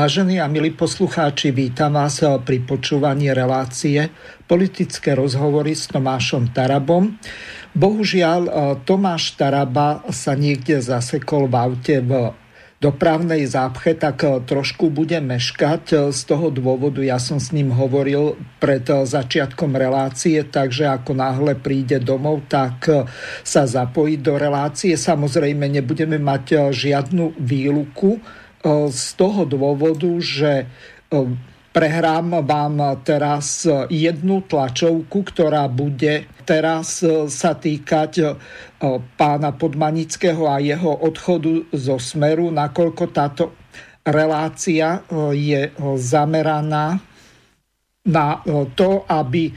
Vážení a milí poslucháči, vítam vás pri počúvaní relácie politické rozhovory s Tomášom Tarabom. Bohužiaľ, Tomáš Taraba sa niekde zasekol v aute v dopravnej zápche, tak trošku bude meškať. Z toho dôvodu ja som s ním hovoril pred začiatkom relácie, takže ako náhle príde domov, tak sa zapojí do relácie. Samozrejme, nebudeme mať žiadnu výluku z toho dôvodu, že prehrám vám teraz jednu tlačovku, ktorá bude teraz sa týkať pána Podmanického a jeho odchodu zo Smeru, nakoľko táto relácia je zameraná na to, aby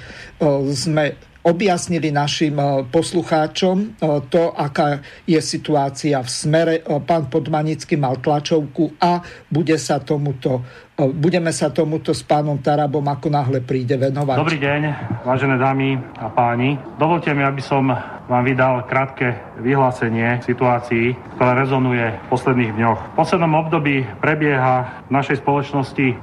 sme objasnili našim eh, poslucháčom eh, to, aká je situácia v smere. Eh, pán Podmanický mal tlačovku a bude sa tomuto, budeme sa tomuto s pánom Tarabom ako náhle príde venovať. Dobrý deň, vážené dámy a páni. Dovolte mi, aby som vám vydal krátke vyhlásenie situácií, ktorá rezonuje v posledných dňoch. V poslednom období prebieha v našej spoločnosti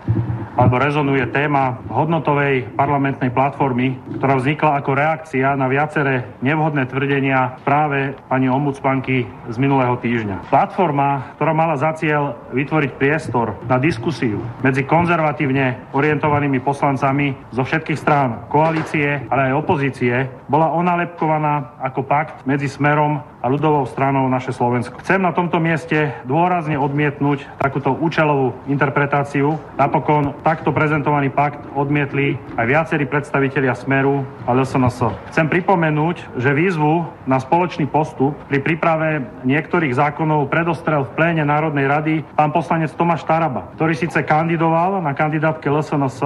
alebo rezonuje téma hodnotovej parlamentnej platformy, ktorá vznikla ako reakcia na viaceré nevhodné tvrdenia práve pani ombudsmanky z minulého týždňa. Platforma, ktorá mala za cieľ vytvoriť priestor na diskusiu medzi konzervatívne orientovanými poslancami zo všetkých strán koalície, ale aj opozície, bola onalepkovaná ako pakt medzi Smerom a ľudovou stranou naše Slovensko. Chcem na tomto mieste dôrazne odmietnúť takúto účelovú interpretáciu. Napokon takto prezentovaný pakt odmietli aj viacerí predstavitelia Smeru a LSNS. Chcem pripomenúť, že výzvu na spoločný postup pri príprave niektorých zákonov predostrel v pléne Národnej rady pán poslanec Tomáš Taraba, ktorý síce kandidoval na kandidátke LSNS,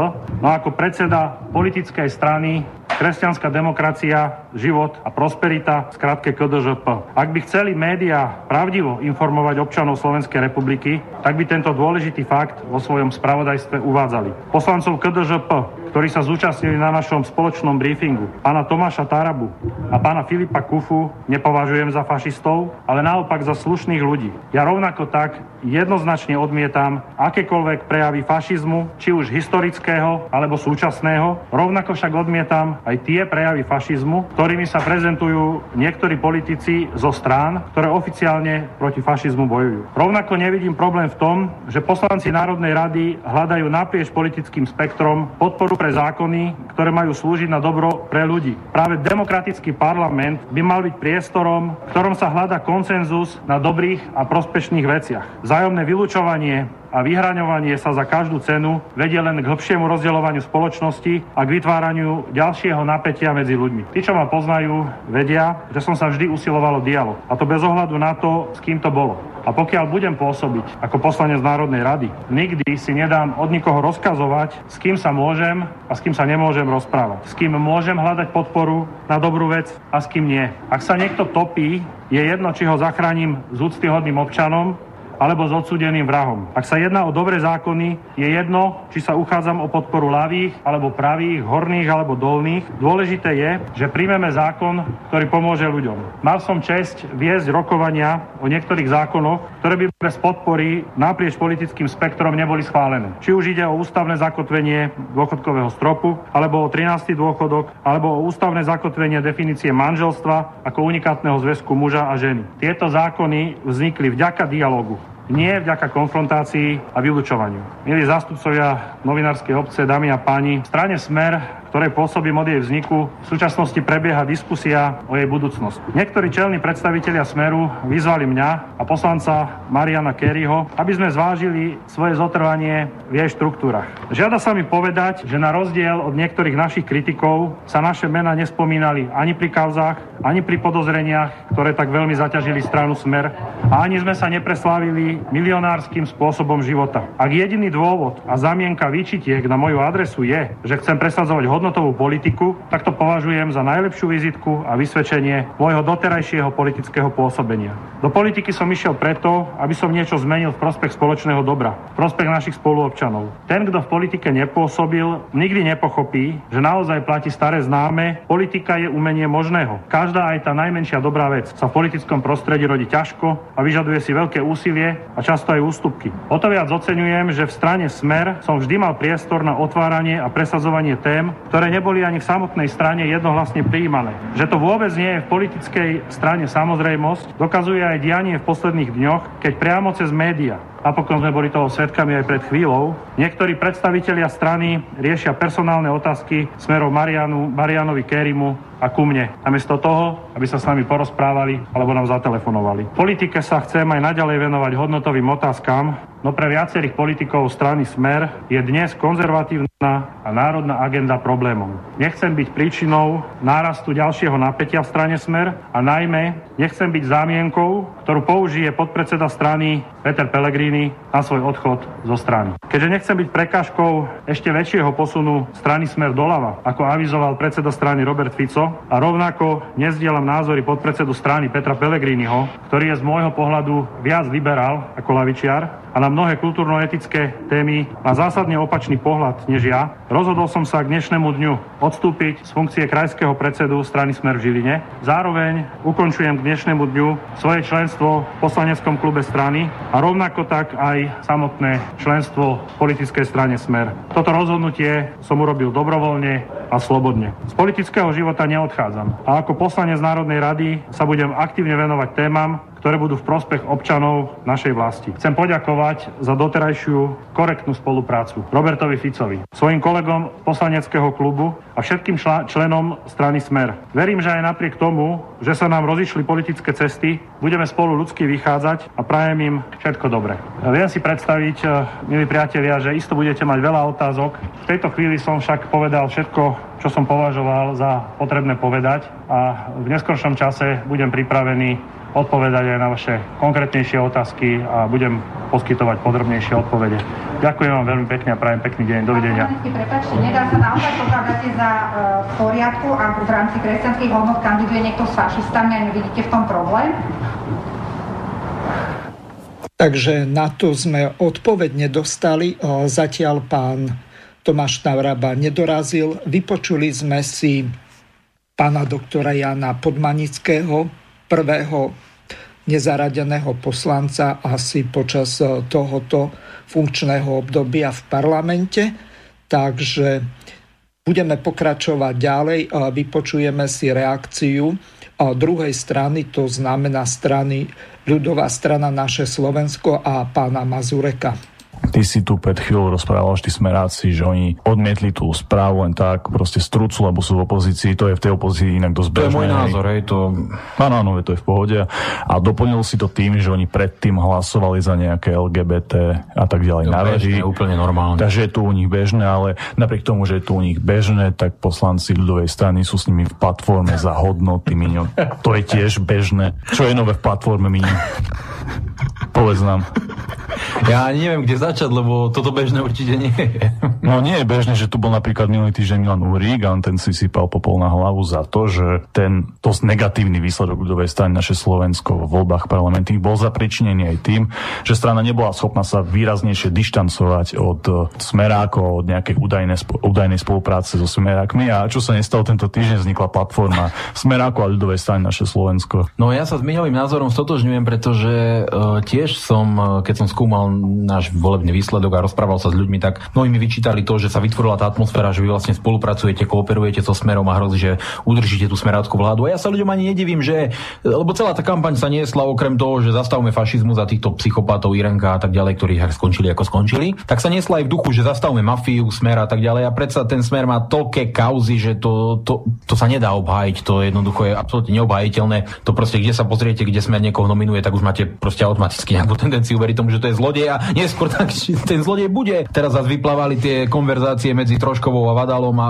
no ako predseda politickej strany kresťanská demokracia, život a prosperita, skratke KDŽP. Ak by chceli médiá pravdivo informovať občanov Slovenskej republiky, tak by tento dôležitý fakt vo svojom spravodajstve uvádzali. Poslancov KDŽP, ktorí sa zúčastnili na našom spoločnom briefingu, pána Tomáša Tarabu a pána Filipa Kufu nepovažujem za fašistov, ale naopak za slušných ľudí. Ja rovnako tak jednoznačne odmietam akékoľvek prejavy fašizmu, či už historického alebo súčasného. Rovnako však odmietam aj tie prejavy fašizmu, ktorými sa prezentujú niektorí politici zo strán, ktoré oficiálne proti fašizmu bojujú. Rovnako nevidím problém v tom, že poslanci Národnej rady hľadajú naprieč politickým spektrom podporu pre zákony, ktoré majú slúžiť na dobro pre ľudí. Práve demokratický parlament by mal byť priestorom, v ktorom sa hľada konsenzus na dobrých a prospešných veciach. Vzájomné vylúčovanie a vyhraňovanie sa za každú cenu vedie len k hĺbšiemu rozdeľovaniu spoločnosti a k vytváraniu ďalšieho napätia medzi ľuďmi. Tí, čo ma poznajú, vedia, že som sa vždy usiloval o dialog. A to bez ohľadu na to, s kým to bolo. A pokiaľ budem pôsobiť ako poslanec Národnej rady, nikdy si nedám od nikoho rozkazovať, s kým sa môžem a s kým sa nemôžem rozprávať. S kým môžem hľadať podporu na dobrú vec a s kým nie. Ak sa niekto topí, je jedno, či ho zachránim s úctyhodným občanom alebo s odsudeným vrahom. Ak sa jedná o dobré zákony, je jedno, či sa uchádzam o podporu ľavých alebo pravých, horných alebo dolných. Dôležité je, že príjmeme zákon, ktorý pomôže ľuďom. Mal som čest viesť rokovania o niektorých zákonoch, ktoré by bez podpory naprieč politickým spektrom neboli schválené. Či už ide o ústavné zakotvenie dôchodkového stropu, alebo o 13. dôchodok, alebo o ústavné zakotvenie definície manželstva ako unikátneho zväzku muža a ženy. Tieto zákony vznikli vďaka dialogu nie vďaka konfrontácii a vylúčovaniu. Milí zástupcovia novinárskej obce, dámy a páni, v strane Smer ktorej pôsobím od jej vzniku, v súčasnosti prebieha diskusia o jej budúcnosti. Niektorí čelní predstavitelia Smeru vyzvali mňa a poslanca Mariana Kerryho, aby sme zvážili svoje zotrvanie v jej štruktúrach. Žiada sa mi povedať, že na rozdiel od niektorých našich kritikov sa naše mena nespomínali ani pri kauzách, ani pri podozreniach, ktoré tak veľmi zaťažili stranu Smer a ani sme sa nepreslávili milionárskym spôsobom života. Ak jediný dôvod a zamienka výčitiek na moju adresu je, že chcem presadzovať hodnotu hodnotovú politiku, tak to považujem za najlepšiu vizitku a vysvedčenie môjho doterajšieho politického pôsobenia. Do politiky som išiel preto, aby som niečo zmenil v prospech spoločného dobra, v prospech našich spoluobčanov. Ten, kto v politike nepôsobil, nikdy nepochopí, že naozaj platí staré známe, politika je umenie možného. Každá aj tá najmenšia dobrá vec sa v politickom prostredí rodí ťažko a vyžaduje si veľké úsilie a často aj ústupky. O to viac oceňujem, že v strane Smer som vždy mal priestor na otváranie a presadzovanie tém, ktoré neboli ani v samotnej strane jednohlasne prijímané. Že to vôbec nie je v politickej strane samozrejmosť, dokazuje aj dianie v posledných dňoch, keď priamo cez média Napokon sme boli toho svetkami aj pred chvíľou. Niektorí predstavitelia strany riešia personálne otázky smerom Marianu, Marianovi Kérimu a ku mne. Namiesto toho, aby sa s nami porozprávali alebo nám zatelefonovali. V politike sa chcem aj naďalej venovať hodnotovým otázkam, no pre viacerých politikov strany Smer je dnes konzervatívna a národná agenda problémom. Nechcem byť príčinou nárastu ďalšieho napätia v strane Smer a najmä nechcem byť zámienkou, ktorú použije podpredseda strany Peter Pellegrini na svoj odchod zo strany. Keďže nechcem byť prekážkou ešte väčšieho posunu strany Smer doľava, ako avizoval predseda strany Robert Fico, a rovnako nezdielam názory podpredsedu strany Petra Pellegriniho, ktorý je z môjho pohľadu viac liberál ako lavičiar, a na mnohé kultúrno-etické témy má zásadne opačný pohľad než ja, rozhodol som sa k dnešnému dňu odstúpiť z funkcie krajského predsedu strany Smer v Žiline. Zároveň ukončujem k dnešnému dňu svoje členstvo v poslaneckom klube strany a rovnako tak aj samotné členstvo v politickej strane Smer. Toto rozhodnutie som urobil dobrovoľne a slobodne. Z politického života neodchádzam a ako poslanec Národnej rady sa budem aktívne venovať témam, ktoré budú v prospech občanov našej vlasti. Chcem poďakovať za doterajšiu korektnú spoluprácu Robertovi Ficovi, svojim kolegom poslaneckého klubu a všetkým členom strany Smer. Verím, že aj napriek tomu, že sa nám rozišli politické cesty, budeme spolu ľudsky vychádzať a prajem im všetko dobre. Viem si predstaviť, eh, milí priatelia, že isto budete mať veľa otázok. V tejto chvíli som však povedal všetko, čo som považoval za potrebné povedať a v neskoršom čase budem pripravený odpovedať aj na vaše konkrétnejšie otázky a budem poskytovať podrobnejšie odpovede. Ďakujem vám veľmi pekne a prajem pekný deň. Dovidenia. Prepačte, nedá sa naozaj pokladáte za uh, v poriadku a v rámci kresťanských hodnot kandiduje niekto s fašistami a nevidíte v tom problém? Takže na to sme odpoveď nedostali. Zatiaľ pán Tomáš Navraba nedorazil. Vypočuli sme si pána doktora Jana Podmanického, prvého nezaradeného poslanca asi počas e, tohoto funkčného obdobia v parlamente. Takže budeme pokračovať ďalej vypočujeme si reakciu druhej strany, to znamená strany ľudová strana naše Slovensko a pána Mazureka. Ty si tu pred chvíľou rozprával, že tí smeráci, že oni odmietli tú správu len tak, proste strúcu, lebo sú v opozícii, to je v tej opozícii inak dosť bežné. To je môj názor, hej, to... Áno, áno, to je v pohode. A doplnil si to tým, že oni predtým hlasovali za nejaké LGBT a tak ďalej na bežné, úplne normálne. Takže je to u nich bežné, ale napriek tomu, že je to u nich bežné, tak poslanci ľudovej strany sú s nimi v platforme za hodnoty, Miňo. To je tiež bežné. Čo je nové v platforme, Miňo? Povedz nám. Ja ani neviem, kde začať, lebo toto bežné určite nie je. No nie je bežné, že tu bol napríklad minulý týždeň Milan Urík a on ten si sypal popol na hlavu za to, že ten dosť negatívny výsledok ľudovej strany naše Slovensko v voľbách parlamentných bol zapričinený aj tým, že strana nebola schopná sa výraznejšie dištancovať od smerákov, od nejakej údajnej, údajnej spolupráce so smerákmi a čo sa nestalo tento týždeň, vznikla platforma smerákov a ľudovej strany naše Slovensko. No ja sa s Miňovým názorom stotožňujem, pretože uh, tiež som, uh, keď som skúmal náš volebný výsledok a rozprával sa s ľuďmi, tak mnohí mi vyčítali to, že sa vytvorila tá atmosféra, že vy vlastne spolupracujete, kooperujete so smerom a hrozí, že udržíte tú smeráckú vládu. A ja sa ľuďom ani nedivím, že, lebo celá tá kampaň sa niesla okrem toho, že zastavme fašizmu za týchto psychopatov Irenka a tak ďalej, ktorí skončili ako skončili, tak sa niesla aj v duchu, že zastavme mafiu, smer a tak ďalej. A predsa ten smer má toľké kauzy, že to, to, to sa nedá obhájiť, to jednoducho je absolútne neobhajiteľné. To proste, kde sa pozriete, kde smer niekoho nominuje, tak už máte proste automaticky nejakú tendenciu veriť tomu, že to je zlodej a neskôr tak ten zlodej bude. Teraz zase vyplávali tie konverzácie medzi Troškovou a Vadalom a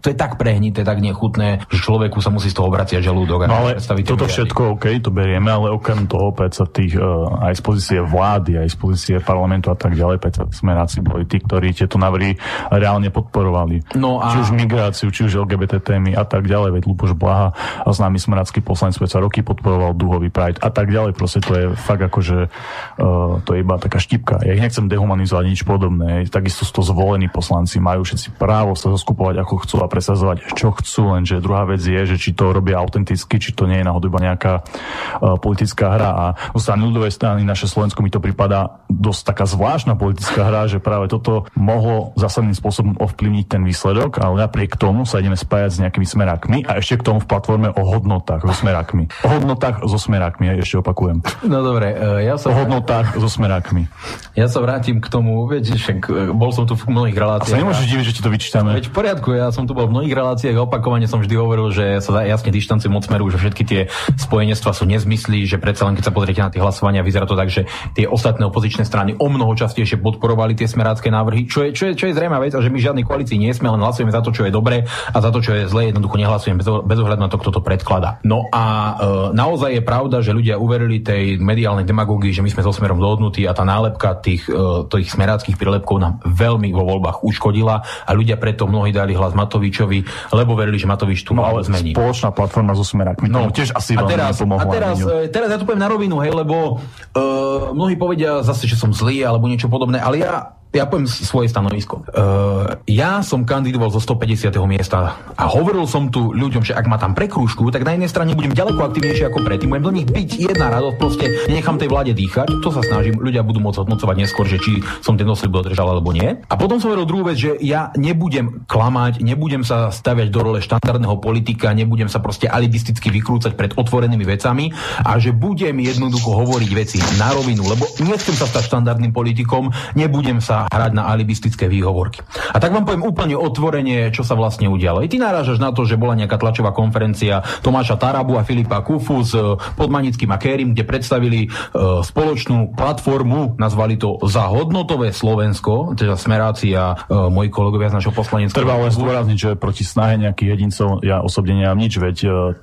to je tak prehnité, tak nechutné, že človeku sa musí z toho obraciať žalúdok. No ale toto všetko, OK, to berieme, ale okrem toho, sa tých, uh, aj z pozície vlády, aj z pozície parlamentu a tak ďalej, sme smeráci boli tí, ktorí tieto návrhy reálne podporovali. No a... Či už migráciu, či už LGBT témy a tak ďalej, veď Luboš Blaha a známy smerácky poslanec sa roky podporoval duhový Pride a tak ďalej. Proste to je fakt ako, že uh, to je iba taká štipka. Ja ich nechcem dehumanizovať nič podobné. Takisto sú to zvolení poslanci, majú všetci právo sa zoskupovať ako chcú a presazovať čo chcú, lenže druhá vec je, že či to robia autenticky, či to nie je náhodou iba nejaká uh, politická hra. A zo strany ľudovej strany naše Slovensko mi to prípada dosť taká zvláštna politická hra, že práve toto mohlo zásadným spôsobom ovplyvniť ten výsledok, ale napriek tomu sa ideme spájať s nejakými smerákmi a ešte k tomu v platforme o hodnotách so smerákmi. O hodnotách so smerákmi, ja ešte opakujem. No dobre, e, ja sa... O hodnotách so smerákmi. Ja sa vrátim k tomu, viete, však e, bol som tu v mnohých reláciách. A sa nemôžeš diviť, že ti to vyčítame. Veď v poriadku, ja som tu bol v mnohých reláciách a opakovane som vždy hovoril, že sa jasne dištancujem od smeru, že všetky tie spojenectva sú nezmysly, že predsa len keď sa pozriete na tie hlasovania, vyzerá to tak, že tie ostatné opozičné strany o mnoho častejšie podporovali tie smerácké návrhy, čo je, čo je, čo je zrejme vec a že my žiadnej koalícii nie sme, len hlasujeme za to, čo je dobré a za to, čo je zlé, jednoducho nehlasujeme bez, bez ohľadu na to, kto to predkladá. No a e, naozaj je pravda, že ľudia uverili tej mediálnej demagógii, že my sme so smerom dohodnutí a tá nálepka tých, e, tých smeráckých prílepkov nám veľmi vo voľbách uškodila a ľudia preto mnohí dali hlas Matovičovi, lebo verili, že Matovič tu no, zmení. Spoločná platforma so smerákmi. No, tiež asi a teraz, a teraz, e, teraz ja to poviem na rovinu, hej, lebo uh, mnohí povedia zase, že som zlý alebo niečo podobné, ale ja ja poviem svoje stanovisko. Uh, ja som kandidoval zo 150. miesta a hovoril som tu ľuďom, že ak ma tam prekrúžku, tak na jednej strane budem ďaleko aktivnejší ako predtým. Budem do nich byť jedna radosť, proste nenechám tej vláde dýchať. To sa snažím, ľudia budú môcť hodnocovať neskôr, že či som ten doslib dodržal alebo nie. A potom som hovoril druhú vec, že ja nebudem klamať, nebudem sa staviať do role štandardného politika, nebudem sa proste alibisticky vykrúcať pred otvorenými vecami a že budem jednoducho hovoriť veci na rovinu, lebo nechcem sa stať štandardným politikom, nebudem sa hrať na alibistické výhovorky. A tak vám poviem úplne otvorenie, čo sa vlastne udialo. I ty narážaš na to, že bola nejaká tlačová konferencia Tomáša Tarabu a Filipa Kufu s e, Podmanickým a Kérim, kde predstavili uh, spoločnú platformu, nazvali to za hodnotové Slovensko, teda smerácia uh, moji kolegovia z našho poslaneckého. Treba ale zdôrazniť, že proti snahe nejakých jedincov ja osobne nemám nič, veď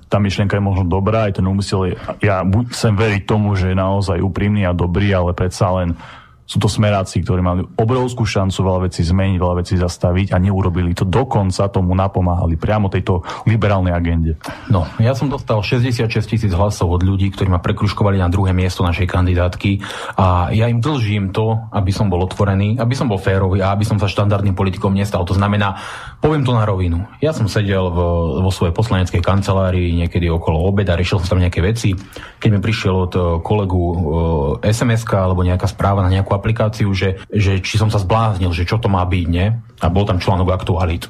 tá myšlienka je možno dobrá, aj ten úmysel ja chcem veriť tomu, že je naozaj úprimný a dobrý, ale predsa len sú to smeráci, ktorí mali obrovskú šancu veľa vecí zmeniť, veľa vecí zastaviť a neurobili to. Dokonca tomu napomáhali priamo tejto liberálnej agende. No, ja som dostal 66 tisíc hlasov od ľudí, ktorí ma prekruškovali na druhé miesto našej kandidátky a ja im dlžím to, aby som bol otvorený, aby som bol férový a aby som sa štandardným politikom nestal. To znamená, poviem to na rovinu. Ja som sedel v, vo svojej poslaneckej kancelárii niekedy okolo obeda, riešil som tam nejaké veci. Keď mi prišiel od kolegu sms alebo nejaká správa na nejakú aplikáciu, že, že či som sa zbláznil, že čo to má byť, nie? A bol tam článok aktualit.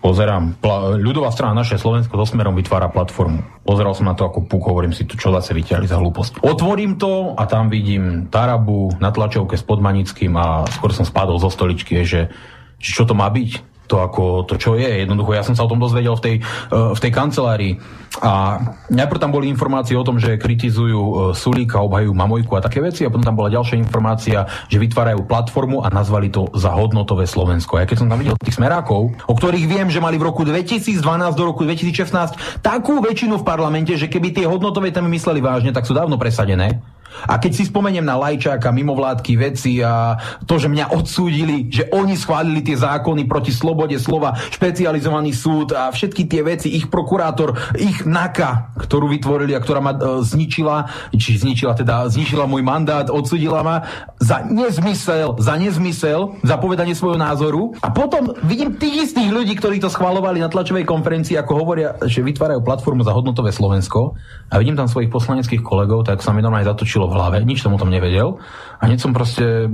Pozerám, pla- ľudová strana naše Slovensko so smerom vytvára platformu. Pozeral som na to ako puk, hovorím si, čo zase vyťahli za hlúposť. Otvorím to a tam vidím Tarabu na tlačovke s Podmanickým a skôr som spadol zo stoličky, že, že čo to má byť to ako to, čo je. Jednoducho, ja som sa o tom dozvedel v tej, uh, v tej kancelárii. A najprv tam boli informácie o tom, že kritizujú uh, Sulíka, obhajujú Mamojku a také veci. A potom tam bola ďalšia informácia, že vytvárajú platformu a nazvali to za hodnotové Slovensko. A ja keď som tam videl tých smerákov, o ktorých viem, že mali v roku 2012 do roku 2016 takú väčšinu v parlamente, že keby tie hodnotové témy mysleli vážne, tak sú dávno presadené a keď si spomeniem na Lajčáka, mimovládky veci a to, že mňa odsúdili, že oni schválili tie zákony proti slobode slova, špecializovaný súd a všetky tie veci, ich prokurátor, ich NAKA, ktorú vytvorili a ktorá ma e, zničila, či zničila teda, zničila môj mandát, odsúdila ma za nezmysel, za nezmysel, za povedanie svojho názoru. A potom vidím tých istých ľudí, ktorí to schvalovali na tlačovej konferencii, ako hovoria, že vytvárajú platformu za hodnotové Slovensko a vidím tam svojich poslaneckých kolegov, tak sa mi normálne zatočilo v hlave, nič som o tom nevedel. A hneď som proste,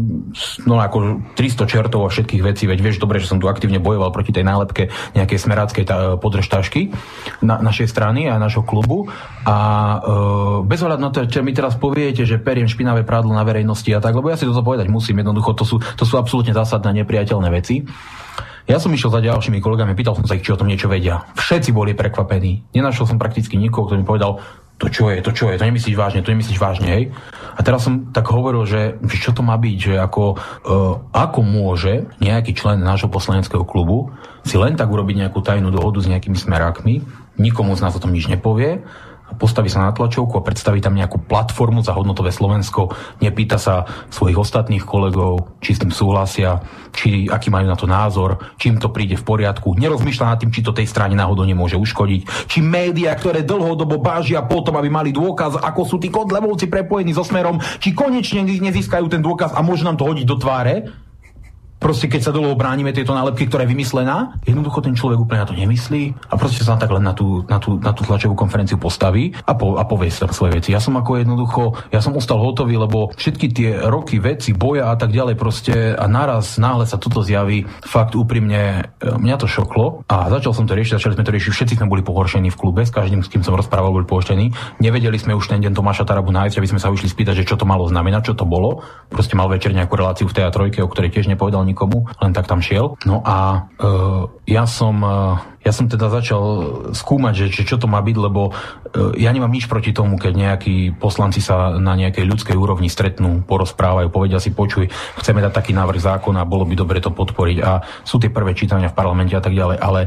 no ako 300 čertov a všetkých vecí, veď vieš dobre, že som tu aktívne bojoval proti tej nálepke nejakej smeráckej podržtašky na, našej strany a našho klubu. A e, bez ohľadu na to, čo mi teraz poviete, že periem špinavé prádlo na verejnosti a tak, lebo ja si toto povedať musím, jednoducho to sú, to sú absolútne zásadné nepriateľné veci. Ja som išiel za ďalšími kolegami, pýtal som sa ich, či o tom niečo vedia. Všetci boli prekvapení. Nenašiel som prakticky nikoho, kto mi povedal, to čo je, to čo je, to nemyslíš vážne, to nemyslíš vážne, hej. A teraz som tak hovoril, že, že čo to má byť, že ako, uh, ako môže nejaký člen nášho poslaneckého klubu si len tak urobiť nejakú tajnú dohodu s nejakými smerákmi, nikomu z nás o tom nič nepovie postaví sa na tlačovku a predstaví tam nejakú platformu za hodnotové Slovensko, nepýta sa svojich ostatných kolegov, či s tým súhlasia, či aký majú na to názor, čím to príde v poriadku, nerozmýšľa nad tým, či to tej strane náhodou nemôže uškodiť, či médiá, ktoré dlhodobo bážia potom, aby mali dôkaz, ako sú tí kodlevovci prepojení so smerom, či konečne nezískajú ten dôkaz a môžu nám to hodiť do tváre, proste keď sa dlho bránime tejto nálepky, ktorá je vymyslená, jednoducho ten človek úplne na to nemyslí a proste sa tak len na tú, na tú, na tú tlačovú konferenciu postaví a, po, a povie sa svoje veci. Ja som ako jednoducho, ja som ostal hotový, lebo všetky tie roky veci, boja a tak ďalej proste a naraz náhle sa toto zjaví, fakt úprimne e, mňa to šoklo a začal som to riešiť, začali sme to riešiť, všetci sme boli pohoršení v klube, s každým, s kým som rozprával, boli pohoršení. Nevedeli sme už ten deň Tomáša Tarabu nájsť, aby sme sa išli spýtať, že čo to malo znamenať, čo to bolo. Proste mal večer nejakú reláciu v tej trojke, o ktorej tiež nepovedal nikomu, len tak tam šiel. No a uh, ja som uh, ja som teda začal skúmať, že, čo to má byť, lebo uh, ja nemám nič proti tomu, keď nejakí poslanci sa na nejakej ľudskej úrovni stretnú, porozprávajú, povedia si, počuj, chceme dať taký návrh zákona, bolo by dobre to podporiť a sú tie prvé čítania v parlamente a tak ďalej, ale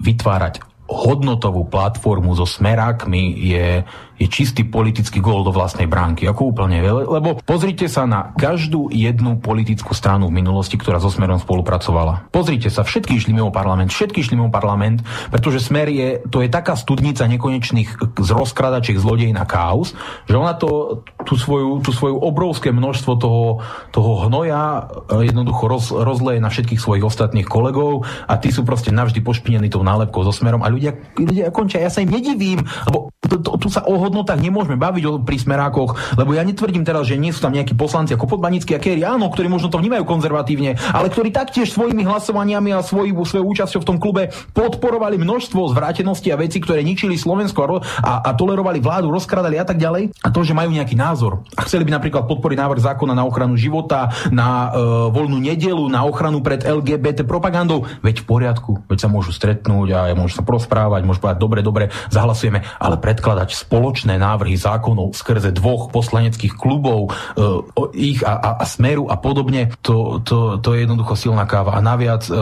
vytvárať hodnotovú platformu so smerákmi je, je čistý politický gól do vlastnej bránky. Ako úplne. Lebo pozrite sa na každú jednu politickú stranu v minulosti, ktorá so Smerom spolupracovala. Pozrite sa, všetky išli mimo parlament, všetky išli mimo parlament, pretože Smer je, to je taká studnica nekonečných z rozkradačiek zlodej na chaos, že ona to, tú svoju, tú svoju obrovské množstvo toho, toho hnoja e, jednoducho roz, rozleje na všetkých svojich ostatných kolegov a tí sú proste navždy pošpinení tou nálepkou so Smerom a ľudia, ľudia končia. Ja sa im nedivím, lebo to, to, tu sa o hodnotách nemôžeme baviť o, pri smerákoch, lebo ja netvrdím teraz, že nie sú tam nejakí poslanci ako Podbanický a Kerry, áno, ktorí možno to vnímajú konzervatívne, ale ktorí taktiež svojimi hlasovaniami a svoj, svojou účasťou v tom klube podporovali množstvo zvrátenosti a veci, ktoré ničili Slovensko a, a, tolerovali vládu, rozkradali a tak ďalej. A to, že majú nejaký názor a chceli by napríklad podporiť návrh zákona na ochranu života, na e, voľnú nedelu, na ochranu pred LGBT propagandou, veď v poriadku, veď sa môžu stretnúť a môžu sa rozprávať, môžu povedať, dobre, dobre, zahlasujeme, ale predkladať spoločné návrhy zákonov skrze dvoch poslaneckých klubov, e, ich a, a, a smeru a podobne, to, to, to je jednoducho silná káva. A naviac, e,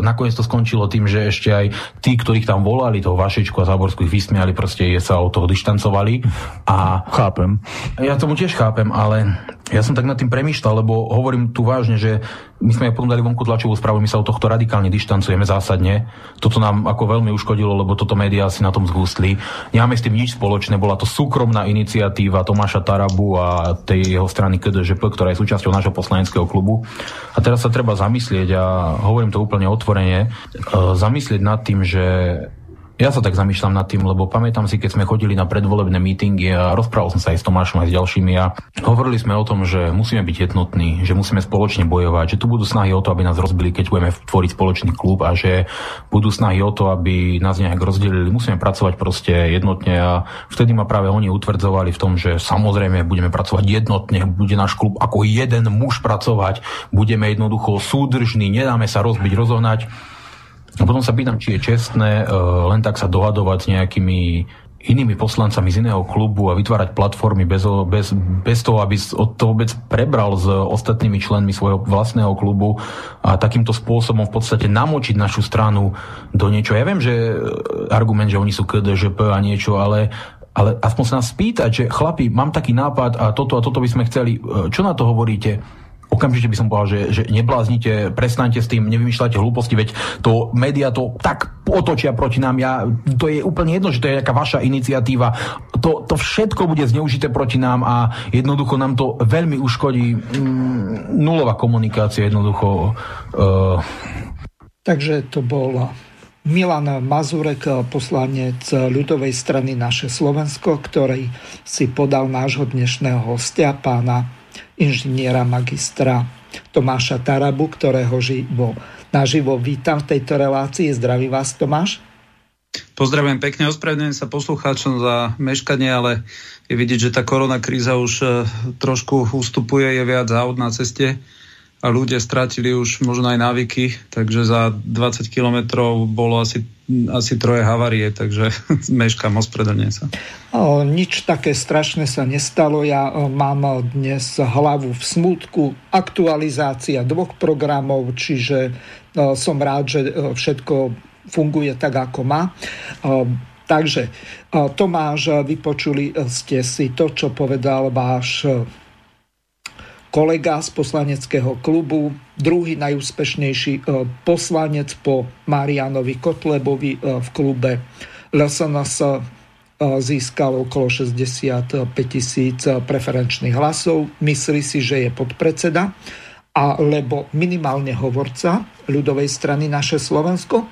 nakoniec to skončilo tým, že ešte aj tí, ktorých tam volali, toho Vašečku a Záborskú ich vysmiali, proste sa od toho dištancovali. A chápem. Ja tomu tiež chápem, ale ja som tak nad tým premýšľal, lebo hovorím tu vážne, že my sme aj potom dali vonku tlačovú správu, my sa od tohto radikálne dištancujeme zásadne. Toto nám ako veľmi uškodilo, lebo toto médiá si na tom zgústli. Nemáme s tým nič spoločné, bola to súkromná iniciatíva Tomáša Tarabu a tej jeho strany KDŽP, ktorá je súčasťou nášho poslaneckého klubu. A teraz sa treba zamyslieť, a hovorím to úplne otvorene, e, zamyslieť nad tým, že ja sa tak zamýšľam nad tým, lebo pamätám si, keď sme chodili na predvolebné mítingy a rozprával som sa aj s Tomášom aj s ďalšími a hovorili sme o tom, že musíme byť jednotní, že musíme spoločne bojovať, že tu budú snahy o to, aby nás rozbili, keď budeme tvoriť spoločný klub a že budú snahy o to, aby nás nejak rozdelili. Musíme pracovať proste jednotne a vtedy ma práve oni utvrdzovali v tom, že samozrejme budeme pracovať jednotne, bude náš klub ako jeden muž pracovať, budeme jednoducho súdržní, nedáme sa rozbiť, rozohnať. A potom sa pýtam, či je čestné uh, len tak sa dohadovať s nejakými inými poslancami z iného klubu a vytvárať platformy bez, bez, bez toho, aby toho vôbec prebral s ostatnými členmi svojho vlastného klubu a takýmto spôsobom v podstate namočiť našu stranu do niečo. Ja viem, že e, argument, že oni sú KDŽP a niečo, ale ale aspoň sa nás spýtať, že chlapi, mám taký nápad a toto a toto by sme chceli, e, čo na to hovoríte? Okamžite by som povedal, že, že nebláznite, prestaňte s tým, nevymýšľajte hlúposti, veď to média to tak otočia proti nám. Ja, to je úplne jedno, že to je nejaká vaša iniciatíva. To, to všetko bude zneužité proti nám a jednoducho nám to veľmi uškodí. Mm, nulová komunikácia jednoducho. Uh... Takže to bol Milan Mazurek, poslanec ľudovej strany Naše Slovensko, ktorý si podal nášho dnešného hostia, pána inžiniera magistra Tomáša Tarabu, ktorého živo, naživo vítam v tejto relácii. Zdraví vás, Tomáš. Pozdravujem pekne, ospravedlňujem sa poslucháčom za meškanie, ale je vidieť, že tá korona kríza už e, trošku ustupuje, je viac aut na ceste a ľudia stratili už možno aj návyky, takže za 20 kilometrov bolo asi, asi troje havárie, takže meškám, ospravedlňujem sa. O, nič také strašné sa nestalo. Ja mám dnes hlavu v smutku. Aktualizácia dvoch programov, čiže o, som rád, že o, všetko funguje tak, ako má. O, takže, o, Tomáš, vypočuli ste si to, čo povedal váš kolega z poslaneckého klubu, druhý najúspešnejší e, poslanec po Marianovi Kotlebovi e, v klube LSNS e, získal okolo 65 tisíc preferenčných hlasov. Myslí si, že je podpredseda, alebo minimálne hovorca ľudovej strany Naše Slovensko.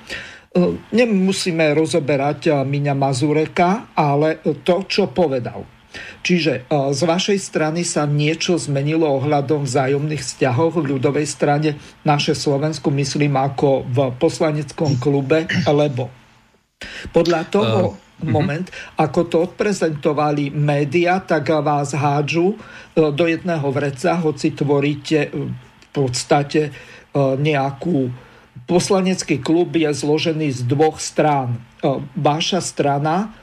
Nemusíme rozoberať Miňa Mazureka, ale to, čo povedal Čiže e, z vašej strany sa niečo zmenilo ohľadom vzájomných vzťahov v ľudovej strane naše Slovensku, myslím ako v poslaneckom klube, lebo podľa toho uh, moment, uh-huh. ako to odprezentovali média, tak vás hádžu e, do jedného vreca, hoci tvoríte v podstate nejakú poslanecký klub je zložený z dvoch strán. Vaša strana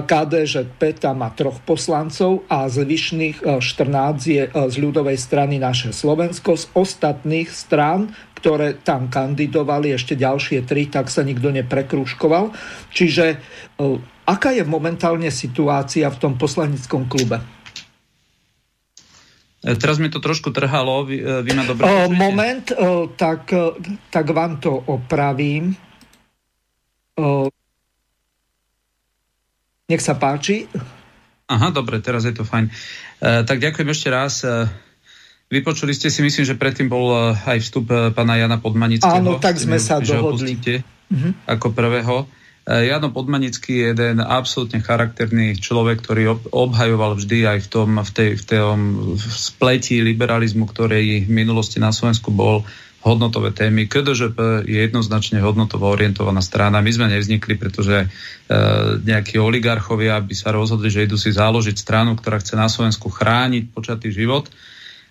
KDŽP tam má troch poslancov a zvyšných 14 e, je e, z ľudovej strany naše Slovensko. Z ostatných strán, ktoré tam kandidovali, ešte ďalšie tri, tak sa nikto neprekrúškoval. Čiže e, aká je momentálne situácia v tom poslaneckom klube? Teraz mi to trošku trhalo, vy, vy ma dobre o, Moment, tak, tak vám to opravím. Nech sa páči. Aha, dobre, teraz je to fajn. E, tak ďakujem ešte raz. E, vypočuli ste si, myslím, že predtým bol e, aj vstup e, pána Jana Podmanického. Áno, tak sme sa dohodli. Uh-huh. Ako prvého. Jano Podmanický je jeden absolútne charakterný človek, ktorý obhajoval vždy aj v tom, v tej, v tom spletí liberalizmu, ktorý v minulosti na Slovensku bol hodnotové témy. KDŽP je jednoznačne hodnotovo orientovaná strana. My sme nevznikli, pretože e, nejakí oligarchovia by sa rozhodli, že idú si založiť stranu, ktorá chce na Slovensku chrániť počatý život.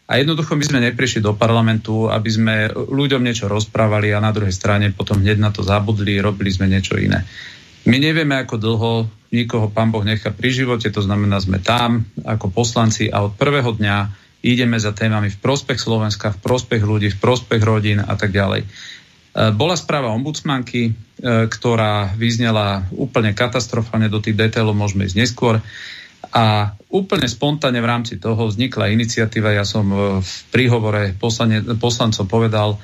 A jednoducho my sme neprišli do parlamentu, aby sme ľuďom niečo rozprávali a na druhej strane potom hneď na to zabudli, robili sme niečo iné. My nevieme, ako dlho nikoho pán Boh nechá pri živote, to znamená, sme tam ako poslanci a od prvého dňa ideme za témami v prospech Slovenska, v prospech ľudí, v prospech rodín a tak ďalej. E, bola správa ombudsmanky, e, ktorá vyznela úplne katastrofálne, do tých detailov môžeme ísť neskôr. A úplne spontánne v rámci toho vznikla iniciatíva, ja som v príhovore poslane, poslancom povedal,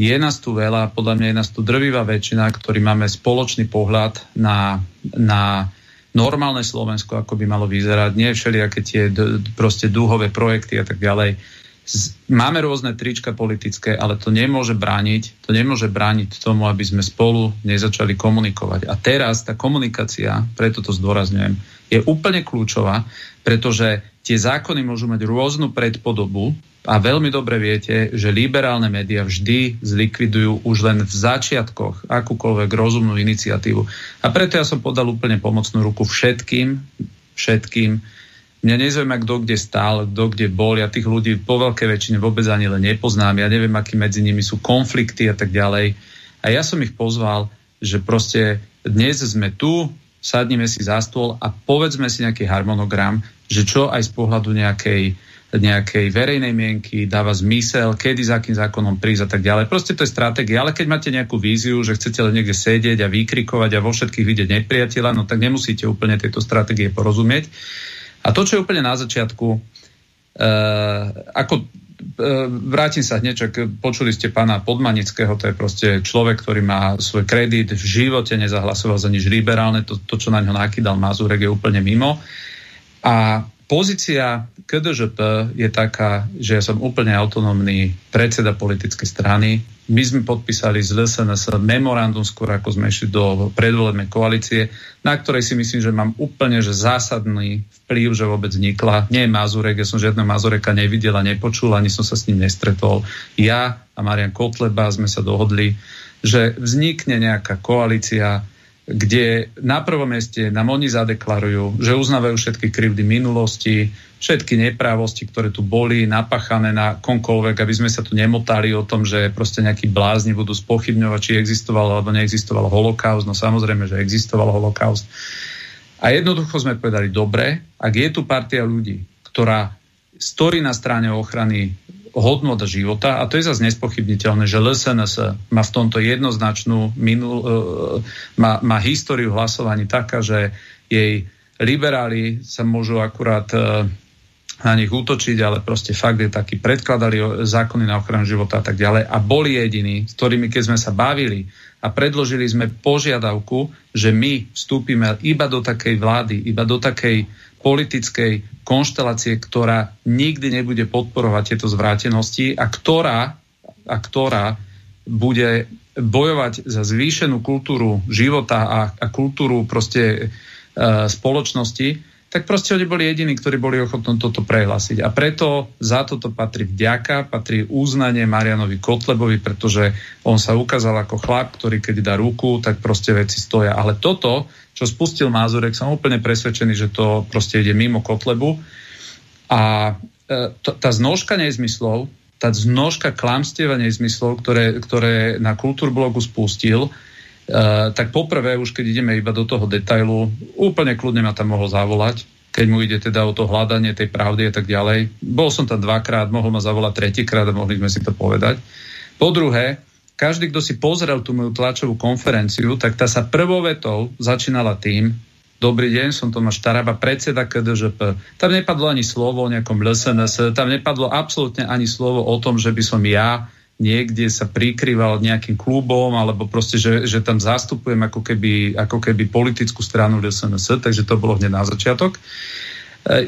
je nás tu veľa, podľa mňa je nás tu drvivá väčšina, ktorí máme spoločný pohľad na, na normálne Slovensko, ako by malo vyzerať, nie všelijaké tie d- proste dúhové projekty a tak ďalej. Z- máme rôzne trička politické, ale to nemôže brániť, to nemôže brániť tomu, aby sme spolu nezačali komunikovať. A teraz tá komunikácia, preto to zdôrazňujem, je úplne kľúčová, pretože tie zákony môžu mať rôznu predpodobu, a veľmi dobre viete, že liberálne médiá vždy zlikvidujú už len v začiatkoch akúkoľvek rozumnú iniciatívu. A preto ja som podal úplne pomocnú ruku všetkým, všetkým. Mňa nezaujíma, kto kde stál, kto kde bol. Ja tých ľudí po veľkej väčšine vôbec ani len nepoznám. Ja neviem, aký medzi nimi sú konflikty a tak ďalej. A ja som ich pozval, že proste dnes sme tu, sadnime si za stôl a povedzme si nejaký harmonogram, že čo aj z pohľadu nejakej nejakej verejnej mienky, dáva zmysel, kedy za akým zákonom prísť a tak ďalej. Proste to je stratégia, ale keď máte nejakú víziu, že chcete len niekde sedieť a vykrikovať a vo všetkých vidieť nepriateľa, no tak nemusíte úplne tejto stratégie porozumieť. A to, čo je úplne na začiatku, uh, ako uh, vrátim sa hneď, počuli ste pána Podmanického, to je proste človek, ktorý má svoj kredit, v živote nezahlasoval za nič liberálne, to, to čo na ňo nakýdal Mazurek je úplne mimo. A pozícia KDŽP je taká, že ja som úplne autonómny predseda politickej strany. My sme podpísali z LSNS memorandum skôr, ako sme išli do predvolebnej koalície, na ktorej si myslím, že mám úplne že zásadný vplyv, že vôbec vznikla. Nie je Mazurek, ja som žiadneho Mazureka nevidel a nepočul, ani som sa s ním nestretol. Ja a Marian Kotleba sme sa dohodli, že vznikne nejaká koalícia kde na prvom mieste nám oni zadeklarujú, že uznávajú všetky krivdy minulosti, všetky neprávosti, ktoré tu boli napachané na komkoľvek, aby sme sa tu nemotali o tom, že proste nejakí blázni budú spochybňovať, či existoval alebo neexistoval holokaust. No samozrejme, že existoval holokaust. A jednoducho sme povedali, dobre, ak je tu partia ľudí, ktorá stojí na strane ochrany hodnota života a to je zase nespochybniteľné, že LSNS má v tomto jednoznačnú minul, uh, má, má históriu hlasovaní taká, že jej liberáli sa môžu akurát uh, na nich útočiť, ale proste fakt je taký, predkladali zákony na ochranu života a tak ďalej. A boli jediní, s ktorými keď sme sa bavili a predložili sme požiadavku, že my vstúpime iba do takej vlády, iba do takej politickej konštelácie, ktorá nikdy nebude podporovať tieto zvrátenosti a ktorá, a ktorá bude bojovať za zvýšenú kultúru života a, a kultúru proste e, spoločnosti, tak proste oni boli jediní, ktorí boli ochotní toto prehlásiť. A preto za toto patrí vďaka, patrí uznanie Marianovi Kotlebovi, pretože on sa ukázal ako chlap, ktorý keď dá ruku, tak proste veci stoja. Ale toto, čo spustil Mázurek, som úplne presvedčený, že to proste ide mimo Kotlebu. A e, tá znožka nezmyslov, tá znožka klamstieva nezmyslov, ktoré, ktoré na Kultúrblogu spustil, tak poprvé, už keď ideme iba do toho detailu, úplne kľudne ma tam mohol zavolať, keď mu ide teda o to hľadanie tej pravdy a tak ďalej. Bol som tam dvakrát, mohol ma zavolať tretíkrát a mohli sme si to povedať. Po druhé, každý, kto si pozrel tú moju tlačovú konferenciu, tak tá sa prvou vetou začínala tým, Dobrý deň, som Tomáš Taraba, predseda KDŽP. Tam nepadlo ani slovo o nejakom LSNS, tam nepadlo absolútne ani slovo o tom, že by som ja niekde sa prikrýval nejakým klubom, alebo proste, že, že tam zastupujem ako keby, ako keby politickú stranu SNS, takže to bolo hneď na začiatok. E,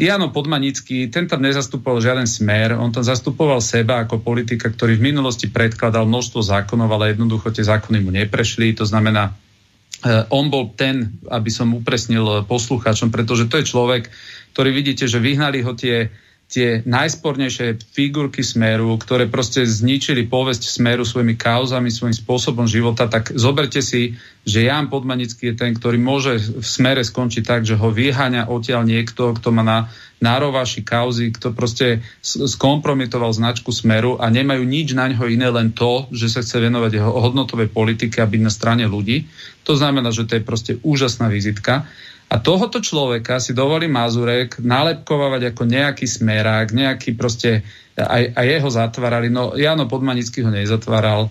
Jano Podmanický, ten tam nezastupoval žiaden smer, on tam zastupoval seba ako politika, ktorý v minulosti predkladal množstvo zákonov, ale jednoducho tie zákony mu neprešli, to znamená, e, on bol ten, aby som upresnil poslucháčom, pretože to je človek, ktorý vidíte, že vyhnali ho tie tie najspornejšie figurky Smeru, ktoré proste zničili povesť Smeru svojimi kauzami, svojím spôsobom života, tak zoberte si, že Jan Podmanický je ten, ktorý môže v Smere skončiť tak, že ho vyháňa odtiaľ niekto, kto má na nárovaši kauzy, kto proste skompromitoval značku Smeru a nemajú nič na ňo iné, len to, že sa chce venovať jeho hodnotovej politike a byť na strane ľudí. To znamená, že to je proste úžasná vizitka. A tohoto človeka si dovolí Mazurek nálepkovať ako nejaký smerák, nejaký proste, aj, aj jeho zatvárali. No Jano Podmanický ho nezatváral.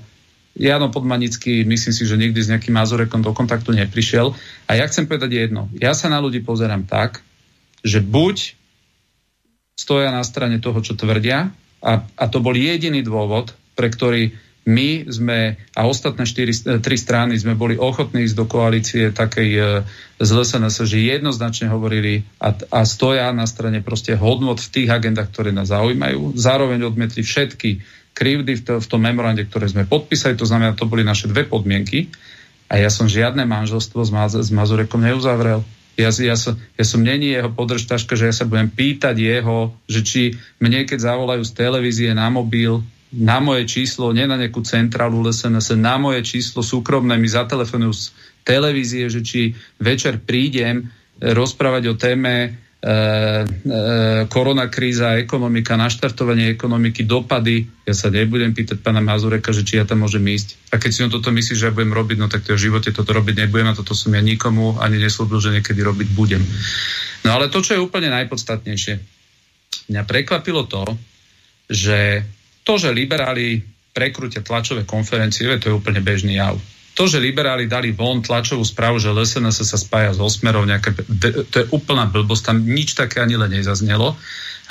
Jano Podmanický, myslím si, že nikdy s nejakým Mazurekom do kontaktu neprišiel. A ja chcem povedať jedno. Ja sa na ľudí pozerám tak, že buď stoja na strane toho, čo tvrdia, a, a to bol jediný dôvod, pre ktorý my sme a ostatné štyri, e, tri strany sme boli ochotní ísť do koalície takej e, z LSNS, že jednoznačne hovorili a, a stoja na strane proste hodnot v tých agendách, ktoré nás zaujímajú. Zároveň odmietli všetky krivdy v, to, v tom memorande, ktoré sme podpísali, to znamená, to boli naše dve podmienky. A ja som žiadne manželstvo s, Maz- s Mazurekom neuzavrel. Ja, ja, som, ja som není jeho podržtaška, že ja sa budem pýtať jeho, že či mne, keď zavolajú z televízie na mobil, na moje číslo, nie na nejakú centrálu LSNS, na moje číslo súkromné mi zatelefonujú z televízie, že či večer prídem eh, rozprávať o téme e, e, koronakríza, ekonomika, naštartovanie ekonomiky, dopady. Ja sa nebudem pýtať pána Mazureka, že či ja tam môžem ísť. A keď si on toto myslí, že ja budem robiť, no tak to v živote toto robiť nebudem a toto som ja nikomu ani neslúbil, že niekedy robiť budem. No ale to, čo je úplne najpodstatnejšie, mňa prekvapilo to, že to, že liberáli prekrútia tlačové konferencie, to je úplne bežný jav. To, že liberáli dali von tlačovú správu, že LSNS sa spája s Osmerov, nejaké, to je úplná blbosť, tam nič také ani len nezaznelo.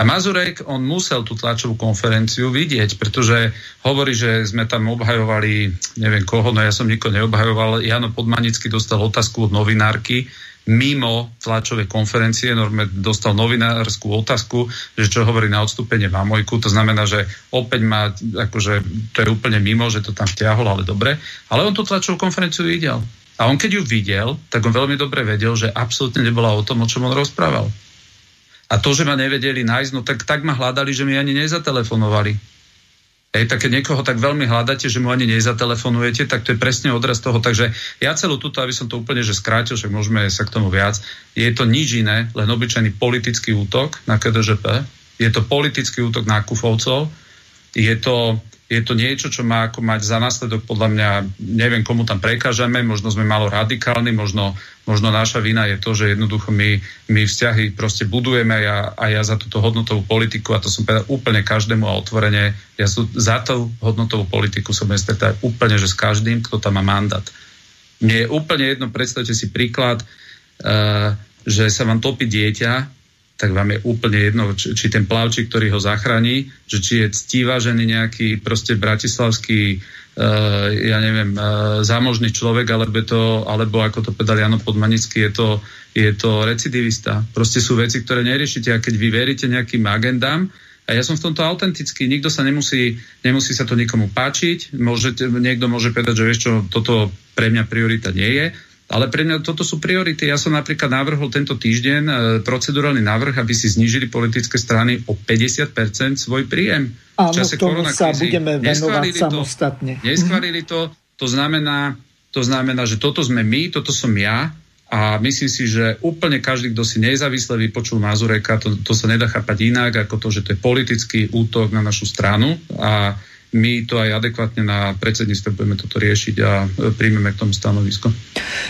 A Mazurek, on musel tú tlačovú konferenciu vidieť, pretože hovorí, že sme tam obhajovali, neviem koho, no ja som nikoho neobhajoval. Jano Podmanický dostal otázku od novinárky, mimo tlačovej konferencie. Norme dostal novinárskú otázku, že čo hovorí na odstúpenie Mamojku. To znamená, že opäť má, akože to je úplne mimo, že to tam vtiahol, ale dobre. Ale on tú tlačovú konferenciu videl. A on keď ju videl, tak on veľmi dobre vedel, že absolútne nebola o tom, o čom on rozprával. A to, že ma nevedeli nájsť, no tak, tak ma hľadali, že mi ani nezatelefonovali. Hej, tak keď niekoho tak veľmi hľadáte, že mu ani nezatelefonujete, tak to je presne odraz toho. Takže ja celú túto, aby som to úplne že skrátil, však môžeme sa k tomu viac, je to nič iné, len obyčajný politický útok na KDŽP, je to politický útok na Kufovcov, je to je to niečo, čo má ako mať za následok podľa mňa, neviem komu tam prekážame, možno sme malo radikálni, možno, možno naša vina je to, že jednoducho my, my vzťahy proste budujeme a ja, a ja za túto hodnotovú politiku, a to som povedal úplne každému a otvorene, ja sú, za tú hodnotovú politiku som stretá úplne, že s každým, kto tam má mandát. Mne je úplne jedno, predstavte si príklad, uh, že sa vám topí dieťa tak vám je úplne jedno, či, či ten plavčík, ktorý ho zachráni, že či je ctívažený nejaký proste bratislavský, uh, ja neviem, uh, zámožný človek, alebo, to, alebo ako to povedal Jano Podmanický, je to, je to recidivista. Proste sú veci, ktoré neriešite a keď vy veríte nejakým agendám, a ja som v tomto autentický, nikto sa nemusí, nemusí sa to nikomu páčiť, môžete, niekto môže povedať, že vieš čo, toto pre mňa priorita nie je, ale pre mňa toto sú priority. Ja som napríklad navrhol tento týždeň e, procedurálny návrh, aby si znížili politické strany o 50% svoj príjem. Áno, v čase tomu sa budeme venovať samostatne. To, neschválili to, to znamená, to znamená, že toto sme my, toto som ja a myslím si, že úplne každý, kto si nezávisle vypočul Mazureka, to, to sa nedá chápať inak, ako to, že to je politický útok na našu stranu a my to aj adekvátne na predsedníctve budeme toto riešiť a e, príjmeme k tomu stanovisko.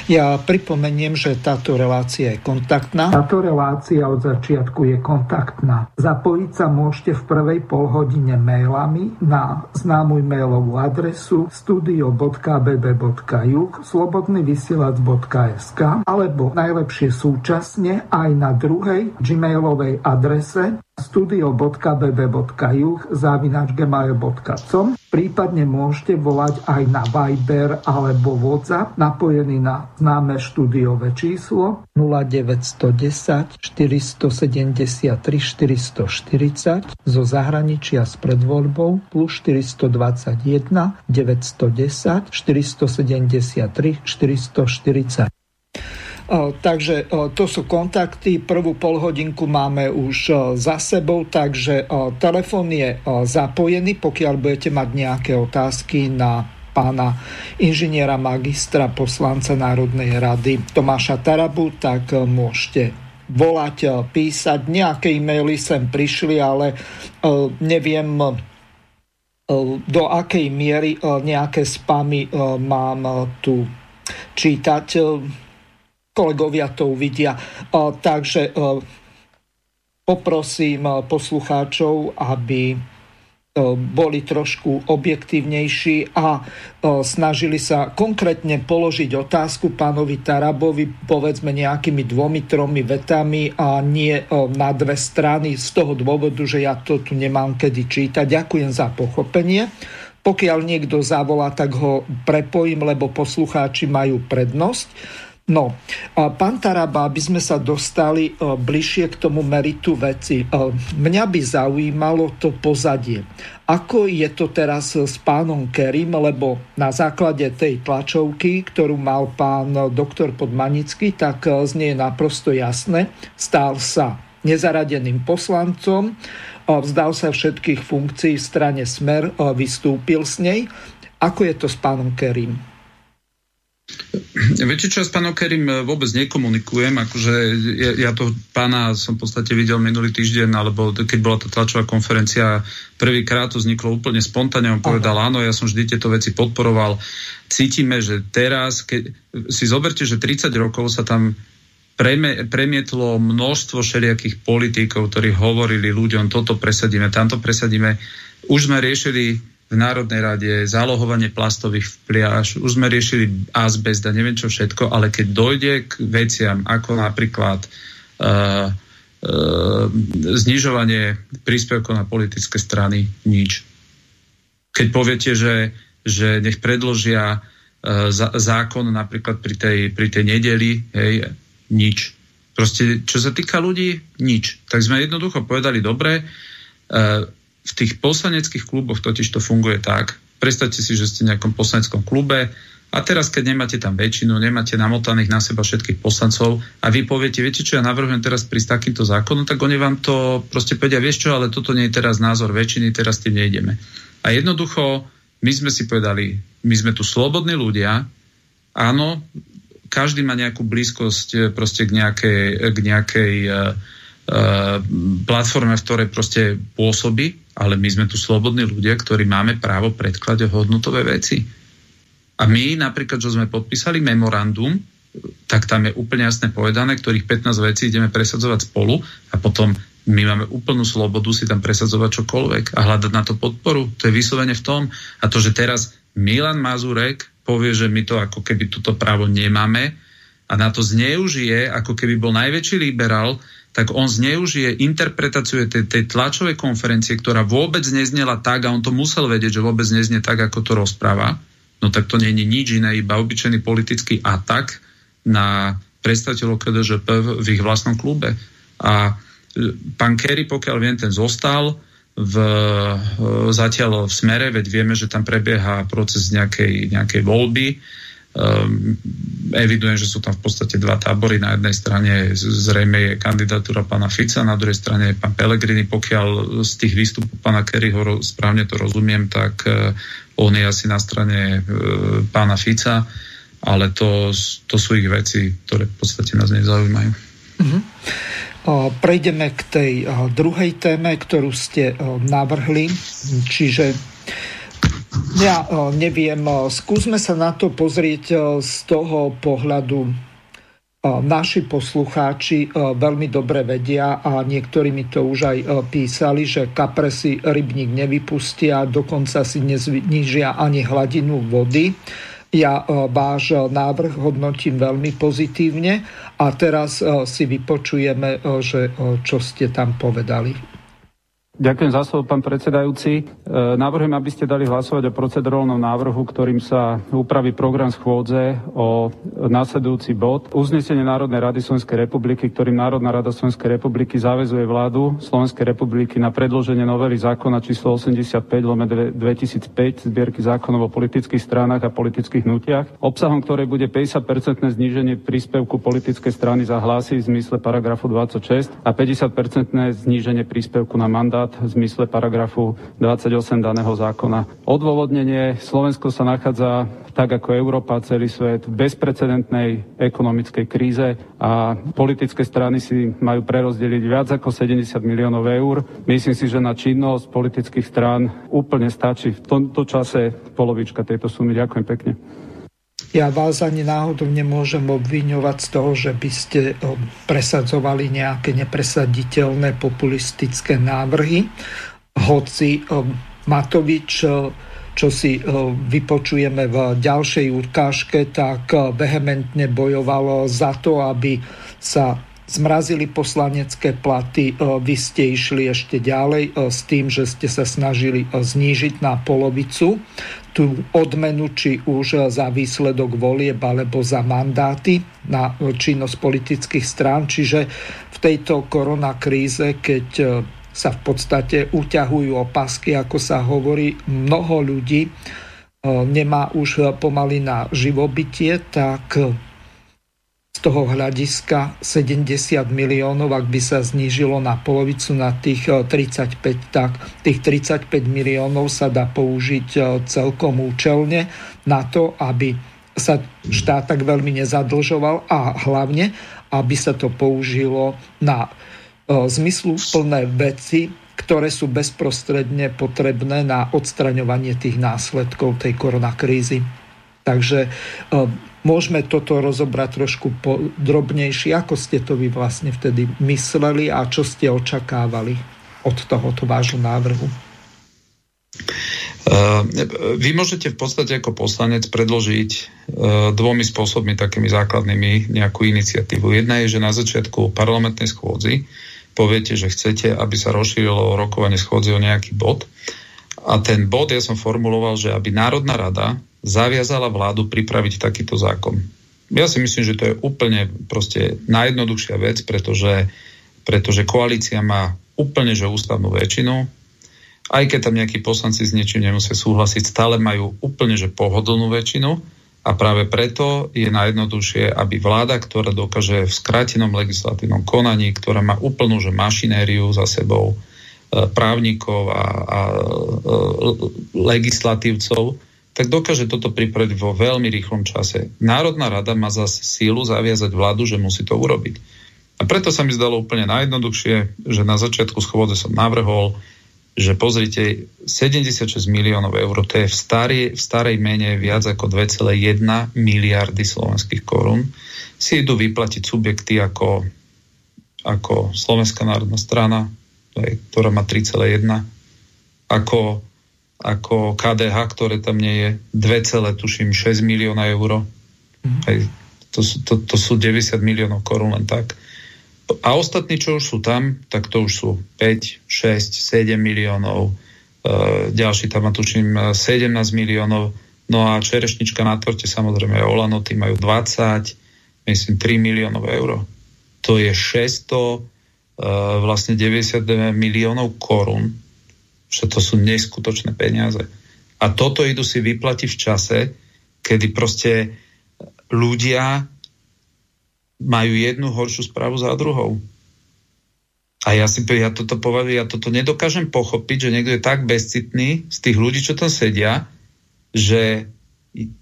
Ja pripomeniem, že táto relácia je kontaktná. Táto relácia od začiatku je kontaktná. Zapojiť sa môžete v prvej polhodine mailami na známu mailovú adresu studio.bb.juh slobodnyvysielac.sk alebo najlepšie súčasne aj na druhej gmailovej adrese studio.bb.juh zavinačgmail.com Prípadne môžete volať aj na Viber alebo WhatsApp napojený na známe štúdiové číslo 0910 473 440 zo zahraničia s predvoľbou plus 421 910 473 440. Takže to sú kontakty. Prvú polhodinku máme už za sebou, takže telefón je zapojený, pokiaľ budete mať nejaké otázky na pána inžiniera magistra poslanca Národnej rady Tomáša Tarabu, tak môžete volať, písať. Nejaké e-maily sem prišli, ale neviem do akej miery nejaké spamy mám tu čítať kolegovia to uvidia. Takže poprosím poslucháčov, aby boli trošku objektívnejší a snažili sa konkrétne položiť otázku pánovi Tarabovi, povedzme nejakými dvomi, tromi vetami a nie na dve strany z toho dôvodu, že ja to tu nemám kedy čítať. Ďakujem za pochopenie. Pokiaľ niekto zavolá, tak ho prepojím, lebo poslucháči majú prednosť. No, pán Taraba, aby sme sa dostali e, bližšie k tomu meritu veci, e, mňa by zaujímalo to pozadie. Ako je to teraz s pánom Kerim, lebo na základe tej tlačovky, ktorú mal pán doktor Podmanický, tak e, z nej je naprosto jasné. Stál sa nezaradeným poslancom, vzdal sa všetkých funkcií v strane Smer, vystúpil s nej. Ako je to s pánom Kerim? Ja s pánom Kerim e, vôbec nekomunikujem, akože ja, ja to pána som v podstate videl minulý týždeň, alebo keď bola tá tlačová konferencia, prvýkrát to vzniklo úplne spontánne, on povedal, Aha. áno, ja som vždy tieto veci podporoval. Cítime, že teraz, keď si zoberte, že 30 rokov sa tam premietlo množstvo všelijakých politikov, ktorí hovorili ľuďom, toto presadíme, tamto presadíme. Už sme riešili v Národnej rade, zálohovanie plastových pliáž, už sme riešili azbest a neviem čo všetko, ale keď dojde k veciam ako napríklad uh, uh, znižovanie príspevkov na politické strany, nič. Keď poviete, že, že nech predložia uh, zákon napríklad pri tej, pri tej nedeli, hej, nič. Proste, čo sa týka ľudí, nič. Tak sme jednoducho povedali, dobre, uh, v tých poslaneckých kluboch totiž to funguje tak, predstavte si, že ste v nejakom poslaneckom klube a teraz, keď nemáte tam väčšinu, nemáte namotaných na seba všetkých poslancov a vy poviete, viete čo, ja navrhujem teraz prísť takýmto zákonom, tak oni vám to proste povedia, vieš čo, ale toto nie je teraz názor väčšiny, teraz tým nejdeme. A jednoducho, my sme si povedali, my sme tu slobodní ľudia, áno, každý má nejakú blízkosť e, proste k nejakej, k nejakej uh, platforme, v ktorej proste pôsobí, ale my sme tu slobodní ľudia, ktorí máme právo predkladať hodnotové veci. A my napríklad, čo sme podpísali memorandum, tak tam je úplne jasne povedané, ktorých 15 vecí ideme presadzovať spolu a potom my máme úplnú slobodu si tam presadzovať čokoľvek a hľadať na to podporu. To je vyslovene v tom. A to, že teraz Milan Mazurek povie, že my to ako keby túto právo nemáme a na to zneužije, ako keby bol najväčší liberál, tak on zneužije interpretáciu tej, tej tlačovej konferencie, ktorá vôbec neznela tak a on to musel vedieť, že vôbec neznie tak, ako to rozpráva. No tak to nie je nič iné, iba obyčajný politický atak na predstaviteľov KDŽP v ich vlastnom klube. A Pán Kerry, pokiaľ viem, ten zostal v, zatiaľ v smere, veď vieme, že tam prebieha proces nejakej, nejakej voľby. Um, evidujem, že sú tam v podstate dva tábory. Na jednej strane zrejme je kandidatúra pána Fica, na druhej strane je pán Pellegrini. Pokiaľ z tých výstupov pána Kerryho správne to rozumiem, tak uh, on je asi na strane uh, pána Fica, ale to, to sú ich veci, ktoré v podstate nás nezaujímajú. Mm-hmm. Prejdeme k tej druhej téme, ktorú ste navrhli, čiže ja neviem, skúsme sa na to pozrieť z toho pohľadu. Naši poslucháči veľmi dobre vedia a niektorí mi to už aj písali, že kapresy rybník nevypustia, dokonca si neznižia ani hladinu vody. Ja váš návrh hodnotím veľmi pozitívne a teraz si vypočujeme, že čo ste tam povedali. Ďakujem za slovo, pán predsedajúci. E, navrhujem, aby ste dali hlasovať o procedurálnom návrhu, ktorým sa upraví program schôdze o následujúci bod. Uznesenie Národnej rady Slovenskej republiky, ktorým Národná rada Slovenskej republiky záväzuje vládu Slovenskej republiky na predloženie novely zákona číslo 85 lome 2005 zbierky zákonov o politických stránach a politických hnutiach, obsahom ktorej bude 50-percentné zníženie príspevku politickej strany za hlasy v zmysle paragrafu 26 a 50-percentné zníženie príspevku na mandát štát v zmysle paragrafu 28 daného zákona. Odôvodnenie Slovensko sa nachádza tak ako Európa celý svet v bezprecedentnej ekonomickej kríze a politické strany si majú prerozdeliť viac ako 70 miliónov eur. Myslím si, že na činnosť politických strán úplne stačí v tomto čase polovička tejto sumy. Ďakujem pekne. Ja vás ani náhodou nemôžem obviňovať z toho, že by ste presadzovali nejaké nepresaditeľné populistické návrhy, hoci Matovič čo si vypočujeme v ďalšej ukážke, tak vehementne bojoval za to, aby sa zmrazili poslanecké platy, vy ste išli ešte ďalej s tým, že ste sa snažili znížiť na polovicu tú odmenu, či už za výsledok volieb alebo za mandáty na činnosť politických strán. Čiže v tejto koronakríze, keď e, sa v podstate uťahujú opasky, ako sa hovorí, mnoho ľudí e, nemá už pomaly na živobytie, tak toho hľadiska 70 miliónov, ak by sa znížilo na polovicu na tých 35, eh, tak tých 35 miliónov sa dá použiť eh, celkom účelne na to, aby sa štát tak veľmi nezadlžoval a hlavne, aby sa to použilo na eh, zmysluplné veci, ktoré sú bezprostredne potrebné na odstraňovanie tých následkov tej koronakrízy. Takže Môžeme toto rozobrať trošku drobnejšie, ako ste to vy vlastne vtedy mysleli a čo ste očakávali od tohoto vášho návrhu? Uh, vy môžete v podstate ako poslanec predložiť uh, dvomi spôsobmi, takými základnými nejakú iniciatívu. Jedna je, že na začiatku parlamentnej schôdzy poviete, že chcete, aby sa rozšírilo rokovanie schôdzy o nejaký bod. A ten bod ja som formuloval, že aby Národná rada zaviazala vládu pripraviť takýto zákon. Ja si myslím, že to je úplne proste najjednoduchšia vec, pretože, pretože koalícia má úplne že ústavnú väčšinu. Aj keď tam nejakí poslanci s niečím nemusia súhlasiť, stále majú úplne že pohodlnú väčšinu a práve preto je najjednoduchšie, aby vláda, ktorá dokáže v skrátenom legislatívnom konaní, ktorá má úplnú že mašinériu za sebou, právnikov a, a legislatívcov, tak dokáže toto pripraviť vo veľmi rýchlom čase. Národná rada má zase sílu zaviazať vládu, že musí to urobiť. A preto sa mi zdalo úplne najjednoduchšie, že na začiatku schôdze som navrhol, že pozrite, 76 miliónov eur, to je v, starej, v starej mene viac ako 2,1 miliardy slovenských korún, si idú vyplatiť subjekty ako, ako Slovenská národná strana, ktorá má 3,1, ako ako KDH, ktoré tam nie je, 2, tuším 6 milióna eur. Mm. Hej, to, to, to sú 90 miliónov korún len tak. A ostatní, čo už sú tam, tak to už sú 5, 6, 7 miliónov. E, ďalší tam má tuším 17 miliónov. No a čerešnička na torte samozrejme Olano, tí majú 20, myslím 3 miliónov eur. To je 600, e, vlastne 90 miliónov korún že to sú neskutočné peniaze. A toto idú si vyplatiť v čase, kedy proste ľudia majú jednu horšiu správu za druhou. A ja si ja toto považujem, ja toto nedokážem pochopiť, že niekto je tak bezcitný z tých ľudí, čo tam sedia, že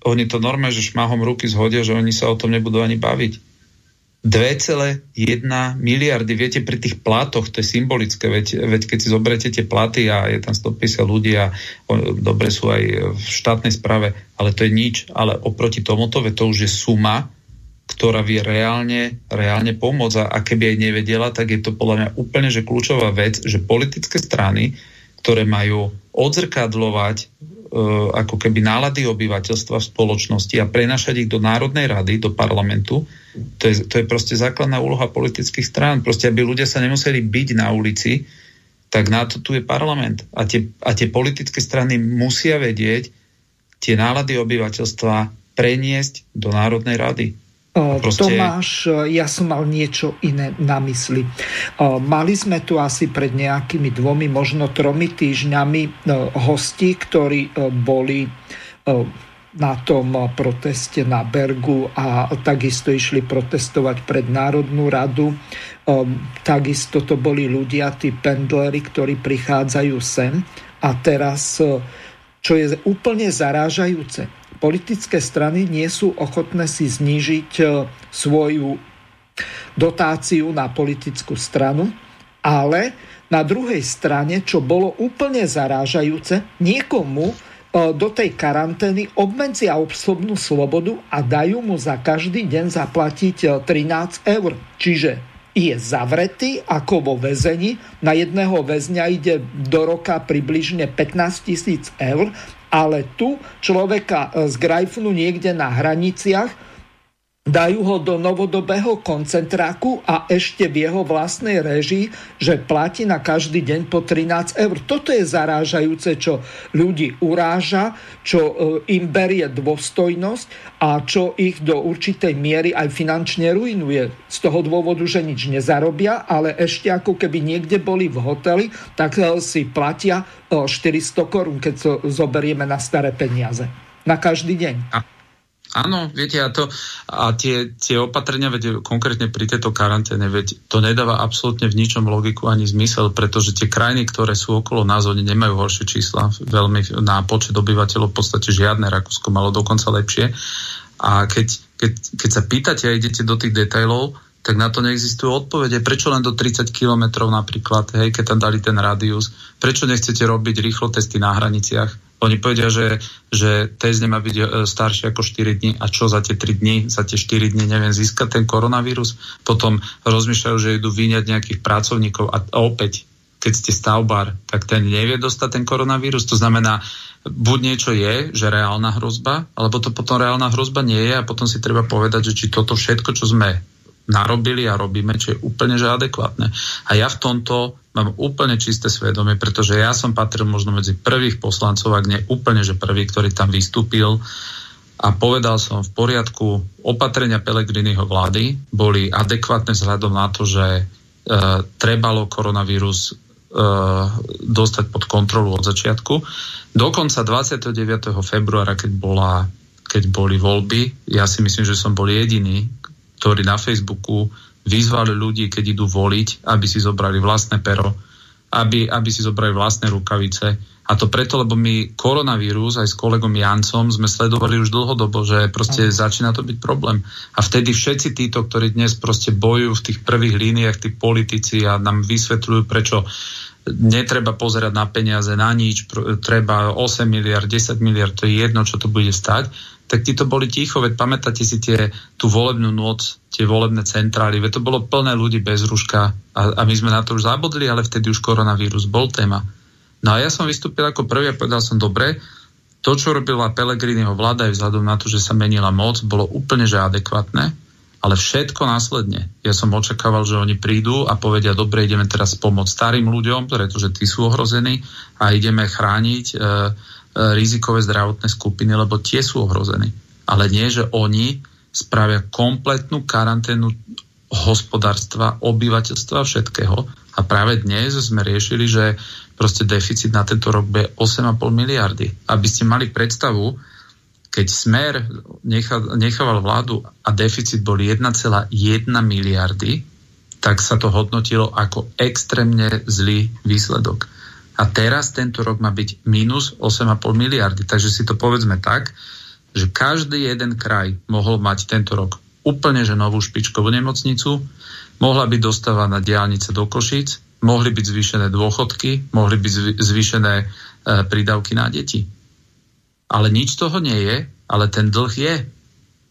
oni to normálne, že šmahom ruky zhodia, že oni sa o tom nebudú ani baviť. 2,1 miliardy, viete, pri tých plátoch, to je symbolické, veď, veď keď si zoberiete tie platy a je tam 150 ľudí a dobre sú aj v štátnej správe, ale to je nič, ale oproti tomuto, veď to už je suma, ktorá vie reálne, reálne pomôcť. A, a keby aj nevedela, tak je to podľa mňa úplne že kľúčová vec, že politické strany, ktoré majú odzrkadlovať E, ako keby nálady obyvateľstva v spoločnosti a prenašať ich do Národnej rady, do parlamentu, to je, to je proste základná úloha politických strán. Proste, aby ľudia sa nemuseli byť na ulici, tak na to tu je parlament. A tie, a tie politické strany musia vedieť tie nálady obyvateľstva preniesť do Národnej rady. Proste... Tomáš, ja som mal niečo iné na mysli. Mali sme tu asi pred nejakými dvomi, možno tromi týždňami hosti, ktorí boli na tom proteste na Bergu a takisto išli protestovať pred Národnú radu. Takisto to boli ľudia, tí pendleri, ktorí prichádzajú sem a teraz, čo je úplne zarážajúce, politické strany nie sú ochotné si znížiť e, svoju dotáciu na politickú stranu, ale na druhej strane, čo bolo úplne zarážajúce, niekomu e, do tej karantény obmedzia osobnú slobodu a dajú mu za každý deň zaplatiť 13 e, eur. Čiže je zavretý ako vo väzení. Na jedného väzňa ide do roka približne 15 tisíc eur ale tu človeka e, zgrajfnú niekde na hraniciach, dajú ho do novodobého koncentráku a ešte v jeho vlastnej režii, že platí na každý deň po 13 eur. Toto je zarážajúce, čo ľudí uráža, čo e, im berie dôstojnosť a čo ich do určitej miery aj finančne ruinuje. Z toho dôvodu, že nič nezarobia, ale ešte ako keby niekde boli v hoteli, tak e, si platia 400 korún, keď to zoberieme na staré peniaze. Na každý deň. A, áno, viete, a, to, a tie, tie opatrenia, veď konkrétne pri tejto karanténe, veď to nedáva absolútne v ničom logiku ani zmysel, pretože tie krajiny, ktoré sú okolo nás, oni nemajú horšie čísla, veľmi na počet obyvateľov v podstate žiadne, Rakúsko malo dokonca lepšie. A keď, keď, keď sa pýtate a idete do tých detailov, tak na to neexistujú odpovede. Prečo len do 30 km napríklad, hej, keď tam dali ten radius? Prečo nechcete robiť rýchlo testy na hraniciach? Oni povedia, že, že test nemá byť e, starší ako 4 dní a čo za tie 3 dní, za tie 4 dní neviem získať ten koronavírus. Potom rozmýšľajú, že idú vyňať nejakých pracovníkov a, opäť, keď ste stavbár, tak ten nevie dostať ten koronavírus. To znamená, buď niečo je, že reálna hrozba, alebo to potom reálna hrozba nie je a potom si treba povedať, že či toto všetko, čo sme narobili a robíme, čo je úplne že adekvátne. A ja v tomto mám úplne čisté svedomie, pretože ja som patril možno medzi prvých poslancov, ak nie úplne, že prvý, ktorý tam vystúpil a povedal som v poriadku, opatrenia Pelegriniho vlády boli adekvátne vzhľadom na to, že e, trebalo koronavírus e, dostať pod kontrolu od začiatku. Dokonca 29. februára, keď, bola, keď boli voľby, ja si myslím, že som bol jediný, ktorí na Facebooku vyzvali ľudí, keď idú voliť, aby si zobrali vlastné pero aby, aby si zobrali vlastné rukavice. A to preto, lebo my koronavírus aj s kolegom Jancom sme sledovali už dlhodobo, že proste začína to byť problém. A vtedy všetci títo, ktorí dnes proste bojujú v tých prvých líniách, tí politici a nám vysvetľujú, prečo netreba pozerať na peniaze, na nič, treba 8 miliard, 10 miliard, to je jedno, čo to bude stať, tak tí to boli ticho, veď pamätáte si tie, tú volebnú noc, tie volebné centrály, veď to bolo plné ľudí bez ruška a, a my sme na to už zabudli, ale vtedy už koronavírus bol téma. No a ja som vystúpil ako prvý a povedal som, dobre, to, čo robila Pelegriniho vláda aj vzhľadom na to, že sa menila moc, bolo úplne že adekvátne, ale všetko následne. Ja som očakával, že oni prídu a povedia, dobre, ideme teraz pomôcť starým ľuďom, pretože tí sú ohrození a ideme chrániť E, rizikové zdravotné skupiny, lebo tie sú ohrození. Ale nie, že oni spravia kompletnú karanténu hospodárstva, obyvateľstva všetkého. A práve dnes sme riešili, že proste deficit na tento rok bude 8,5 miliardy. Aby ste mali predstavu, keď Smer nechával vládu a deficit bol 1,1 miliardy, tak sa to hodnotilo ako extrémne zlý výsledok. A teraz tento rok má byť minus 8,5 miliardy. Takže si to povedzme tak, že každý jeden kraj mohol mať tento rok úplne že novú špičkovú nemocnicu, mohla byť dostávaná diálnice do Košíc, mohli byť zvýšené dôchodky, mohli byť zvýšené e, prídavky na deti. Ale nič toho nie je, ale ten dlh je.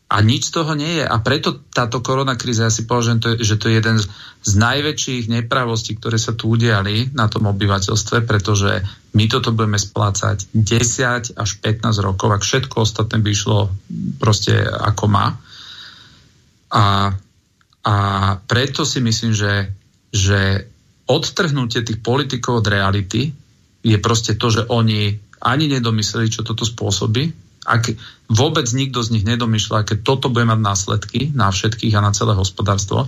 A nič z toho nie je. A preto táto koronakríza, ja si považujem, že to je jeden z najväčších nepravostí, ktoré sa tu udiali na tom obyvateľstve, pretože my toto budeme splácať 10 až 15 rokov, ak všetko ostatné by išlo proste ako má. A, a preto si myslím, že, že odtrhnutie tých politikov od reality je proste to, že oni ani nedomysleli, čo toto spôsobí, ak vôbec nikto z nich nedomýšľa, keď toto bude mať následky na všetkých a na celé hospodárstvo.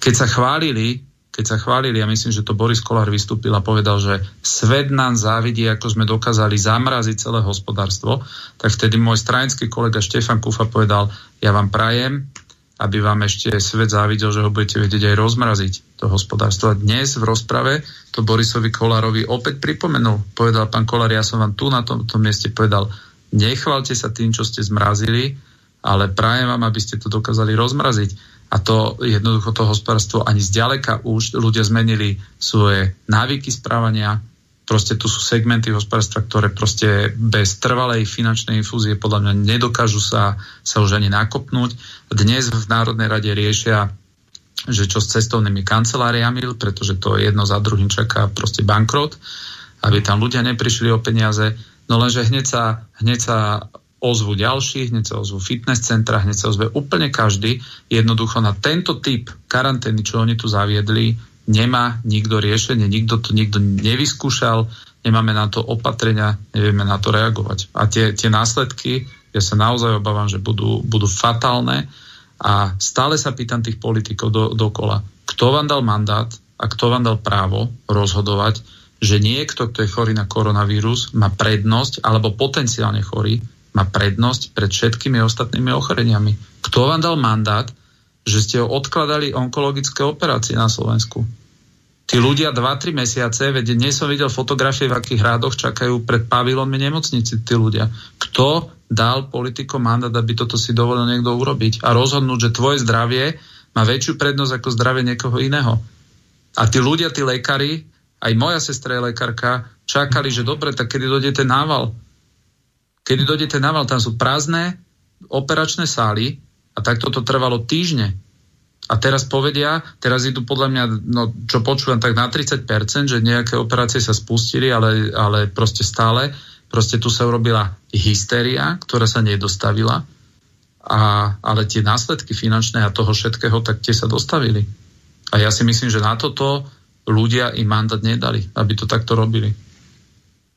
Keď sa chválili, keď sa chválili, ja myslím, že to Boris Kolár vystúpil a povedal, že svet nám závidí, ako sme dokázali zamraziť celé hospodárstvo, tak vtedy môj stranický kolega Štefan Kufa povedal, ja vám prajem, aby vám ešte svet závidel, že ho budete vedieť aj rozmraziť, to hospodárstvo. A dnes v rozprave to Borisovi Kolárovi opäť pripomenul. Povedal pán Kolár, ja som vám tu na tomto mieste povedal, Nechvalte sa tým, čo ste zmrazili, ale prajem vám, aby ste to dokázali rozmraziť. A to jednoducho to hospodárstvo ani zďaleka už ľudia zmenili svoje návyky správania. Proste tu sú segmenty hospodárstva, ktoré proste bez trvalej finančnej infúzie podľa mňa nedokážu sa, sa už ani nakopnúť. Dnes v Národnej rade riešia že čo s cestovnými kanceláriami, pretože to jedno za druhým čaká proste bankrot, aby tam ľudia neprišli o peniaze No lenže hneď sa, hneď sa ozvu ďalší, hneď sa ozvu fitness centra, hneď sa ozve úplne každý. Jednoducho na tento typ karantény, čo oni tu zaviedli, nemá nikto riešenie, nikto to nikto nevyskúšal, nemáme na to opatrenia, nevieme na to reagovať. A tie, tie následky, ja sa naozaj obávam, že budú, budú fatálne a stále sa pýtam tých politikov do, dokola, kto vám dal mandát a kto vám dal právo rozhodovať, že niekto, kto je chorý na koronavírus, má prednosť, alebo potenciálne chorý, má prednosť pred všetkými ostatnými ochoreniami. Kto vám dal mandát, že ste ho odkladali onkologické operácie na Slovensku? Tí ľudia 2-3 mesiace, veď dnes som videl fotografie, v akých rádoch čakajú pred pavilonmi nemocnici tí ľudia. Kto dal politikom mandát, aby toto si dovolil niekto urobiť a rozhodnúť, že tvoje zdravie má väčšiu prednosť ako zdravie niekoho iného. A tí ľudia, tí lekári, aj moja sestra je lekárka, čakali, že dobre, tak kedy dojde ten nával? Kedy dojde ten nával? Tam sú prázdne operačné sály a tak toto trvalo týždne. A teraz povedia, teraz idú podľa mňa, no čo počúvam, tak na 30%, že nejaké operácie sa spustili, ale, ale proste stále, proste tu sa urobila hysteria, ktorá sa nedostavila, a, ale tie následky finančné a toho všetkého, tak tie sa dostavili. A ja si myslím, že na toto ľudia im mandát nedali, aby to takto robili.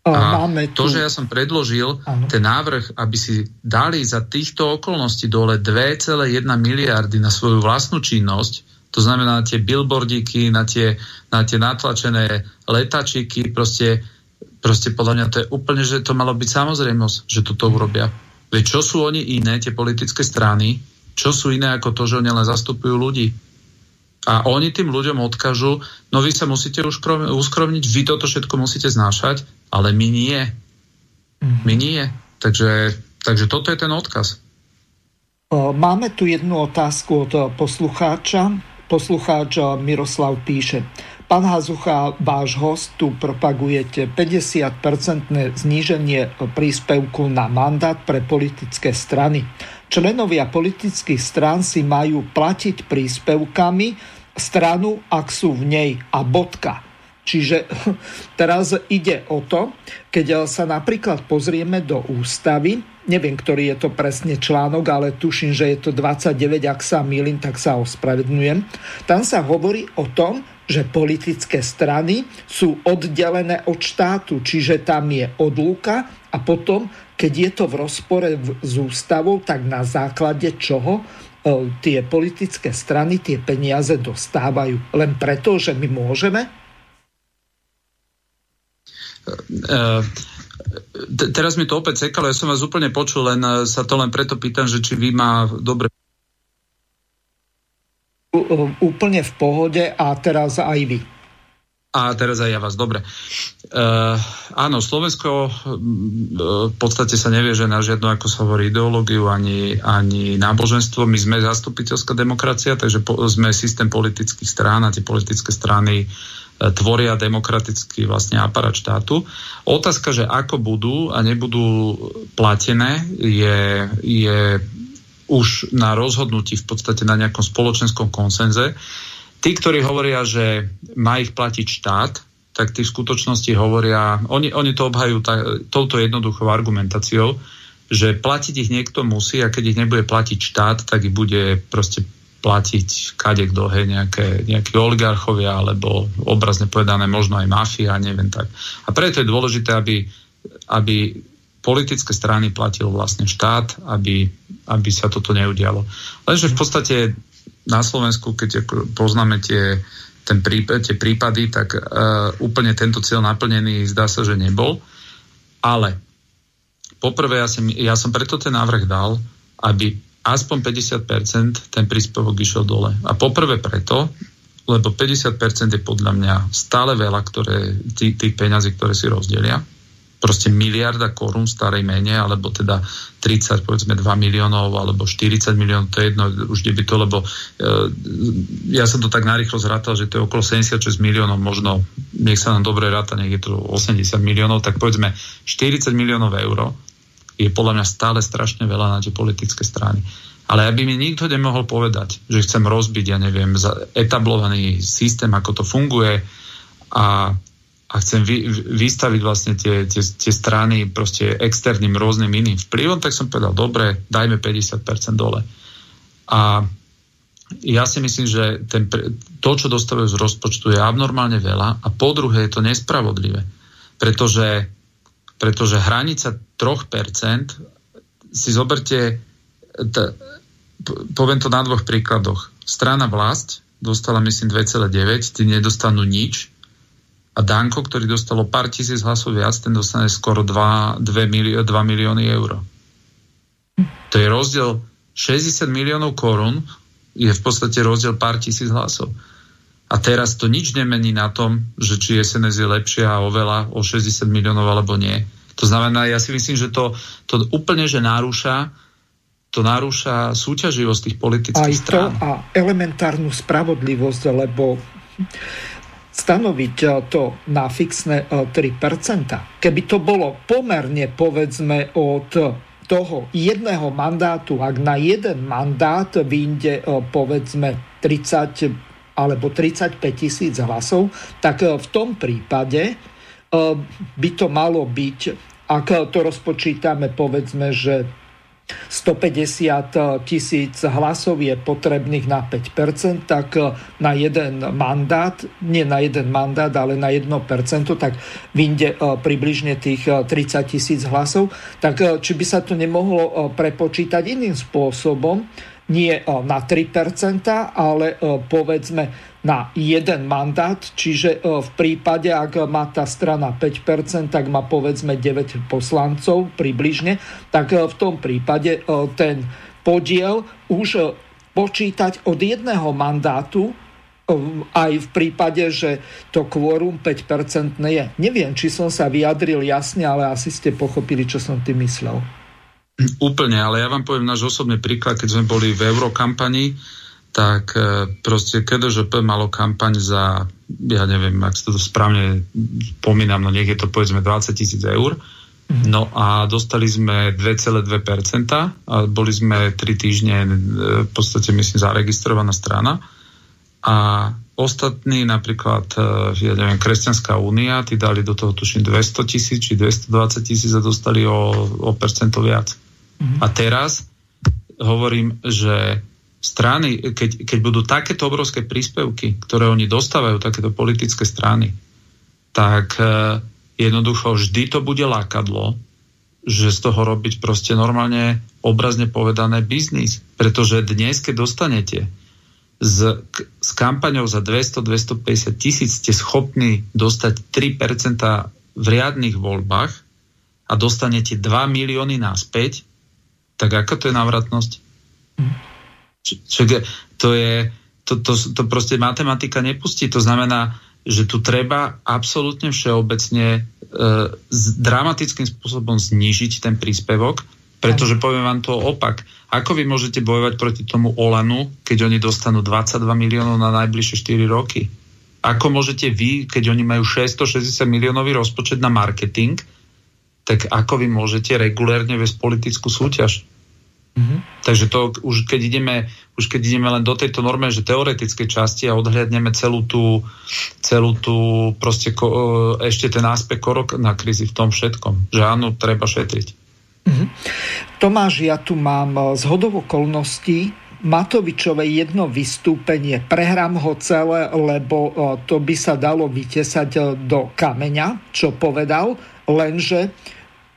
A Máme to, že ja som predložil ano. ten návrh, aby si dali za týchto okolností dole 2,1 miliardy na svoju vlastnú činnosť, to znamená na tie billboardíky, na tie, na tie natlačené letačiky, proste, proste podľa mňa to je úplne, že to malo byť samozrejmosť, že toto urobia. Veď čo sú oni iné, tie politické strany, čo sú iné ako to, že oni len zastupujú ľudí. A oni tým ľuďom odkážu, no vy sa musíte uskromniť, vy toto všetko musíte znášať, ale my nie. Mhm. My nie. Takže, takže toto je ten odkaz. Máme tu jednu otázku od poslucháča. Poslucháč Miroslav píše. Pán Hazucha, váš host, tu propagujete 50-percentné zníženie príspevku na mandát pre politické strany. Členovia politických strán si majú platiť príspevkami stranu, ak sú v nej a bodka. Čiže teraz ide o to, keď sa napríklad pozrieme do ústavy, neviem, ktorý je to presne článok, ale tuším, že je to 29, ak sa milím, tak sa ospravedlňujem. Tam sa hovorí o tom, že politické strany sú oddelené od štátu, čiže tam je odluka a potom, keď je to v rozpore s ústavou, tak na základe čoho tie politické strany tie peniaze dostávajú. Len preto, že my môžeme? E, e, teraz mi to opäť sekalo, ja som vás úplne počul, len sa to len preto pýtam, že či vy má dobre úplne v pohode a teraz aj vy. A teraz aj ja vás, dobre. Uh, áno, Slovensko uh, v podstate sa nevie, že na žiadnu, ako sa hovorí, ideológiu ani, ani náboženstvo. My sme zastupiteľská demokracia, takže po, sme systém politických strán a tie politické strany uh, tvoria demokratický vlastne aparát štátu. Otázka, že ako budú a nebudú platené, je, je už na rozhodnutí v podstate na nejakom spoločenskom konsenze. Tí, ktorí hovoria, že má ich platiť štát, tak tí v skutočnosti hovoria, oni, oni to obhajú tá, touto jednoduchou argumentáciou, že platiť ich niekto musí a keď ich nebude platiť štát, tak ich bude proste platiť kade kto, hej, nejaké, nejakí oligarchovia alebo obrazne povedané možno aj mafia, neviem tak. A preto je dôležité, aby, aby politické strany platil vlastne štát, aby, aby sa toto neudialo. Lenže v podstate na Slovensku, keď poznáme tie, ten prípad, tie prípady, tak uh, úplne tento cieľ naplnený zdá sa, že nebol. Ale poprvé ja, som, ja som preto ten návrh dal, aby aspoň 50% ten príspevok išiel dole. A poprvé preto, lebo 50% je podľa mňa stále veľa, ktoré, tých, tých peňazí, ktoré si rozdelia proste miliarda korún v starej mene, alebo teda 30, povedzme 2 miliónov, alebo 40 miliónov, to je jedno, už by to, lebo e, ja som to tak narýchlo zrátal, že to je okolo 76 miliónov, možno, nech sa nám dobre ráta, nech je to 80 miliónov, tak povedzme 40 miliónov eur je podľa mňa stále strašne veľa na tie politické strany. Ale aby mi nikto nemohol povedať, že chcem rozbiť, ja neviem, etablovaný systém, ako to funguje a a chcem vy, vystaviť vlastne tie, tie, tie strany proste externým rôznym iným vplyvom, tak som povedal, dobre, dajme 50% dole. A ja si myslím, že ten, to, čo dostávajú z rozpočtu, je abnormálne veľa a po druhé je to nespravodlivé, pretože, pretože hranica 3% si zoberte, t, poviem to na dvoch príkladoch. Strana vlast dostala myslím 2,9, tí nedostanú nič, a Danko, ktorý dostalo pár tisíc hlasov viac, ten dostane skoro 2, 2, milió, 2 milióny eur. To je rozdiel 60 miliónov korún, je v podstate rozdiel pár tisíc hlasov. A teraz to nič nemení na tom, že či SNS je lepšia oveľa o 60 miliónov alebo nie. To znamená, ja si myslím, že to, to úplne, že narúša to narúša súťaživosť tých politických Aj strán. to a elementárnu spravodlivosť, lebo stanoviť eh, to na fixné 3%. Eh, Keby to bolo pomerne, povedzme, od toho jedného mandátu, ak na jeden mandát vyjde, eh, povedzme, 30 alebo 35 tisíc hlasov, tak v tom prípade by to malo byť, ak to rozpočítame, povedzme, že 150 tisíc hlasov je potrebných na 5%, tak eh, na jeden mandát, nie na jeden mandát, ale na 1%, tak vyjde eh, približne tých 30 eh, tisíc hlasov. Tak či by sa to nemohlo prepočítať iným spôsobom, nie na 3%, ale povedzme na jeden mandát, čiže e, v prípade, ak má tá strana 5%, tak má povedzme 9 poslancov približne, tak e, v tom prípade e, ten podiel už počítať od jedného mandátu aj v prípade, že to kvórum 5% je. Neviem, či som sa vyjadril jasne, ale asi ste pochopili, čo som tým myslel. Úplne, ale ja vám poviem náš osobný príklad, keď sme boli v eurokampani, tak e, proste KDŽP malo kampaň za, ja neviem, ak sa to správne pomínam, no nech je to povedzme 20 tisíc eur. Mhm. No a dostali sme 2,2% a boli sme 3 týždne e, v podstate myslím zaregistrovaná strana a ostatní napríklad, e, ja neviem, Kresťanská únia, tí dali do toho tuším 200 tisíc či 220 tisíc a dostali o, o percento viac. Mm-hmm. A teraz hovorím, že strany, keď, keď budú takéto obrovské príspevky, ktoré oni dostávajú, takéto politické strany, tak uh, jednoducho vždy to bude lákadlo, že z toho robiť proste normálne obrazne povedané biznis. Pretože dnes, keď dostanete s, s kampaňou za 200-250 tisíc ste schopní dostať 3% v riadnych voľbách a dostanete 2 milióny naspäť, tak ako to je návratnosť? Čo, to je, to, to, to proste matematika nepustí. To znamená, že tu treba absolútne všeobecne e, dramatickým spôsobom znížiť ten príspevok, pretože poviem vám to opak. Ako vy môžete bojovať proti tomu Olanu, keď oni dostanú 22 miliónov na najbližšie 4 roky? Ako môžete vy, keď oni majú 660 miliónový rozpočet na marketing, tak ako vy môžete regulérne viesť politickú súťaž? Mm-hmm. Takže to už keď ideme, už keď ideme len do tejto norme, že teoretické časti a odhľadneme celú tú, celú tú proste ko, e, ešte ten aspekt korok na krízy v tom všetkom, že áno, treba šetriť. Mm-hmm. Tomáš, ja tu mám e, z hodov okolností Matovičové jedno vystúpenie. Prehrám ho celé, lebo e, to by sa dalo vytesať do kameňa, čo povedal, lenže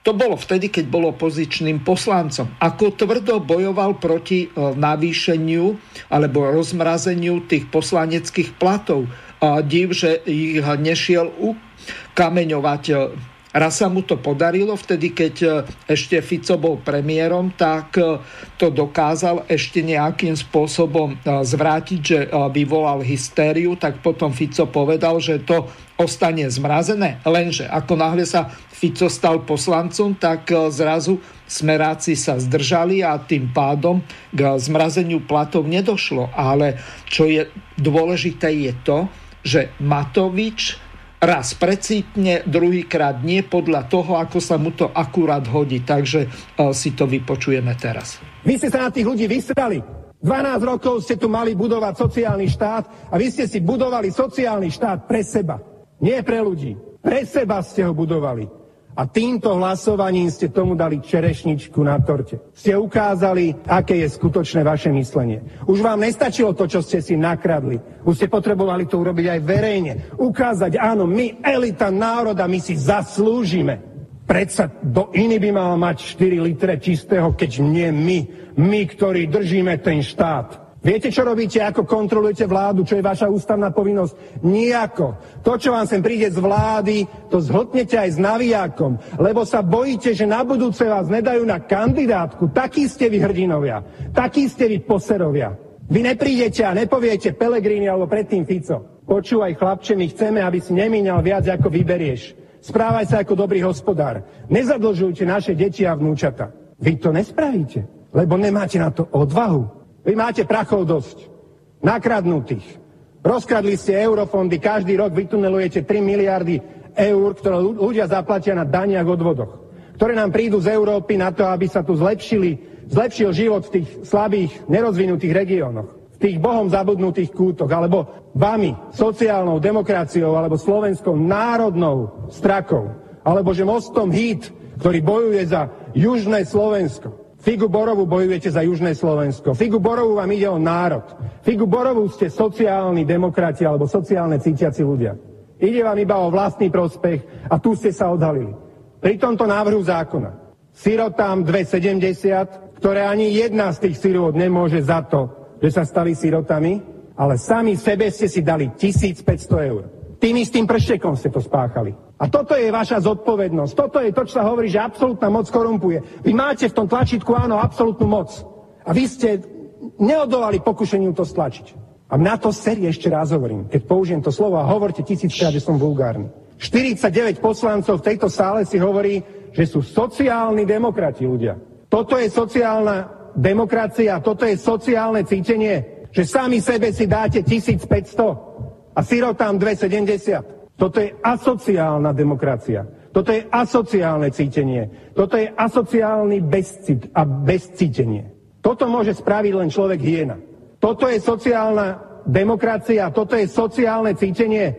to bolo vtedy, keď bol opozičným poslancom. Ako tvrdo bojoval proti e, navýšeniu alebo rozmrazeniu tých poslaneckých platov. A div, že ich nešiel ukameňovať Raz sa mu to podarilo, vtedy keď e, ešte Fico bol premiérom, tak e, to dokázal ešte nejakým spôsobom e, zvrátiť, že vyvolal hystériu, tak potom Fico povedal, že to ostane zmrazené. Lenže ako náhle sa Fico stal poslancom, tak zrazu smeráci sa zdržali a tým pádom k zmrazeniu platov nedošlo. Ale čo je dôležité je to, že Matovič raz precítne, druhýkrát nie podľa toho, ako sa mu to akurát hodí. Takže uh, si to vypočujeme teraz. Vy ste sa na tých ľudí vysrali. 12 rokov ste tu mali budovať sociálny štát a vy ste si budovali sociálny štát pre seba. Nie pre ľudí. Pre seba ste ho budovali. A týmto hlasovaním ste tomu dali čerešničku na torte. Ste ukázali, aké je skutočné vaše myslenie. Už vám nestačilo to, čo ste si nakradli. Už ste potrebovali to urobiť aj verejne. Ukázať, áno, my, elita národa, my si zaslúžime. Predsa do iný by mal mať 4 litre čistého, keď nie my, my, ktorí držíme ten štát. Viete, čo robíte, ako kontrolujete vládu, čo je vaša ústavná povinnosť? Nijako. To, čo vám sem príde z vlády, to zhltnete aj s navijákom, lebo sa bojíte, že na budúce vás nedajú na kandidátku. Takí ste vy hrdinovia. Takí ste vy poserovia. Vy neprídete a nepoviete Pelegrini alebo predtým Fico. Počúvaj, chlapče, my chceme, aby si nemíňal viac, ako vyberieš. Správaj sa ako dobrý hospodár. Nezadlžujte naše deti a vnúčata. Vy to nespravíte, lebo nemáte na to odvahu. Vy máte prachov dosť. Nakradnutých. Rozkradli ste eurofondy, každý rok vytunelujete 3 miliardy eur, ktoré ľudia zaplatia na daniach odvodoch, ktoré nám prídu z Európy na to, aby sa tu zlepšili, zlepšil život v tých slabých, nerozvinutých regiónoch, v tých bohom zabudnutých kútoch, alebo vami, sociálnou demokraciou, alebo slovenskou národnou strakou, alebo že mostom HIT, ktorý bojuje za južné Slovensko. Figu Borovu bojujete za Južné Slovensko. Figu Borovu vám ide o národ. Figu Borovu ste sociálni demokrati alebo sociálne cítiaci ľudia. Ide vám iba o vlastný prospech a tu ste sa odhalili. Pri tomto návrhu zákona sirotám 270, ktoré ani jedna z tých sirot nemôže za to, že sa stali sirotami, ale sami sebe ste si dali 1500 eur. Tým istým prštekom ste to spáchali. A toto je vaša zodpovednosť. Toto je to, čo sa hovorí, že absolútna moc korumpuje. Vy máte v tom tlačítku, áno, absolútnu moc. A vy ste neodolali pokušeniu to stlačiť. A na to série ešte raz hovorím, keď použijem to slovo a hovorte tisíckrát, že som vulgárny. 49 poslancov v tejto sále si hovorí, že sú sociálni demokrati ľudia. Toto je sociálna demokracia, toto je sociálne cítenie, že sami sebe si dáte 1500 a sirotám 270. Toto je asociálna demokracia. Toto je asociálne cítenie. Toto je asociálny bezcit a bezcítenie. Toto môže spraviť len človek hyena. Toto je sociálna demokracia, toto je sociálne cítenie,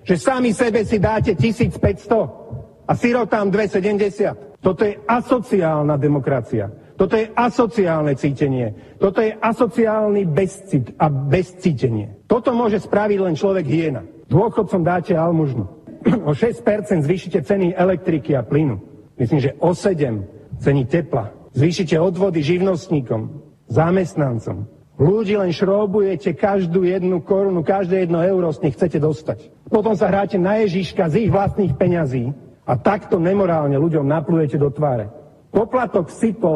že sami sebe si dáte 1500 a sirotám 270. Toto je asociálna demokracia. Toto je asociálne cítenie. Toto je asociálny bezcit a bezcítenie. Toto môže spraviť len človek hyena. Dôchodcom dáte almužnu. O 6% zvýšite ceny elektriky a plynu. Myslím, že o 7 ceny tepla. Zvýšite odvody živnostníkom, zamestnancom, Ľudí len šrobujete každú jednu korunu, každé jedno euro z nich chcete dostať. Potom sa hráte na Ježiška z ich vlastných peňazí a takto nemorálne ľuďom naplujete do tváre. Poplatok SIPO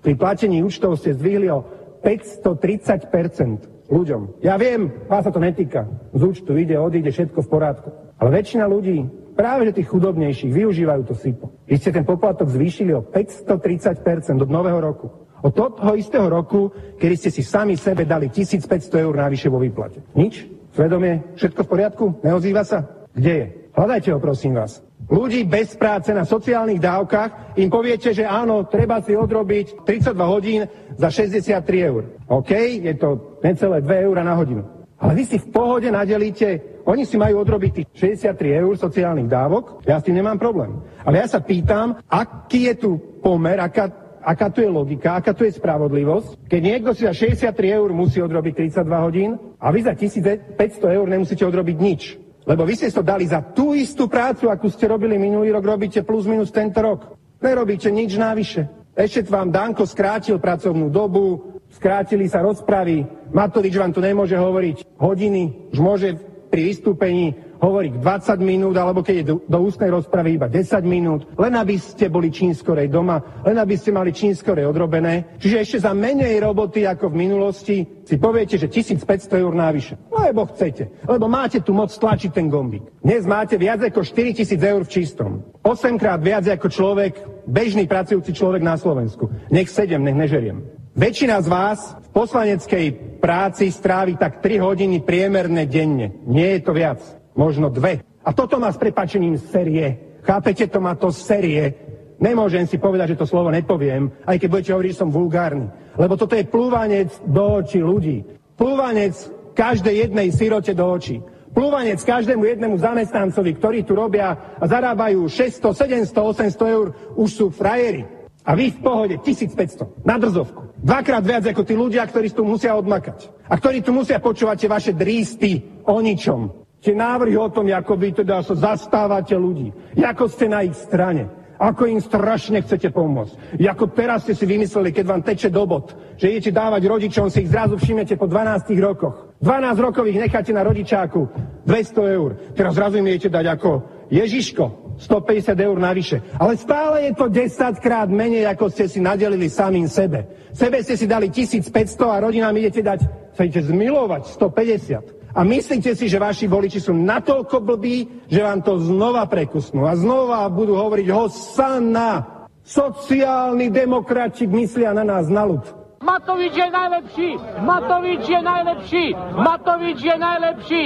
pri platení účtov ste zdvihli o 530% ľuďom. Ja viem, vás sa to netýka. Z účtu ide, odíde, všetko v porádku. Ale väčšina ľudí, práve že tých chudobnejších, využívajú to SIPO. Vy ste ten poplatok zvýšili o 530% od nového roku. Od toho istého roku, kedy ste si sami sebe dali 1500 eur navyše vo výplate. Nič? Svedomie? Všetko v poriadku? Neozýva sa? Kde je? Hľadajte ho, prosím vás. Ľudí bez práce na sociálnych dávkach im poviete, že áno, treba si odrobiť 32 hodín za 63 eur. OK, je to necelé 2 eur na hodinu. Ale vy si v pohode nadelíte, oni si majú odrobiť tých 63 eur sociálnych dávok, ja s tým nemám problém. Ale ja sa pýtam, aký je tu pomer, aká aká tu je logika, aká tu je spravodlivosť, keď niekto si za 63 eur musí odrobiť 32 hodín a vy za 1500 eur nemusíte odrobiť nič. Lebo vy ste to dali za tú istú prácu, akú ste robili minulý rok, robíte plus minus tento rok. Nerobíte nič návyše. Ešte vám Danko skrátil pracovnú dobu, skrátili sa rozpravy, Matovič vám tu nemôže hovoriť hodiny, už môže pri vystúpení hovoriť 20 minút, alebo keď je do, do ústnej rozpravy iba 10 minút, len aby ste boli čím skorej doma, len aby ste mali čím skorej odrobené. Čiže ešte za menej roboty ako v minulosti si poviete, že 1500 eur návyše. Lebo chcete, lebo máte tu moc tlačiť ten gombík. Dnes máte viac ako 4000 eur v čistom. 8 krát viac ako človek, bežný pracujúci človek na Slovensku. Nech 7, nech nežeriem. Väčšina z vás v poslaneckej práci strávi tak 3 hodiny priemerne denne. Nie je to viac možno dve. A toto má s prepačením série. Chápete, to má to série. Nemôžem si povedať, že to slovo nepoviem, aj keď budete hovoriť, že som vulgárny. Lebo toto je plúvanec do očí ľudí. Plúvanec každej jednej sirote do očí. Plúvanec každému jednému zamestnancovi, ktorí tu robia a zarábajú 600, 700, 800 eur, už sú frajeri. A vy v pohode 1500 na drzovku. Dvakrát viac ako tí ľudia, ktorí tu musia odmakať. A ktorí tu musia počúvať tie vaše drísty o ničom. Tie návrhy o tom, ako vy teda sa zastávate ľudí, ako ste na ich strane, ako im strašne chcete pomôcť. Ako teraz ste si vymysleli, keď vám teče do bod, že idete dávať rodičom, si ich zrazu všimnete po 12 rokoch. 12 rokov ich necháte na rodičáku 200 eur. Teraz zrazu im idete dať ako Ježiško, 150 eur navyše. Ale stále je to 10 krát menej, ako ste si nadelili samým sebe. Sebe ste si dali 1500 a rodinám idete dať, chcete zmilovať 150. A myslíte si, že vaši voliči sú natoľko blbí, že vám to znova prekusnú a znova budú hovoriť Hosanna. Sociálni demokrati myslia na nás na ľud. Matovič je najlepší! Matovič je najlepší! Matovič je najlepší!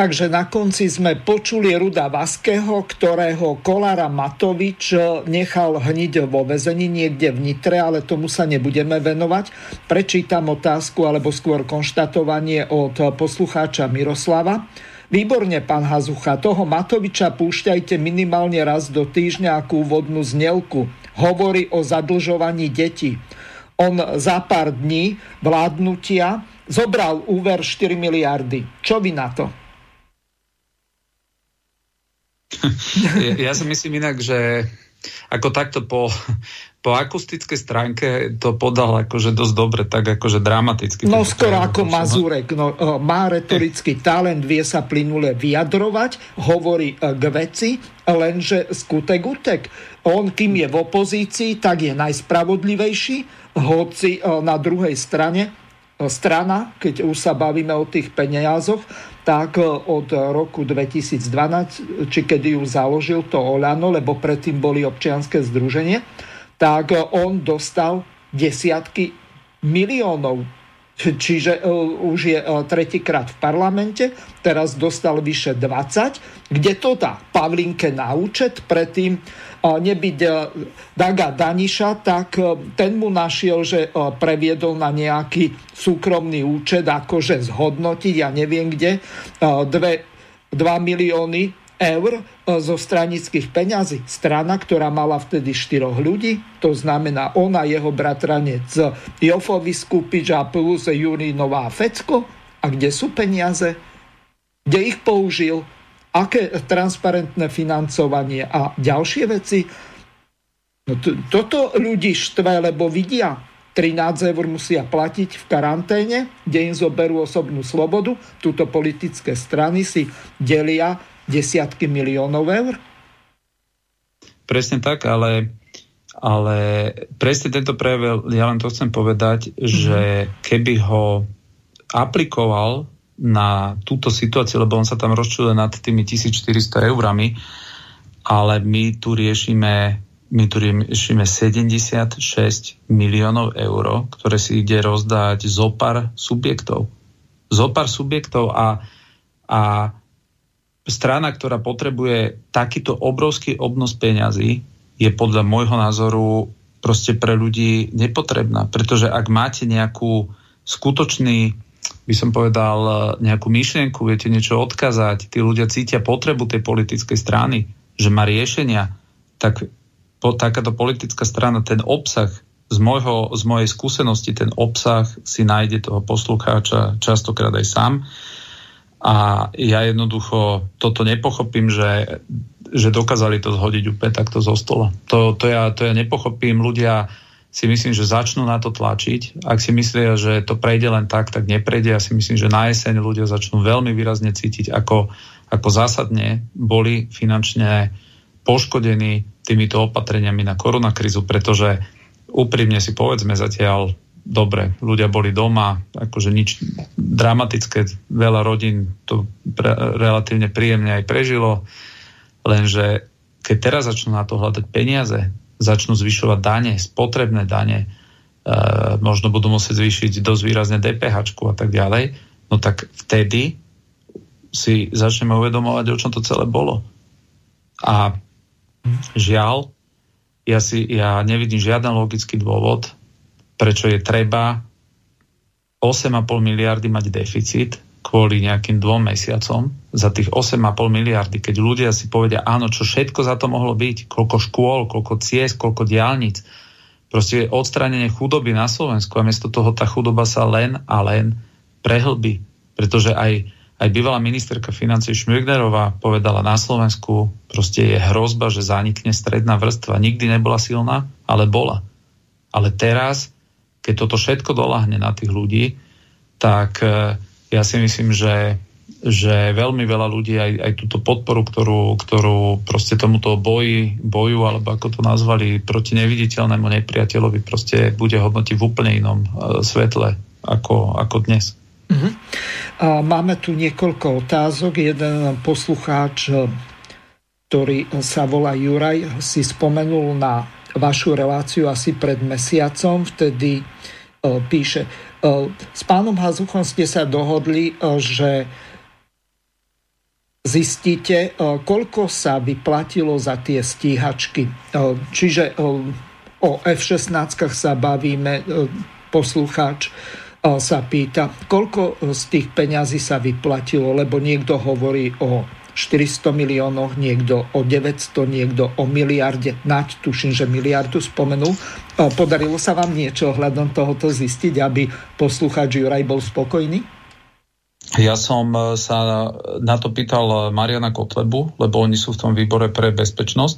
Takže na konci sme počuli Ruda Vaského, ktorého Kolára Matovič nechal hniť vo vezení niekde v Nitre, ale tomu sa nebudeme venovať. Prečítam otázku alebo skôr konštatovanie od poslucháča Miroslava. Výborne, pán Hazucha, toho Matoviča púšťajte minimálne raz do týždňa ako úvodnú znelku. Hovorí o zadlžovaní detí. On za pár dní vládnutia zobral úver 4 miliardy. Čo vy na to? ja, si myslím inak, že ako takto po, po akustickej stránke to podal akože dosť dobre, tak akože dramaticky. No skoro ako Mazurek. No, e, má retorický talent, vie sa plynule vyjadrovať, hovorí e, k veci, lenže skutek utek. On, kým je v opozícii, tak je najspravodlivejší, hoci e, na druhej strane strana, keď už sa bavíme o tých peniazoch, tak od roku 2012, či kedy ju založil to Olano, lebo predtým boli občianské združenie, tak on dostal desiatky miliónov čiže už je tretíkrát v parlamente, teraz dostal vyše 20, kde to dá? Pavlinke na účet, predtým nebyť e, Daga Daniša, tak e, ten mu našiel, že e, previedol na nejaký súkromný účet, akože zhodnotiť, ja neviem kde, 2 milióny eur zo stranických peňazí. Strana, ktorá mala vtedy štyroch ľudí, to znamená ona, jeho bratranec Jofovi Skupič a plus Jurinová Fecko. A kde sú peniaze? Kde ich použil? aké transparentné financovanie a ďalšie veci. No to, toto ľudí štve, lebo vidia, 13 eur musia platiť v karanténe, kde im zoberú osobnú slobodu. Tuto politické strany si delia desiatky miliónov eur. Presne tak, ale, ale presne tento prejav, ja len to chcem povedať, mm-hmm. že keby ho aplikoval na túto situáciu, lebo on sa tam rozčuluje nad tými 1400 eurami, ale my tu riešime my tu riešime 76 miliónov eur, ktoré si ide rozdať zopar subjektov. Zopar subjektov a, a strana, ktorá potrebuje takýto obrovský obnos peňazí, je podľa môjho názoru proste pre ľudí nepotrebná. Pretože ak máte nejakú skutočný by som povedal, nejakú myšlienku, viete niečo odkazať, tí ľudia cítia potrebu tej politickej strany, že má riešenia, tak po, takáto politická strana, ten obsah z, môjho, z mojej skúsenosti, ten obsah si nájde toho poslucháča častokrát aj sám. A ja jednoducho toto nepochopím, že, že dokázali to zhodiť úplne takto zo stola. To, to, ja, to ja nepochopím. Ľudia si myslím, že začnú na to tlačiť. Ak si myslia, že to prejde len tak, tak neprejde. Ja si myslím, že na jeseň ľudia začnú veľmi výrazne cítiť, ako, ako zásadne boli finančne poškodení týmito opatreniami na koronakrizu, pretože úprimne si povedzme zatiaľ, dobre, ľudia boli doma, akože nič dramatické, veľa rodín to pre, relatívne príjemne aj prežilo, lenže keď teraz začnú na to hľadať peniaze, začnú zvyšovať dane, spotrebné dane, e, možno budú musieť zvýšiť dosť výrazne DPH a tak ďalej, no tak vtedy si začneme uvedomovať, o čom to celé bolo. A žiaľ, ja, si, ja nevidím žiaden logický dôvod, prečo je treba 8,5 miliardy mať deficit kvôli nejakým dvom mesiacom za tých 8,5 miliardy, keď ľudia si povedia, áno, čo všetko za to mohlo byť, koľko škôl, koľko ciest, koľko diálnic, proste je odstránenie chudoby na Slovensku a miesto toho tá chudoba sa len a len prehlbí, pretože aj, aj bývalá ministerka financí Šmürgnerová povedala na Slovensku, proste je hrozba, že zanikne stredná vrstva. Nikdy nebola silná, ale bola. Ale teraz, keď toto všetko dolahne na tých ľudí, tak ja si myslím, že, že veľmi veľa ľudí aj, aj túto podporu, ktorú, ktorú proste tomuto boji, boju, alebo ako to nazvali, proti neviditeľnému nepriateľovi proste bude hodnotiť v úplne inom uh, svetle ako, ako dnes. Uh-huh. A máme tu niekoľko otázok. Jeden poslucháč, ktorý sa volá Juraj, si spomenul na vašu reláciu asi pred mesiacom. Vtedy uh, píše, s pánom Hazuchom ste sa dohodli, že zistíte, koľko sa vyplatilo za tie stíhačky. Čiže o F-16 sa bavíme, poslucháč sa pýta, koľko z tých peňazí sa vyplatilo, lebo niekto hovorí o 400 miliónoch, niekto o 900, niekto o miliarde. Naď, tuším, že miliardu spomenul. Podarilo sa vám niečo ohľadom tohoto zistiť, aby poslucháč Juraj bol spokojný? Ja som e, sa na to pýtal Mariana Kotlebu, lebo oni sú v tom výbore pre bezpečnosť.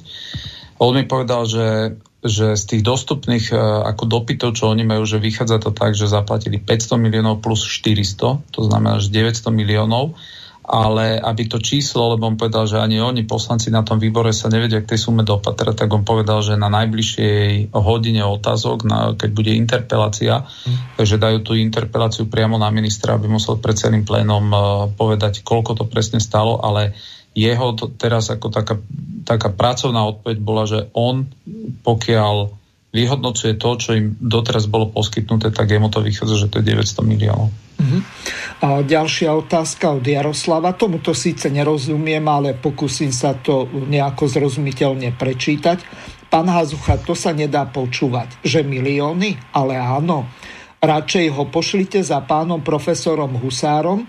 On mi povedal, že, že z tých dostupných e, ako dopytov, čo oni majú, že vychádza to tak, že zaplatili 500 miliónov plus 400, to znamená, že 900 miliónov ale aby to číslo, lebo on povedal, že ani oni, poslanci na tom výbore sa nevedia k tej sume dopatrať, tak on povedal, že na najbližšej hodine otázok, na, keď bude interpelácia, mm. takže dajú tú interpeláciu priamo na ministra, aby musel pred celým plénom uh, povedať, koľko to presne stalo, ale jeho to teraz ako taká, taká pracovná odpoveď bola, že on, pokiaľ vyhodnocuje to, čo im doteraz bolo poskytnuté, tak jemu to vychádza, že to je 900 miliónov. Uh-huh. A ďalšia otázka od Jaroslava. Tomuto síce nerozumiem, ale pokúsim sa to nejako zrozumiteľne prečítať. Pán Hazucha, to sa nedá počúvať, že milióny, ale áno. Radšej ho pošlite za pánom profesorom Husárom,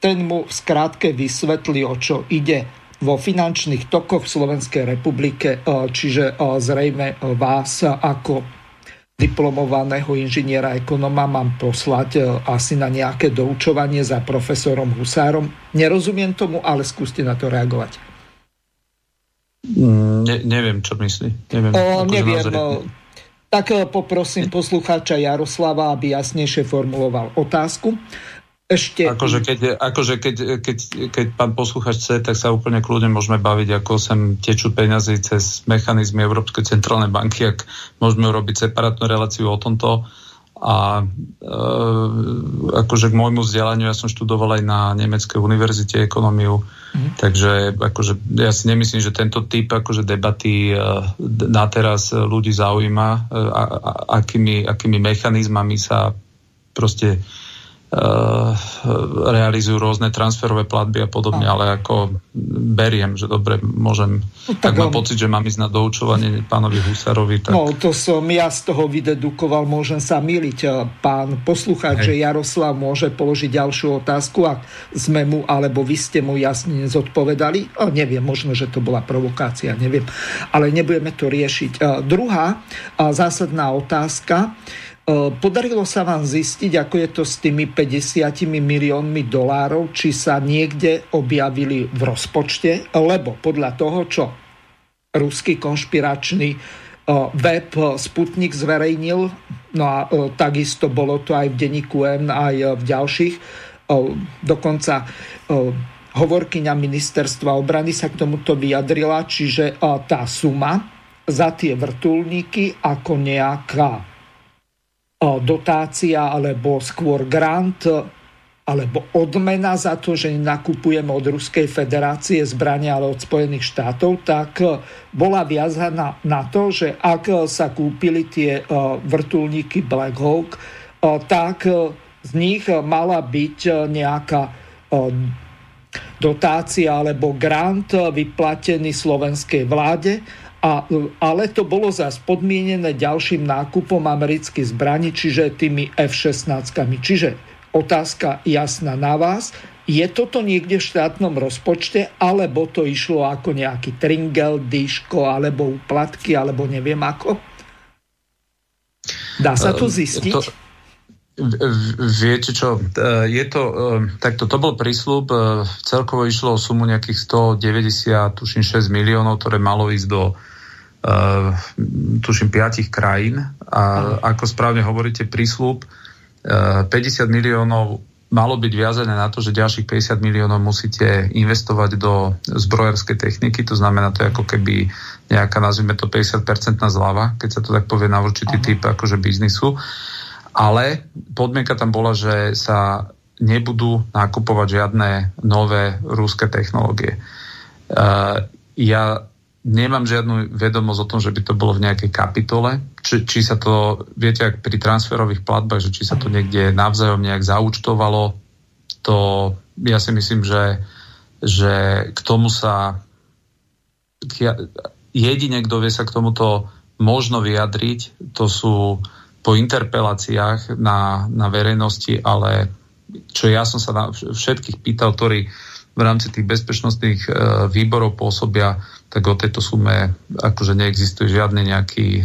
ten mu v skrátke vysvetlí, o čo ide vo finančných tokoch v Slovenskej republike, čiže zrejme vás ako diplomovaného inžiniera ekonoma mám poslať e, asi na nejaké doučovanie za profesorom Husárom. Nerozumiem tomu, ale skúste na to reagovať. Mm, ne, neviem, čo myslí. Neviem, o, neviem. O, tak e, poprosím poslucháča Jaroslava, aby jasnejšie formuloval otázku. Ešte... Akože, keď, akože keď, keď, keď pán posluchač chce, tak sa úplne kľudne môžeme baviť, ako sem tečú peniazy cez mechanizmy Európskej centrálnej banky, ak môžeme urobiť separátnu reláciu o tomto. A e, akože k môjmu vzdelaniu, ja som študoval aj na Nemeckej univerzite ekonómiu, mm. takže akože, ja si nemyslím, že tento typ akože debaty e, na teraz ľudí zaujíma, e, a, a, akými, akými mechanizmami sa proste realizujú rôzne transferové platby a podobne, ale ako beriem, že dobre, môžem, no, tak, tak mám on... pocit, že mám ísť na doučovanie pánovi Husarovi. Tak... No, to som ja z toho vydedukoval, môžem sa miliť. Eh, pán poslucháč, že Jaroslav môže položiť ďalšiu otázku, ak sme mu, alebo vy ste mu jasne nezodpovedali. O, neviem, možno, že to bola provokácia, neviem. Ale nebudeme to riešiť. Eh, druhá zásadná otázka podarilo sa vám zistiť, ako je to s tými 50 miliónmi dolárov, či sa niekde objavili v rozpočte, lebo podľa toho, čo ruský konšpiračný web Sputnik zverejnil, no a takisto bolo to aj v denníku N, aj v ďalších, dokonca hovorkyňa ministerstva obrany sa k tomuto vyjadrila, čiže tá suma za tie vrtulníky ako nejaká dotácia alebo skôr grant alebo odmena za to, že nakupujeme od Ruskej federácie zbrania, ale od Spojených štátov, tak bola viazaná na to, že ak sa kúpili tie vrtulníky Black Hawk, tak z nich mala byť nejaká dotácia alebo grant vyplatený slovenskej vláde a, ale to bolo zase podmienené ďalším nákupom amerických zbraní, čiže tými F-16. Čiže otázka jasná na vás. Je toto niekde v štátnom rozpočte, alebo to išlo ako nejaký tringel, dýško, alebo úplatky, alebo neviem ako? Dá sa to ehm, zistiť? To, viete čo, e, je to, e, takto to bol prísľub, e, celkovo išlo o sumu nejakých 190, tuším 6 miliónov, ktoré malo ísť do tuším, piatich krajín a ako správne hovoríte, prísľub uh, 50 miliónov malo byť viazané na to, že ďalších 50 miliónov musíte investovať do zbrojerskej techniky, to znamená, to je ako keby nejaká, nazvime to 50% zľava, keď sa to tak povie na určitý Aha. typ akože biznisu. Ale podmienka tam bola, že sa nebudú nakupovať žiadne nové rúské technológie. Uh, ja nemám žiadnu vedomosť o tom, že by to bolo v nejakej kapitole. Či, či sa to, viete, ak pri transferových platbách, že či sa to niekde navzájom nejak zaučtovalo, to ja si myslím, že, že k tomu sa jedine, kto vie sa k tomuto možno vyjadriť, to sú po interpeláciách na, na verejnosti, ale čo ja som sa na všetkých pýtal, ktorí v rámci tých bezpečnostných e, výborov pôsobia, tak o tejto sume akože neexistuje žiadny nejaký, e,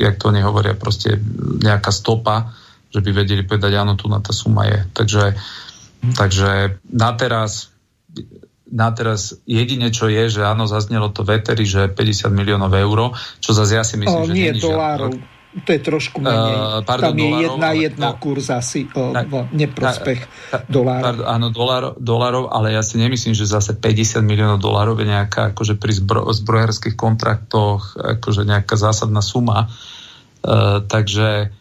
jak to nehovoria, proste nejaká stopa, že by vedeli povedať, áno, tu na tá suma je. Takže, takže na teraz na teraz jedine, čo je, že áno, zaznelo to veteri, že 50 miliónov eur, čo zase ja si myslím, o, že nie, dolárov. To je trošku menej. Uh, pardon, Tam je dolarov, jedna jedna to... kurz asi uh, v neprospech uh, dolárov. áno, dolárov, dolárov, ale ja si nemyslím, že zase 50 miliónov dolárov je nejaká akože pri zbro, zbrojársky kontraktoch akože nejaká zásadná suma. Uh, takže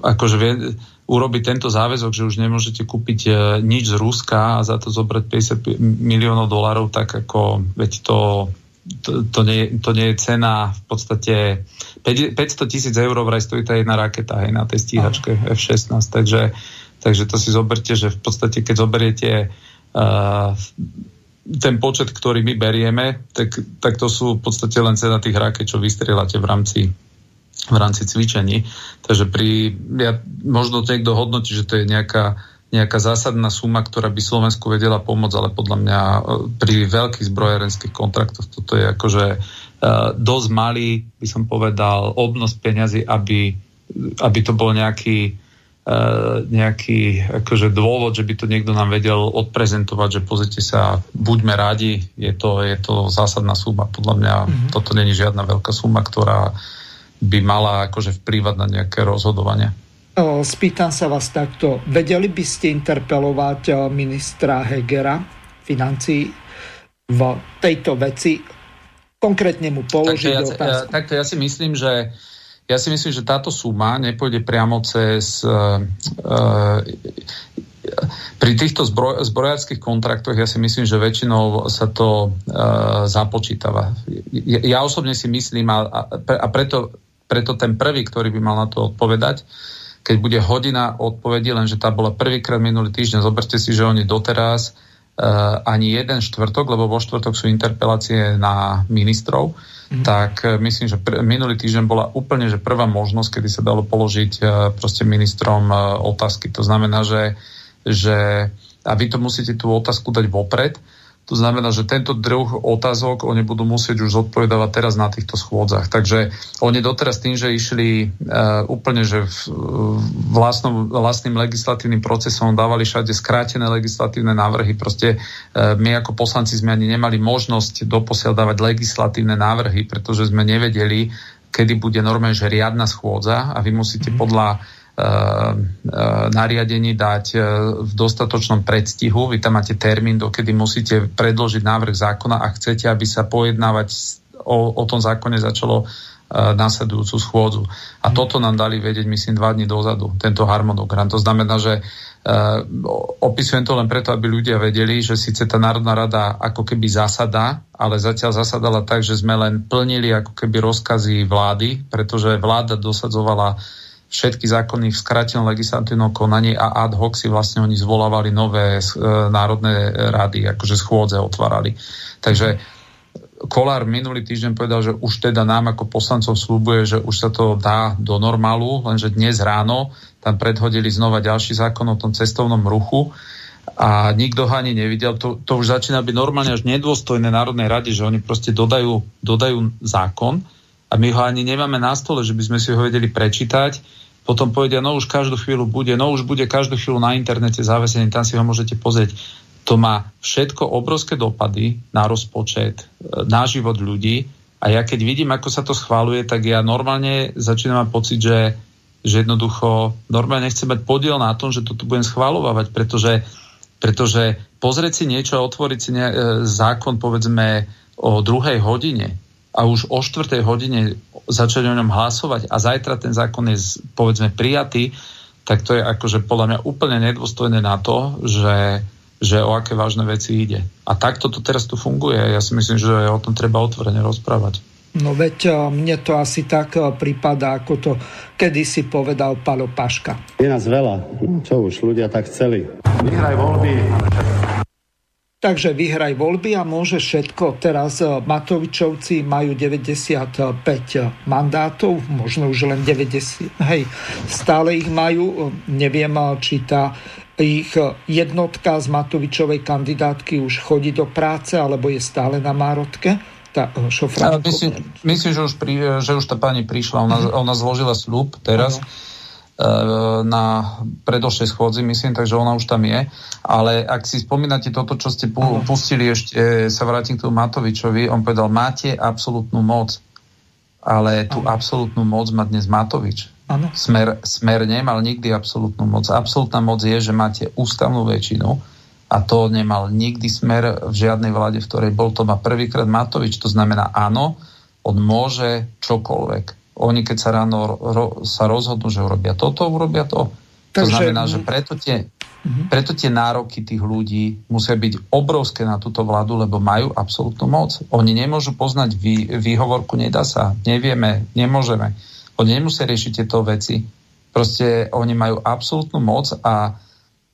akože vie, urobiť tento záväzok, že už nemôžete kúpiť nič z Ruska a za to zobrať 50 miliónov dolárov, tak ako veď to to, to, nie, to nie je cena v podstate 500 tisíc eur vraj stojí tá jedna raketa hej, na tej stíhačke Aha. F-16, takže, takže to si zoberte, že v podstate keď zoberiete uh, ten počet, ktorý my berieme, tak, tak to sú v podstate len cena tých raket, čo vystrieľate v rámci v rámci cvičení. Takže pri, ja, možno niekto hodnotí, že to je nejaká nejaká zásadná suma, ktorá by Slovensku vedela pomôcť, ale podľa mňa e, pri veľkých zbrojárenských kontraktoch toto je akože uh, dosť malý, by som povedal, obnos peňazí, aby, aby to bol nejaký uh, nejaký akože dôvod, že by to niekto nám vedel odprezentovať, že pozrite sa, buďme radi, je to, je to zásadná suma. Podľa mňa mm-hmm. toto není žiadna veľká suma, ktorá by mala akože vplývať na nejaké rozhodovanie. Spýtam sa vás takto. Vedeli by ste interpelovať ministra Hegera financí v tejto veci? Konkrétne mu položiť takto ja, otázku. Ja, takto ja si myslím, že ja si myslím, že táto suma nepôjde priamo cez uh, uh, pri týchto zbroj, zbrojáckých kontraktoch ja si myslím, že väčšinou sa to uh, započítava. Ja, ja osobne si myslím, a, a preto, preto ten prvý, ktorý by mal na to odpovedať, keď bude hodina odpovedí, lenže tá bola prvýkrát minulý týždeň, zoberte si, že oni doteraz uh, ani jeden štvrtok, lebo vo štvrtok sú interpelácie na ministrov, mm. tak uh, myslím, že pr- minulý týždeň bola úplne že prvá možnosť, kedy sa dalo položiť uh, proste ministrom uh, otázky. To znamená, že, že a vy to musíte tú otázku dať vopred, to znamená, že tento druh otázok oni budú musieť už zodpovedávať teraz na týchto schôdzach. Takže oni doteraz tým, že išli uh, úplne že v, vlastnom, vlastným legislatívnym procesom, dávali všade skrátené legislatívne návrhy. Proste uh, my ako poslanci sme ani nemali možnosť doposiaľ dávať legislatívne návrhy, pretože sme nevedeli, kedy bude normálne, že riadna schôdza a vy musíte mhm. podľa nariadení dať eh, v dostatočnom predstihu. Vy tam máte termín, dokedy musíte predložiť návrh zákona a chcete, aby sa pojednávať o, o tom zákone začalo následujúcu schôdzu. A toto nám dali vedieť, myslím, dva dní dozadu, tento harmonogram. To znamená, že uh, opisujem to len preto, aby ľudia vedeli, že síce tá Národná rada ako keby zasada, ale zatiaľ zasadala tak, že sme len plnili ako keby rozkazy vlády, pretože vláda dosadzovala uh, všetky zákony v skratenom legislatívnom konaní a ad hoc si vlastne oni zvolávali nové e, národné rady, akože schôdze otvárali. Takže Kolár minulý týždeň povedal, že už teda nám ako poslancom slúbuje, že už sa to dá do normálu, lenže dnes ráno tam predhodili znova ďalší zákon o tom cestovnom ruchu a nikto ho ani nevidel. To, to už začína byť normálne až nedôstojné Národnej rade, že oni proste dodajú, dodajú zákon, a my ho ani nemáme na stole, že by sme si ho vedeli prečítať. Potom povedia, no už každú chvíľu bude, no už bude každú chvíľu na internete zavesený, tam si ho môžete pozrieť. To má všetko obrovské dopady na rozpočet, e, na život ľudí a ja keď vidím, ako sa to schváluje, tak ja normálne začínam mať pocit, že, že jednoducho normálne nechcem mať podiel na tom, že toto budem schváľovať, pretože, pretože pozrieť si niečo a otvoriť si ne, e, zákon povedzme o druhej hodine, a už o 4. hodine začať o ňom hlasovať a zajtra ten zákon je povedzme prijatý, tak to je akože podľa mňa úplne nedôstojné na to, že, že o aké vážne veci ide. A takto to teraz tu funguje. Ja si myslím, že o tom treba otvorene rozprávať. No veď eh, mne to asi tak eh, prípada, ako to kedysi povedal Palo Paška. Je nás veľa. Čo už, ľudia tak chceli. Vyhraj voľby, Takže vyhraj voľby a môže všetko. Teraz e, Matovičovci majú 95 mandátov, možno už len 90. Hej, stále ich majú. E, neviem, e, či tá ich jednotka z Matovičovej kandidátky už chodí do práce, alebo je stále na Márotke. Tá, myslím, myslím že, už pri, že už tá pani prišla. Ona, ona zložila slúb teraz. Ano na predošlej schôdzi, myslím, takže ona už tam je. Ale ak si spomínate toto, čo ste pu- pustili ešte, sa vrátim k tomu Matovičovi, on povedal, máte absolútnu moc. ale tú absolútnu moc má dnes Matovič. Ano. Smer, smer nemal nikdy absolútnu moc. Absolútna moc je, že máte ústavnú väčšinu a to nemal nikdy smer v žiadnej vláde, v ktorej bol. To má prvýkrát Matovič. To znamená, áno, on môže čokoľvek. Oni, keď sa ráno ro, sa rozhodnú, že urobia toto, urobia to. Takže... To znamená, že preto tie, mhm. preto tie nároky tých ľudí musia byť obrovské na túto vládu, lebo majú absolútnu moc. Oni nemôžu poznať vý, výhovorku, nedá sa, nevieme, nemôžeme. Oni nemusia riešiť tieto veci. Proste oni majú absolútnu moc a,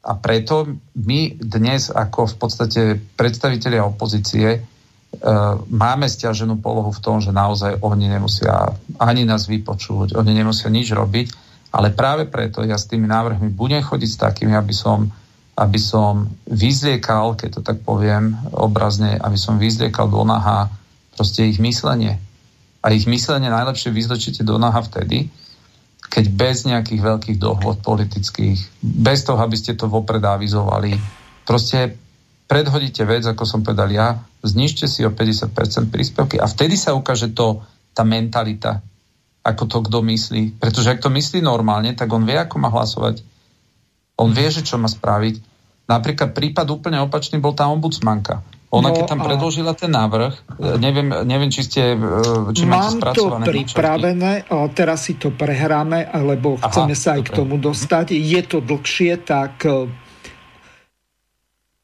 a preto my dnes ako v podstate predstavitelia opozície máme stiaženú polohu v tom, že naozaj oni nemusia ani nás vypočuť, oni nemusia nič robiť, ale práve preto ja s tými návrhmi budem chodiť s takými, aby som, aby som vyzliekal, keď to tak poviem obrazne, aby som vyzliekal do naha proste ich myslenie. A ich myslenie najlepšie vyzločíte do noha vtedy, keď bez nejakých veľkých dohod politických, bez toho, aby ste to vopred avizovali, proste predhodíte vec, ako som povedal ja, znižte si o 50% príspevky a vtedy sa ukáže to, tá mentalita, ako to kto myslí. Pretože ak to myslí normálne, tak on vie, ako má hlasovať. On vie, že čo má spraviť. Napríklad prípad úplne opačný bol tá ombudsmanka. Ona no, keď tam predložila ten návrh, neviem, neviem či ste či Mám to pripravené, a teraz si to prehráme, lebo chceme Aha, sa aj dobre. k tomu dostať. Je to dlhšie, tak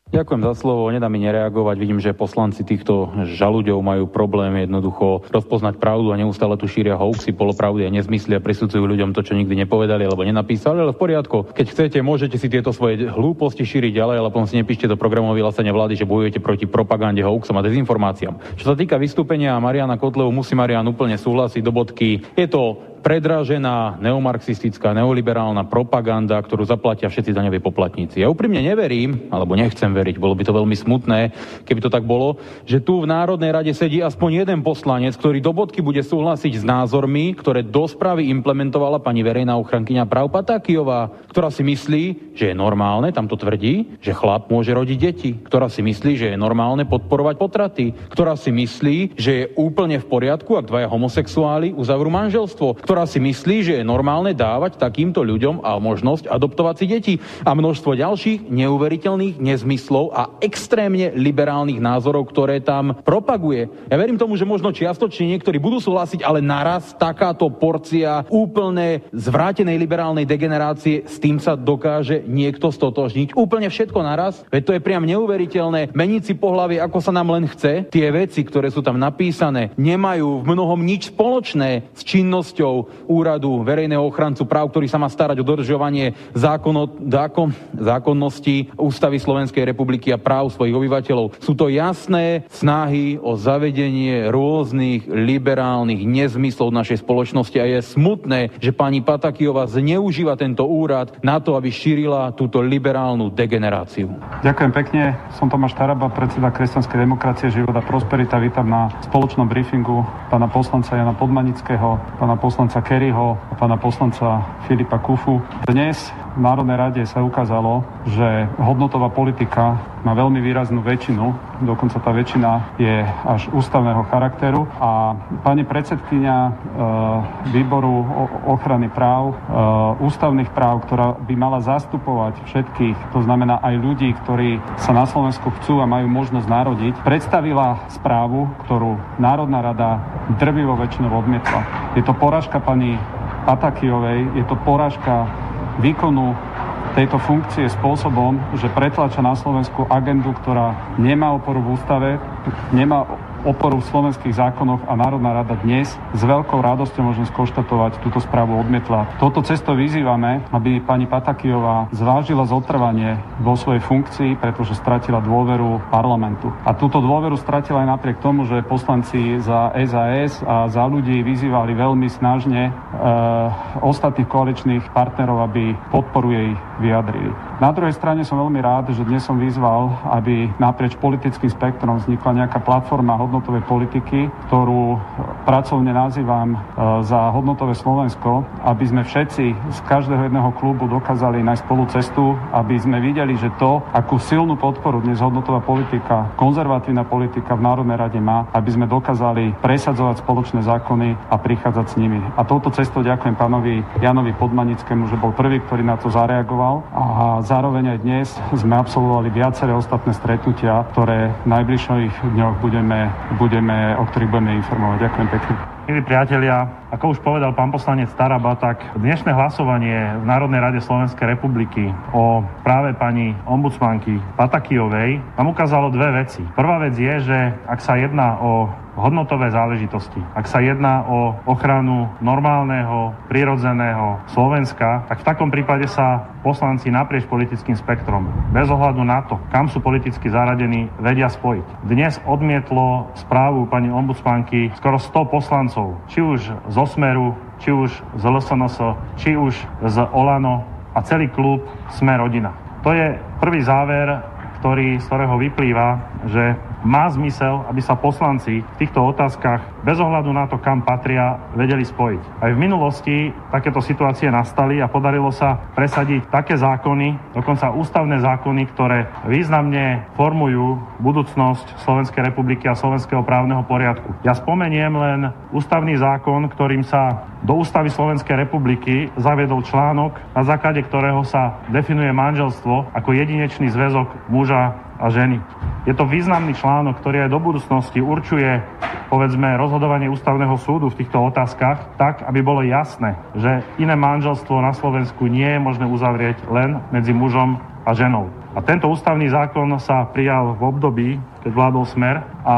Ďakujem za slovo, nedá mi nereagovať. Vidím, že poslanci týchto žalúďov majú problém jednoducho rozpoznať pravdu a neustále tu šíria hoaxy, polopravdy a nezmysly a prisudzujú ľuďom to, čo nikdy nepovedali alebo nenapísali, ale v poriadku. Keď chcete, môžete si tieto svoje hlúposti šíriť ďalej, ale potom si nepíšte do programov vyhlásenia vlády, že bojujete proti propagande, hoaxom a dezinformáciám. Čo sa týka vystúpenia Mariana Kotlevu, musí Marian úplne súhlasiť do bodky. Je to predražená neomarxistická, neoliberálna propaganda, ktorú zaplatia všetci daňoví poplatníci. Ja úprimne neverím, alebo nechcem veriť, bolo by to veľmi smutné, keby to tak bolo, že tu v Národnej rade sedí aspoň jeden poslanec, ktorý do bodky bude súhlasiť s názormi, ktoré do správy implementovala pani verejná ochrankyňa práv Patakijová, ktorá si myslí, že je normálne, tam to tvrdí, že chlap môže rodiť deti, ktorá si myslí, že je normálne podporovať potraty, ktorá si myslí, že je úplne v poriadku, ak dvaja homosexuáli uzavrú manželstvo, ktorá si myslí, že je normálne dávať takýmto ľuďom a možnosť adoptovať si deti a množstvo ďalších neuveriteľných nezmyslov a extrémne liberálnych názorov, ktoré tam propaguje. Ja verím tomu, že možno čiastočne niektorí budú súhlasiť, ale naraz takáto porcia úplne zvrátenej liberálnej degenerácie, s tým sa dokáže niekto stotožniť. Úplne všetko naraz, veď to je priam neuveriteľné. Meniť si pohlavy, ako sa nám len chce. Tie veci, ktoré sú tam napísané, nemajú v mnohom nič spoločné s činnosťou úradu verejného ochrancu práv, ktorý sa má starať o dodržovanie zákono, zákon, zákonnosti ústavy Slovenskej republiky a práv svojich obyvateľov. Sú to jasné snahy o zavedenie rôznych liberálnych nezmyslov našej spoločnosti a je smutné, že pani Patakijová zneužíva tento úrad na to, aby šírila túto liberálnu degeneráciu. Ďakujem pekne. Som Tomáš Taraba, predseda Kresťanskej demokracie Život a Prosperita. Vítam na spoločnom briefingu pána poslanca Jana Podmanického, pána poslanca poslanca Kerryho a pána poslanca Filipa Kufu. Dnes v Národnej rade sa ukázalo, že hodnotová politika má veľmi výraznú väčšinu, dokonca tá väčšina je až ústavného charakteru a pani predsedkynia e, výboru ochrany práv, e, ústavných práv, ktorá by mala zastupovať všetkých, to znamená aj ľudí, ktorí sa na Slovensku chcú a majú možnosť narodiť, predstavila správu, ktorú Národná rada drvivo väčšinou odmietla. Je to poražka porážka pani Patakijovej, je to porážka výkonu tejto funkcie spôsobom, že pretlača na Slovensku agendu, ktorá nemá oporu v ústave, nemá oporu v slovenských zákonoch a Národná rada dnes s veľkou radosťou môžem skonštatovať, túto správu odmietla. Toto cesto vyzývame, aby pani Patakijová zvážila zotrvanie vo svojej funkcii, pretože stratila dôveru parlamentu. A túto dôveru stratila aj napriek tomu, že poslanci za SAS a za ľudí vyzývali veľmi snažne e, ostatných koaličných partnerov, aby podporu jej vyjadrili. Na druhej strane som veľmi rád, že dnes som vyzval, aby naprieč politickým spektrom vznikla nejaká platforma hodnotovej politiky, ktorú pracovne nazývam e, za hodnotové Slovensko, aby sme všetci z každého jedného klubu dokázali nájsť spolu cestu, aby sme videli, že to, akú silnú podporu dnes hodnotová politika, konzervatívna politika v Národnej rade má, aby sme dokázali presadzovať spoločné zákony a prichádzať s nimi. A touto cestou ďakujem pánovi Janovi Podmanickému, že bol prvý, ktorý na to zareagoval a zároveň aj dnes sme absolvovali viaceré ostatné stretnutia, ktoré v najbližších dňoch budeme, budeme, o ktorých budeme informovať. Ďakujem pekne. Milí priatelia, ako už povedal pán poslanec Staraba, tak dnešné hlasovanie v Národnej rade Slovenskej republiky o práve pani ombudsmanky Patakijovej nám ukázalo dve veci. Prvá vec je, že ak sa jedná o hodnotové záležitosti. Ak sa jedná o ochranu normálneho, prirodzeného Slovenska, tak v takom prípade sa poslanci naprieč politickým spektrom, bez ohľadu na to, kam sú politicky zaradení, vedia spojiť. Dnes odmietlo správu pani ombudsmanky skoro 100 poslancov, či už zo Smeru, či už z LSNS, či už z Olano a celý klub Sme rodina. To je prvý záver, ktorý, z ktorého vyplýva, že má zmysel, aby sa poslanci v týchto otázkach bez ohľadu na to, kam patria, vedeli spojiť. Aj v minulosti takéto situácie nastali a podarilo sa presadiť také zákony, dokonca ústavné zákony, ktoré významne formujú budúcnosť Slovenskej republiky a slovenského právneho poriadku. Ja spomeniem len ústavný zákon, ktorým sa do ústavy Slovenskej republiky zaviedol článok, na základe ktorého sa definuje manželstvo ako jedinečný zväzok muža a ženy. Je to významný článok, ktorý aj do budúcnosti určuje, povedzme, rozhodovanie ústavného súdu v týchto otázkach tak, aby bolo jasné, že iné manželstvo na Slovensku nie je možné uzavrieť len medzi mužom a ženou. A tento ústavný zákon sa prijal v období, keď vládol Smer a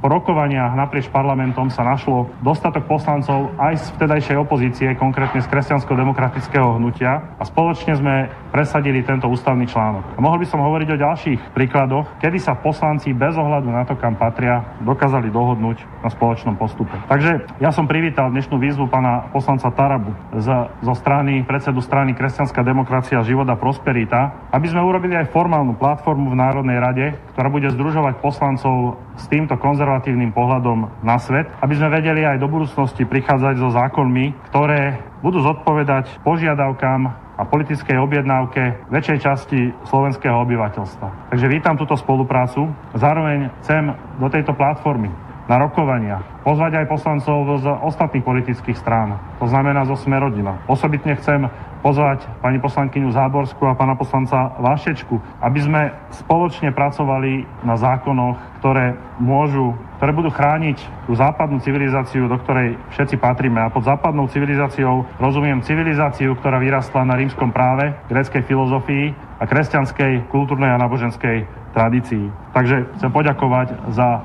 po rokovaniach naprieč parlamentom sa našlo dostatok poslancov aj z vtedajšej opozície, konkrétne z kresťansko-demokratického hnutia a spoločne sme presadili tento ústavný článok. A mohol by som hovoriť o ďalších príkladoch, kedy sa poslanci bez ohľadu na to, kam patria, dokázali dohodnúť na spoločnom postupe. Takže ja som privítal dnešnú výzvu pána poslanca Tarabu z, zo strany predsedu strany Kresťanská demokracia, život a prosperita, aby sme urobili aj formálnu platformu v Národnej rade, ktorá bude združovať poslancov s týmto konzervatívnym pohľadom na svet, aby sme vedeli aj do budúcnosti prichádzať so zákonmi, ktoré budú zodpovedať požiadavkám a politickej objednávke väčšej časti slovenského obyvateľstva. Takže vítam túto spoluprácu. Zároveň chcem do tejto platformy na rokovania. Pozvať aj poslancov z ostatných politických strán, to znamená zo Smerodina. Osobitne chcem pozvať pani poslankyňu Záborskú a pána poslanca Vašečku, aby sme spoločne pracovali na zákonoch, ktoré môžu, ktoré budú chrániť tú západnú civilizáciu, do ktorej všetci patríme. A pod západnou civilizáciou rozumiem civilizáciu, ktorá vyrastla na rímskom práve, gréckej filozofii a kresťanskej, kultúrnej a náboženskej tradícii. Takže chcem poďakovať za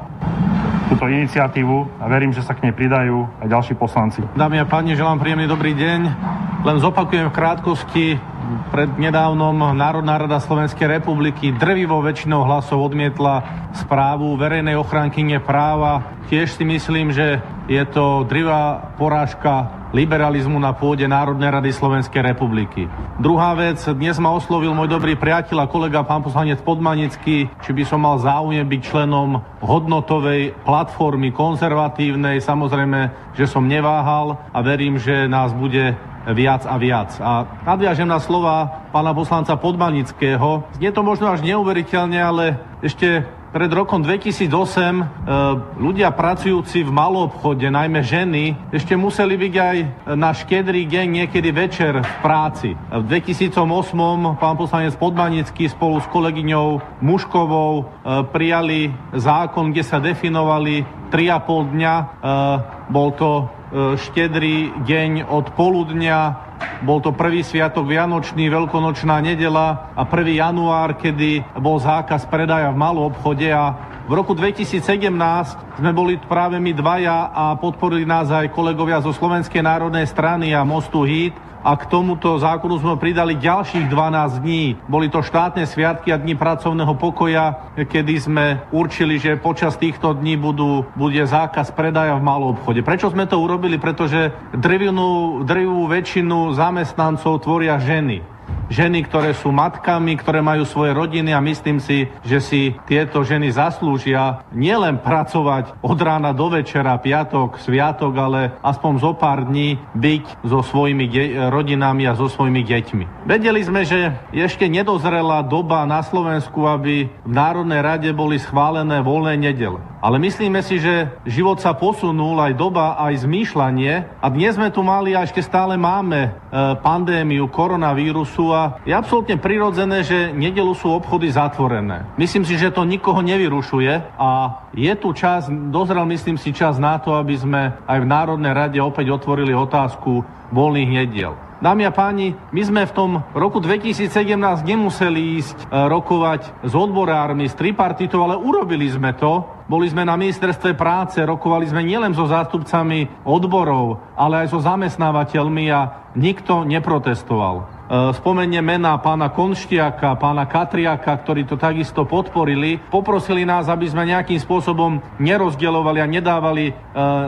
túto iniciatívu a verím, že sa k nej pridajú aj ďalší poslanci. Dámy a páni, želám príjemný dobrý deň. Len zopakujem v krátkosti, pred nedávnom Národná rada Slovenskej republiky drvivou väčšinou hlasov odmietla správu verejnej ochránkyne práva. Tiež si myslím, že je to drivá porážka liberalizmu na pôde Národnej rady Slovenskej republiky. Druhá vec, dnes ma oslovil môj dobrý priateľ a kolega pán poslanec Podmanický, či by som mal záujem byť členom hodnotovej platformy konzervatívnej. Samozrejme, že som neváhal a verím, že nás bude viac a viac. A nadviažem na slova pána poslanca Podmanického. Je to možno až neuveriteľne, ale ešte pred rokom 2008 e, ľudia pracujúci v maloobchode, najmä ženy, ešte museli byť aj na škedrý deň niekedy večer v práci. V 2008 pán poslanec Podmanický spolu s kolegyňou Muškovou e, prijali zákon, kde sa definovali 3,5 dňa. E, bol to štedrý deň od poludnia, bol to prvý sviatok Vianočný, veľkonočná nedela a 1. január, kedy bol zákaz predaja v malom obchode a v roku 2017 sme boli práve my dvaja a podporili nás aj kolegovia zo Slovenskej národnej strany a Mostu Hit a k tomuto zákonu sme pridali ďalších 12 dní. Boli to štátne sviatky a dni pracovného pokoja, kedy sme určili, že počas týchto dní budú, bude zákaz predaja v malom obchode. Prečo sme to urobili? Pretože drvivú, väčšinu zamestnancov tvoria ženy. Ženy, ktoré sú matkami, ktoré majú svoje rodiny a myslím si, že si tieto ženy zaslúžia nielen pracovať od rána do večera, piatok, sviatok, ale aspoň zo pár dní byť so svojimi rodinami a so svojimi deťmi. Vedeli sme, že ešte nedozrela doba na Slovensku, aby v Národnej rade boli schválené voľné nedele. Ale myslíme si, že život sa posunul, aj doba, aj zmýšľanie a dnes sme tu mali a ešte stále máme e, pandémiu koronavírusu a je absolútne prirodzené, že nedelu sú obchody zatvorené. Myslím si, že to nikoho nevyrušuje a je tu čas, dozrel myslím si čas na to, aby sme aj v Národnej rade opäť otvorili otázku voľných nediel. Dámy a páni, my sme v tom roku 2017 nemuseli ísť e, rokovať s odborármi, s tripartitou, ale urobili sme to. Boli sme na ministerstve práce, rokovali sme nielen so zástupcami odborov, ale aj so zamestnávateľmi a nikto neprotestoval. E, spomeniem mená pána Konštiaka, pána Katriaka, ktorí to takisto podporili. Poprosili nás, aby sme nejakým spôsobom nerozdeľovali a nedávali e,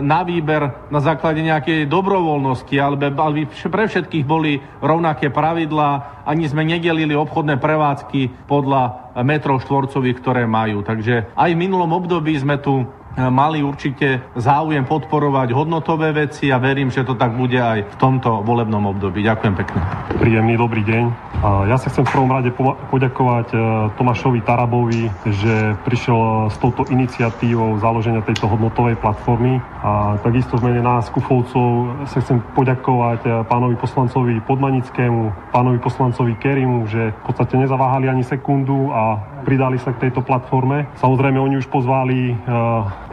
na výber na základe nejakej dobrovoľnosti, ale aby pre všetkých boli rovnaké pravidlá, ani sme nedelili obchodné prevádzky podľa metrov štvorcových, ktoré majú. Takže aj v minulom období sme tu mali určite záujem podporovať hodnotové veci a verím, že to tak bude aj v tomto volebnom období. Ďakujem pekne. Príjemný dobrý deň. Ja sa chcem v prvom rade poďakovať e, Tomášovi Tarabovi, že prišiel s touto iniciatívou založenia tejto hodnotovej platformy. A takisto v mene nás, Kufovcov, sa chcem poďakovať e, pánovi poslancovi Podmanickému, pánovi poslancovi Kerimu, že v podstate nezaváhali ani sekundu a pridali sa k tejto platforme. Samozrejme, oni už pozvali e,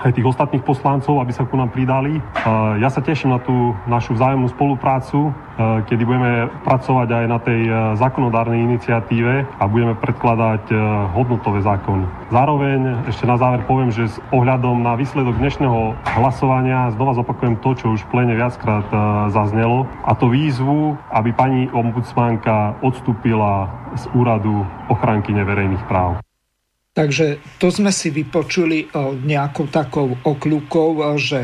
aj tých ostatných poslancov, aby sa ku nám pridali. Ja sa teším na tú našu vzájomnú spoluprácu, kedy budeme pracovať aj na tej zákonodárnej iniciatíve a budeme predkladať hodnotové zákony. Zároveň ešte na záver poviem, že s ohľadom na výsledok dnešného hlasovania znova zopakujem to, čo už v plene viackrát zaznelo, a to výzvu, aby pani ombudsmanka odstúpila z úradu ochranky neverejných práv. Takže to sme si vypočuli e, nejakou takou okľukou, e, že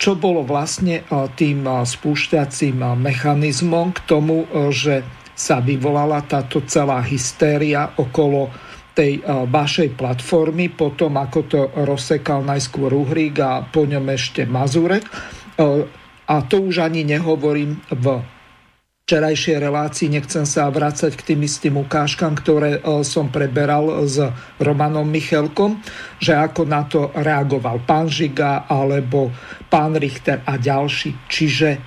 čo bolo vlastne e, tým spúšťacím mechanizmom k tomu, že sa vyvolala táto celá hystéria okolo tej vašej platformy, potom ako to rozsekal najskôr Uhrík a po ňom ešte Mazurek. A to už ani nehovorím v včerajšej relácii, nechcem sa vrácať k tým istým ukážkam, ktoré e, som preberal s Romanom Michelkom, že ako na to reagoval pán Žiga alebo pán Richter a ďalší. Čiže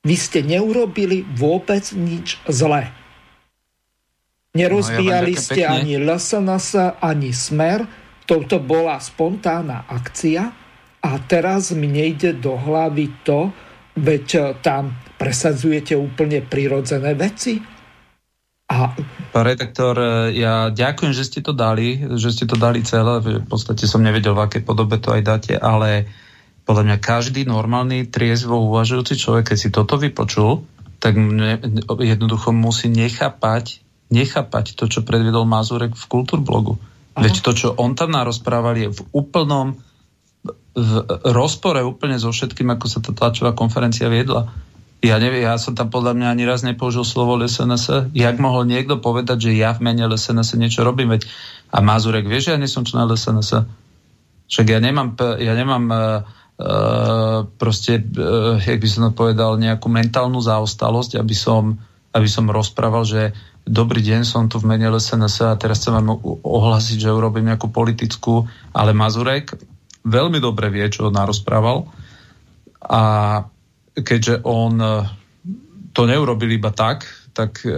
vy ste neurobili vôbec nič zlé. Nerozbíjali no, ja ste pekne. ani LSNS, ani Smer. Toto bola spontánna akcia a teraz mi nejde do hlavy to, veď tam presadzujete úplne prirodzené veci? A... Pán redaktor, ja ďakujem, že ste to dali, že ste to dali celé, v podstate som nevedel, v akej podobe to aj dáte, ale podľa mňa každý normálny, triezvo uvažujúci človek, keď si toto vypočul, tak mne, jednoducho musí nechápať, nechápať to, čo predvedol Mazurek v Kultúrblogu. Veď to, čo on tam narozprával, je v úplnom v rozpore úplne so všetkým, ako sa tá tlačová konferencia viedla. Ja neviem, ja som tam podľa mňa ani raz nepoužil slovo LSNS. Jak mohol niekto povedať, že ja v mene LSNS niečo robím? Veď a Mazurek vie, že ja nie som člen LSNS. Však ja nemám, ja nemám uh, proste, uh, jak by som to povedal, nejakú mentálnu zaostalosť, aby som, aby som rozprával, že dobrý deň, som tu v mene LSNS a teraz chcem vám ohlasiť, že urobím nejakú politickú, ale Mazurek veľmi dobre vie, čo narozprával a keďže on e, to neurobil iba tak, tak e,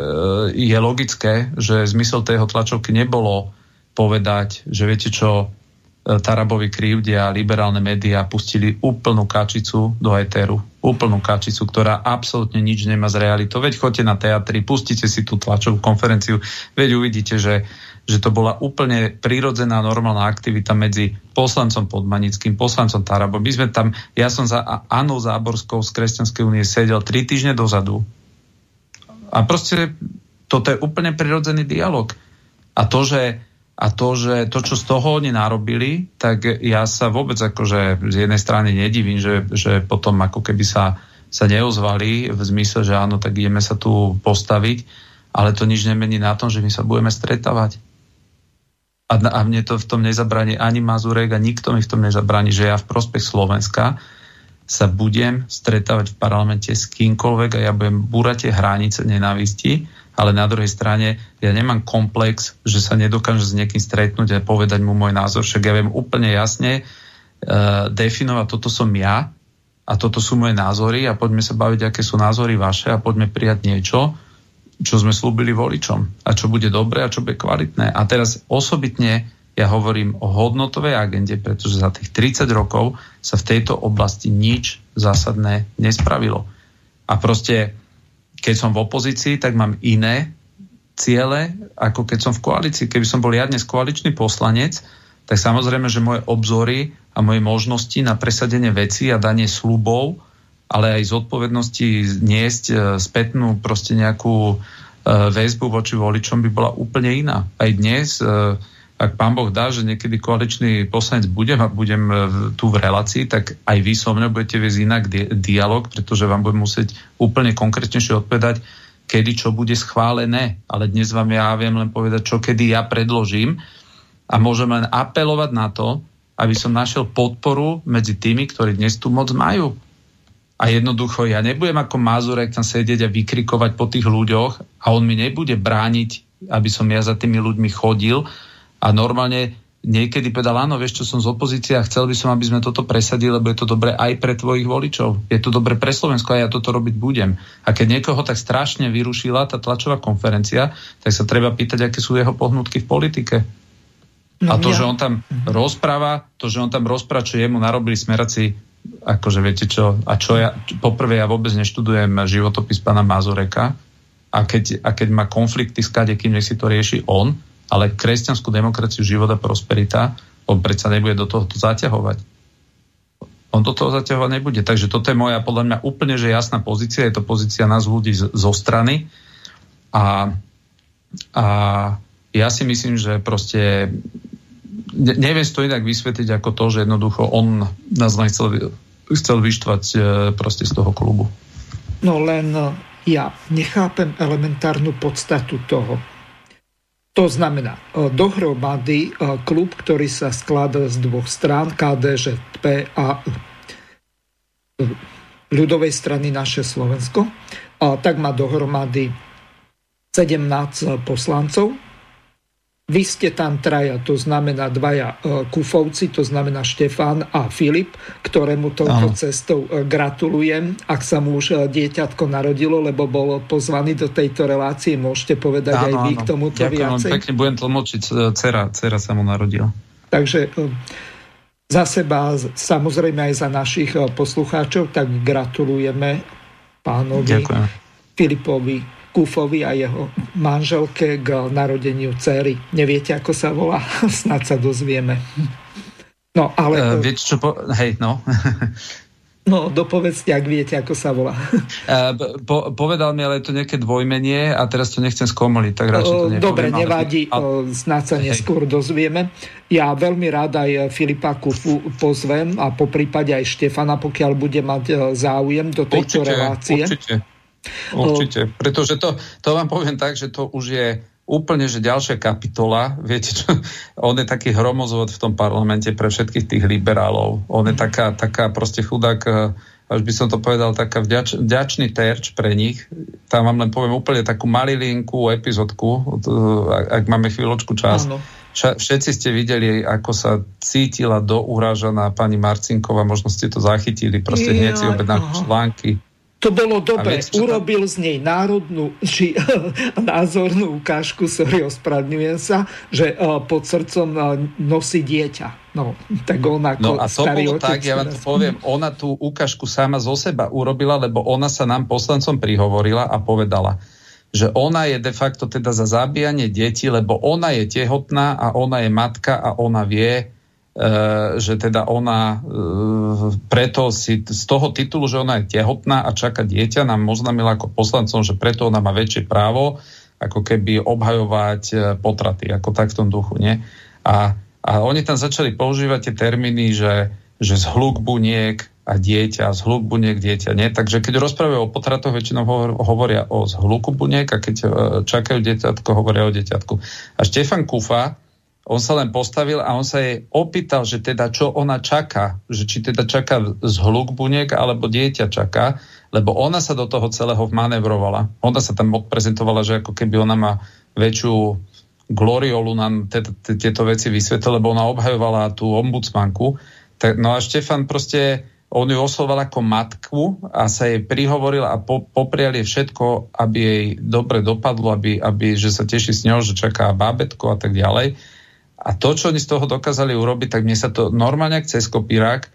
je logické, že zmysel tej tlačovky nebolo povedať, že viete čo, e, Tarabovi krivdia liberálne médiá pustili úplnú kačicu do éteru. Úplnú kačicu, ktorá absolútne nič nemá z realitou. Veď choďte na teatri, pustite si tú tlačovú konferenciu, veď uvidíte, že že to bola úplne prírodzená normálna aktivita medzi poslancom Podmanickým, poslancom Tarabom. My sme tam, ja som za Anou Záborskou z Kresťanskej únie sedel tri týždne dozadu a proste toto je úplne prirodzený dialog. A to, že, a to, že to, čo z toho oni narobili, tak ja sa vôbec akože z jednej strany nedivím, že, že potom ako keby sa, sa neozvali v zmysle, že áno, tak ideme sa tu postaviť ale to nič nemení na tom, že my sa budeme stretávať. A, a mne to v tom nezabráni ani Mazurek a nikto mi v tom nezabráni, že ja v prospech Slovenska sa budem stretávať v parlamente s kýmkoľvek a ja budem búrať tie hranice nenávisti, ale na druhej strane ja nemám komplex, že sa nedokážem s niekým stretnúť a povedať mu môj názor, však ja viem úplne jasne uh, definovať, toto som ja a toto sú moje názory a poďme sa baviť, aké sú názory vaše a poďme prijať niečo, čo sme slúbili voličom a čo bude dobré a čo bude kvalitné. A teraz osobitne ja hovorím o hodnotovej agende, pretože za tých 30 rokov sa v tejto oblasti nič zásadné nespravilo. A proste, keď som v opozícii, tak mám iné ciele, ako keď som v koalícii. Keby som bol ja dnes koaličný poslanec, tak samozrejme, že moje obzory a moje možnosti na presadenie veci a danie slubov, ale aj zodpovednosti niesť e, spätnú proste nejakú e, väzbu voči voličom by bola úplne iná. Aj dnes e, ak pán Boh dá, že niekedy koaličný poslanec budem a budem tu v relácii, tak aj vy so mnou budete viesť inak di- dialog, pretože vám budem musieť úplne konkrétnejšie odpovedať, kedy čo bude schválené. Ale dnes vám ja viem len povedať, čo kedy ja predložím a môžem len apelovať na to, aby som našiel podporu medzi tými, ktorí dnes tu moc majú. A jednoducho ja nebudem ako Mazurek tam sedieť a vykrikovať po tých ľuďoch a on mi nebude brániť, aby som ja za tými ľuďmi chodil, a normálne niekedy povedal, áno, vieš čo, som z opozície a chcel by som, aby sme toto presadili, lebo je to dobre aj pre tvojich voličov. Je to dobre pre Slovensko a ja toto robiť budem. A keď niekoho tak strašne vyrušila tá tlačová konferencia, tak sa treba pýtať, aké sú jeho pohnutky v politike. No, a to, ja. že on tam uh-huh. rozpráva, to, že on tam rozpráva, čo jemu narobili smeraci, akože viete čo, a čo ja, poprvé ja vôbec neštudujem životopis pána Mazureka, a keď, a keď má konflikty s kadekým, nech si to rieši on, ale kresťanskú demokraciu, život a prosperita, on predsa nebude do tohoto zaťahovať. On do toho zaťahovať nebude. Takže toto je moja podľa mňa úplne že jasná pozícia. Je to pozícia nás ľudí z, zo strany. A, a ja si myslím, že proste ne, neviem to inak vysvetliť ako to, že jednoducho on nás len chcel, chcel vyštvať e, proste z toho klubu. No len e, ja nechápem elementárnu podstatu toho. To znamená, e, dohromady klub, ktorý sa skladá z dvoch strán, KDŽP a ľudovej strany naše Slovensko, tak má dohromady 17 poslancov, vy ste tam traja, to znamená dvaja e, kufovci, to znamená Štefán a Filip, ktorému touto cestou e, gratulujem. Ak sa mu už e, dieťatko narodilo, lebo bol pozvaný do tejto relácie, môžete povedať áno, aj vy áno. k tomuto Ďakujem viacej. Pekne budem tlmočiť, dcera, dcera sa mu narodila. Takže za seba, samozrejme aj za našich poslucháčov, tak gratulujeme pánovi Ďakujem. Filipovi Kufovi a jeho manželke k narodeniu céry. Neviete, ako sa volá? Snad sa dozvieme. No, ale... Uh, viete, čo po... Hej, no. No, dopovedzte, ak viete, ako sa volá. Uh, po, povedal mi, ale je to nejaké dvojmenie a teraz to nechcem skomoliť, tak radšej to nepoviem. Dobre, nevadí, ale... snad sa neskôr dozvieme. Ja veľmi rád aj Filipa Kufu pozvem a po prípade aj Štefana, pokiaľ bude mať záujem do tejto určite, relácie. Určite. Určite, pretože to, to vám poviem tak, že to už je úplne, že ďalšia kapitola, viete čo, on je taký hromozvod v tom parlamente pre všetkých tých liberálov. On je taká, taká proste chudák, eh, až by som to povedal, taká vďač, vďačný terč pre nich. Tam vám len poviem úplne takú malilinkú epizodku, ak máme chvíľočku čas. Áno. Všetci ste videli, ako sa cítila dourážaná pani Marcinková, možno ste to zachytili, proste hneď si objednám články to bolo dobre. Urobil z nej národnú či názornú ukážku, sorry, ospravedlňujem sa, že uh, pod srdcom uh, nosí dieťa. No, tak ona no a to bolo tak, ja vám to poviem, ona tú ukážku sama zo seba urobila, lebo ona sa nám poslancom prihovorila a povedala, že ona je de facto teda za zabíjanie detí, lebo ona je tehotná a ona je matka a ona vie, že teda ona eh, preto si z toho titulu, že ona je tehotná a čaká dieťa, nám oznámila ako poslancom, že preto ona má väčšie právo ako keby obhajovať eh, potraty, ako tak v tom duchu, nie? A, a oni tam začali používať tie termíny, že, že zhluk buniek a dieťa, zhluk buniek dieťa. Nie? Takže keď rozprávajú o potratoch, väčšinou hovoria o zhluku buniek a keď e, čakajú dieťatko, hovoria o dieťatku. A Štefan Kufa, on sa len postavil a on sa jej opýtal, že teda čo ona čaká, že či teda čaká zhluk buniek alebo dieťa čaká, lebo ona sa do toho celého vmanevrovala. Ona sa tam odprezentovala, že ako keby ona má väčšiu gloriolu nám tieto veci vysvetlila, lebo ona obhajovala tú ombudsmanku. No a Štefan proste on ju osloval ako matku a sa jej prihovoril a po, poprial jej všetko, aby jej dobre dopadlo, aby, aby, že sa teší s ňou, že čaká bábetko a tak ďalej. A to, čo oni z toho dokázali urobiť, tak mne sa to normálne cez kopírák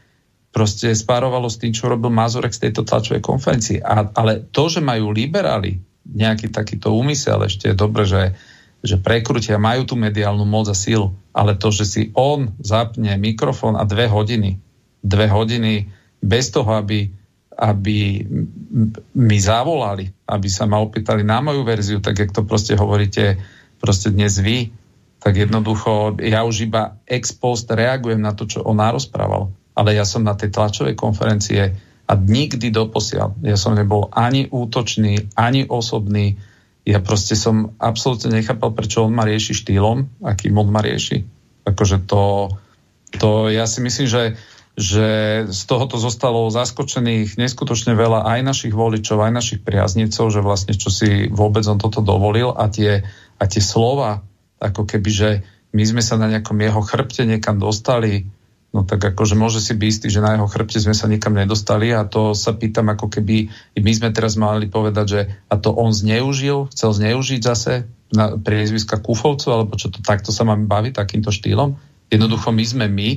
proste spárovalo s tým, čo robil Mazurek z tejto tlačovej konferencii. A, ale to, že majú liberáli nejaký takýto úmysel, ešte je dobre, že, že prekrutia, majú tú mediálnu moc a sílu, ale to, že si on zapne mikrofón a dve hodiny, dve hodiny bez toho, aby, aby mi zavolali, aby sa ma opýtali na moju verziu, tak jak to proste hovoríte proste dnes vy, tak jednoducho ja už iba ex post reagujem na to, čo on narozprával. Ale ja som na tej tlačovej konferencie a nikdy doposiaľ. Ja som nebol ani útočný, ani osobný. Ja proste som absolútne nechápal, prečo on ma rieši štýlom, akým on ma rieši. Akože to, to ja si myslím, že že z tohoto zostalo zaskočených neskutočne veľa aj našich voličov, aj našich priaznivcov, že vlastne čo si vôbec on toto dovolil a tie, a tie slova, ako keby, že my sme sa na nejakom jeho chrbte niekam dostali, no tak akože môže si byť istý, že na jeho chrbte sme sa nikam nedostali a to sa pýtam, ako keby my sme teraz mali povedať, že a to on zneužil, chcel zneužiť zase na priezviska Kufovcu, alebo čo to takto sa máme baviť takýmto štýlom. Jednoducho my sme my,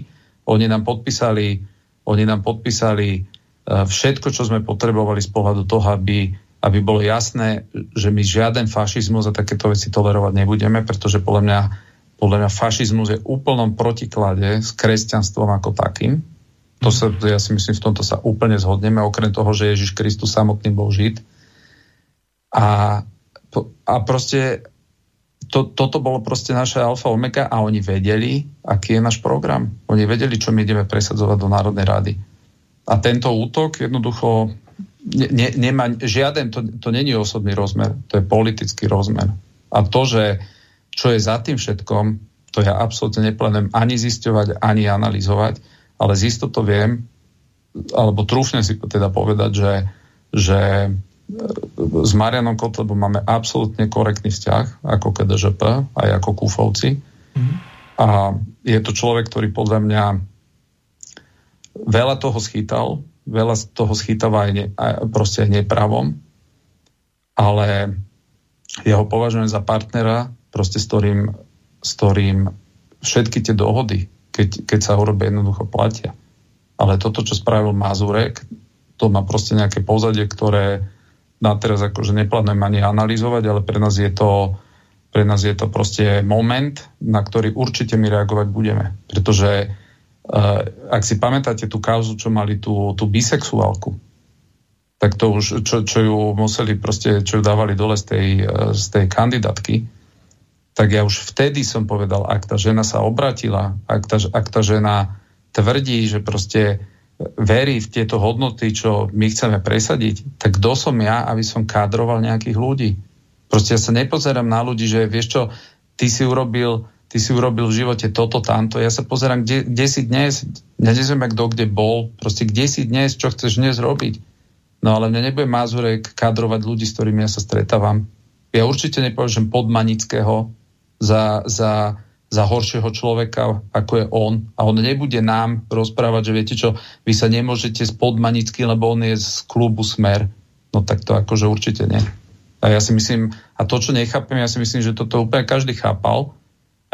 oni nám podpísali, oni nám podpísali e, všetko, čo sme potrebovali z pohľadu toho, aby, aby bolo jasné, že my žiaden fašizmus a takéto veci tolerovať nebudeme, pretože podľa mňa, podľa mňa fašizmus je úplnom protiklade s kresťanstvom ako takým. To sa, ja si myslím, v tomto sa úplne zhodneme, okrem toho, že Ježiš Kristus samotný bol žid. A, a proste to, toto bolo proste naša alfa omega a oni vedeli, aký je náš program. Oni vedeli, čo my ideme presadzovať do Národnej rady. A tento útok jednoducho ne, ne, nemá žiaden, to, to není osobný rozmer, to je politický rozmer. A to, že čo je za tým všetkom, to ja absolútne neplánujem ani zisťovať, ani analyzovať, ale z istotou viem, alebo trúfne si teda povedať, že, že s Marianom Kotlebom máme absolútne korektný vzťah ako KDŽP, aj ako Kúfovci. Mm. A je to človek, ktorý podľa mňa veľa toho schytal, veľa z toho schytáva aj, ne, aj proste nepravom, ale ja ho považujem za partnera, proste s ktorým, s ktorým všetky tie dohody, keď, keď sa urobia, jednoducho platia. Ale toto, čo spravil Mazurek, to má proste nejaké pozadie, ktoré na teraz akože neplánujem ani analyzovať, ale pre nás je to pre nás je to proste moment, na ktorý určite my reagovať budeme. Pretože ak si pamätáte tú kauzu, čo mali tú, tú bisexuálku, tak to už, čo, čo ju museli proste, čo ju dávali dole z tej, z tej kandidátky, tak ja už vtedy som povedal, ak tá žena sa obratila, ak tá, ak tá žena tvrdí, že proste verí v tieto hodnoty, čo my chceme presadiť, tak kto som ja, aby som kádroval nejakých ľudí? Proste ja sa nepozerám na ľudí, že vieš čo, ty si urobil, ty si urobil v živote toto, tamto. Ja sa pozerám, kde, kde si dnes, ja neviem, kto kde bol, proste kde si dnes, čo chceš dnes robiť. No ale mne nebude Mazurek kadrovať ľudí, s ktorými ja sa stretávam. Ja určite nepovažujem podmanického za, za za horšieho človeka, ako je on. A on nebude nám rozprávať, že viete čo, vy sa nemôžete spodmanicky, lebo on je z klubu Smer. No tak to akože určite nie. A ja si myslím, a to, čo nechápem, ja si myslím, že toto úplne každý chápal.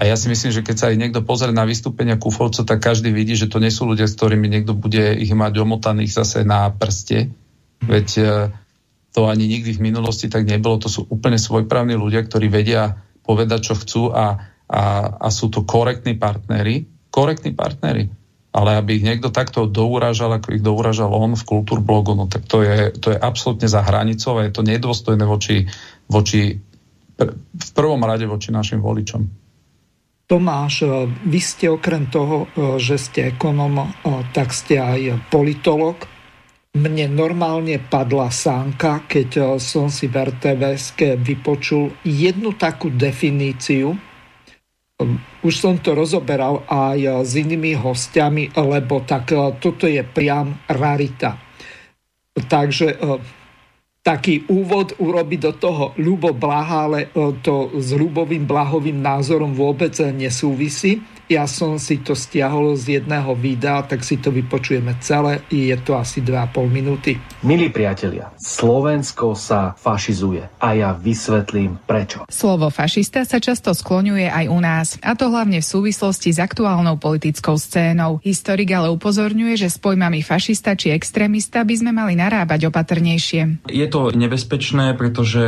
A ja si myslím, že keď sa aj niekto pozrie na vystúpenia Kufovcov, tak každý vidí, že to nie sú ľudia, s ktorými niekto bude ich mať omotaných zase na prste. Veď e, to ani nikdy v minulosti tak nebolo. To sú úplne svojprávni ľudia, ktorí vedia povedať, čo chcú a a, a sú to korektní partnery, korektní partnery. Ale aby ich niekto takto douražal, ako ich douražal on v kultúrblogu, no tak to je, to je absolútne za hranicou a je to nedôstojné voči, voči v prvom rade voči našim voličom. Tomáš, vy ste okrem toho, že ste ekonom, tak ste aj politolog. Mne normálne padla sánka, keď som si v RTVS vypočul jednu takú definíciu. Už som to rozoberal aj s inými hostiami, lebo tak toto je priam rarita. Takže taký úvod urobiť do toho Ľubo Blaha, ale to s Ľubovým Blahovým názorom vôbec nesúvisí. Ja som si to stiahol z jedného videa, tak si to vypočujeme celé. Je to asi 2,5 minúty. Milí priatelia, Slovensko sa fašizuje a ja vysvetlím prečo. Slovo fašista sa často skloňuje aj u nás, a to hlavne v súvislosti s aktuálnou politickou scénou. Historik ale upozorňuje, že s pojmami fašista či extrémista by sme mali narábať opatrnejšie. Je to nebezpečné, pretože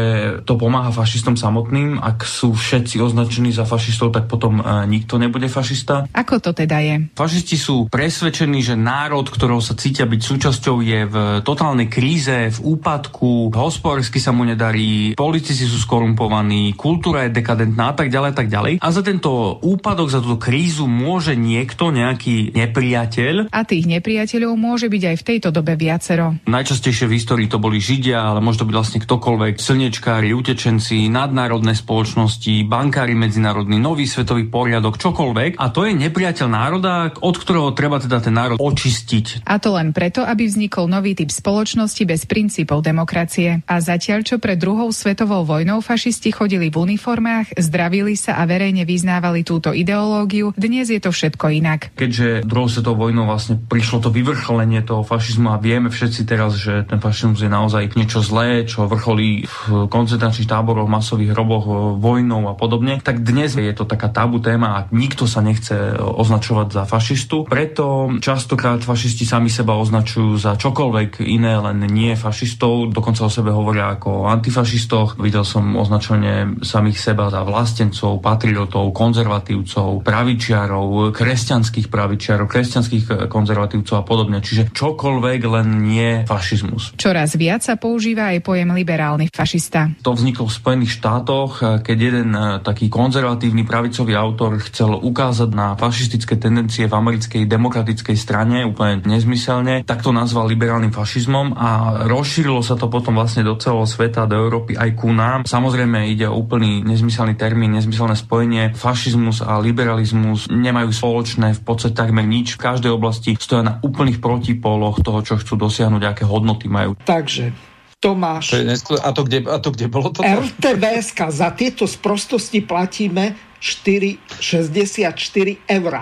to pomáha fašistom samotným. Ak sú všetci označení za fašistov, tak potom e, nikto nebude fašista fašista. Ako to teda je? Fašisti sú presvedčení, že národ, ktorého sa cítia byť súčasťou, je v totálnej kríze, v úpadku, hospodársky sa mu nedarí, politici sú skorumpovaní, kultúra je dekadentná a tak ďalej a tak ďalej. A za tento úpadok, za túto krízu môže niekto, nejaký nepriateľ. A tých nepriateľov môže byť aj v tejto dobe viacero. Najčastejšie v histórii to boli Židia, ale môže to byť vlastne ktokoľvek, slnečkári, utečenci, nadnárodné spoločnosti, bankári medzinárodní, nový svetový poriadok, čokoľvek a to je nepriateľ národa, od ktorého treba teda ten národ očistiť. A to len preto, aby vznikol nový typ spoločnosti bez princípov demokracie. A zatiaľ, čo pred druhou svetovou vojnou fašisti chodili v uniformách, zdravili sa a verejne vyznávali túto ideológiu, dnes je to všetko inak. Keďže druhou svetovou vojnou vlastne prišlo to vyvrcholenie toho fašizmu a vieme všetci teraz, že ten fašizmus je naozaj niečo zlé, čo vrcholí v koncentračných táboroch, masových hroboch, vojnou a podobne, tak dnes je to taká tabu téma a nikto sa nechce nechce označovať za fašistu. Preto častokrát fašisti sami seba označujú za čokoľvek iné, len nie fašistov. Dokonca o sebe hovoria ako o antifašistoch. Videl som označenie samých seba za vlastencov, patriotov, konzervatívcov, pravičiarov, kresťanských pravičiarov, kresťanských konzervatívcov a podobne. Čiže čokoľvek, len nie fašizmus. Čoraz viac sa používa aj pojem liberálny fašista. To vzniklo v Spojených štátoch, keď jeden taký konzervatívny pravicový autor chcel ukázať ukázať na fašistické tendencie v americkej demokratickej strane úplne nezmyselne, tak to nazval liberálnym fašizmom a rozšírilo sa to potom vlastne do celého sveta, do Európy aj ku nám. Samozrejme ide o úplný nezmyselný termín, nezmyselné spojenie. Fašizmus a liberalizmus nemajú spoločné v podstate takmer nič. V každej oblasti stoja na úplných protipóloch toho, čo chcú dosiahnuť, aké hodnoty majú. Takže Tomáš. A to kde, a to kde bolo to? RTVSK, za tieto sprostosti platíme 4,64 eur.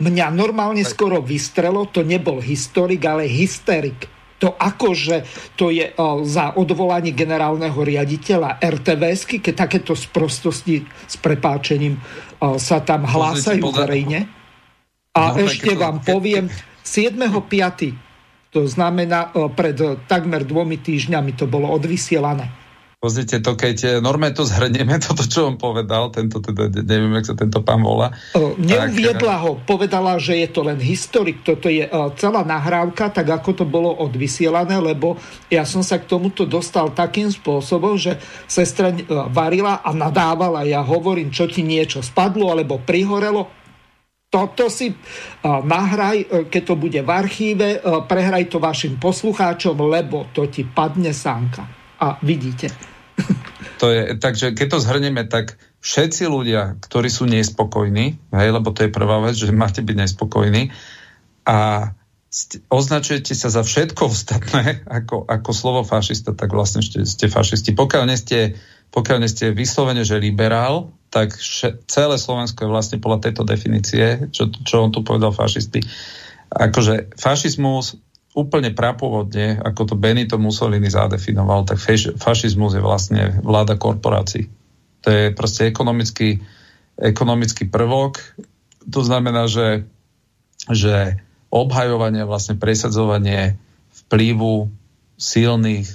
Mňa normálne skoro vystrelo, to nebol historik, ale hysterik. To akože to je o, za odvolanie generálneho riaditeľa RTVSky, keď takéto sprostosti s prepáčením o, sa tam hlásajú verejne. A no, ešte vám poviem, 7.5. To znamená, pred takmer dvomi týždňami to bolo odvysielané. Pozrite to, keď normálne to zhrnieme, toto, čo on povedal, tento teda, neviem, jak sa tento pán volá. Neuviedla tak, ho, povedala, že je to len historik, toto je celá nahrávka, tak ako to bolo odvysielané, lebo ja som sa k tomuto dostal takým spôsobom, že sestra varila a nadávala, ja hovorím, čo ti niečo spadlo alebo prihorelo, toto si nahraj, keď to bude v archíve, prehraj to vašim poslucháčom, lebo to ti padne sánka. A vidíte. To je, takže keď to zhrneme, tak všetci ľudia, ktorí sú nespokojní, hej, lebo to je prvá vec, že máte byť nespokojní a označujete sa za všetko ostatné ako, ako slovo fašista, tak vlastne ste, ste fašisti. Pokiaľ nie ste, pokiaľ nie ste vyslovene, že liberál, tak še, celé Slovensko je vlastne podľa tejto definície, čo, čo on tu povedal fašisti. Akože fašizmus úplne prapôvodne, ako to Benito Mussolini zadefinoval, tak fašizmus je vlastne vláda korporácií. To je proste ekonomický, ekonomický prvok. To znamená, že, že obhajovanie, vlastne presadzovanie vplyvu silných,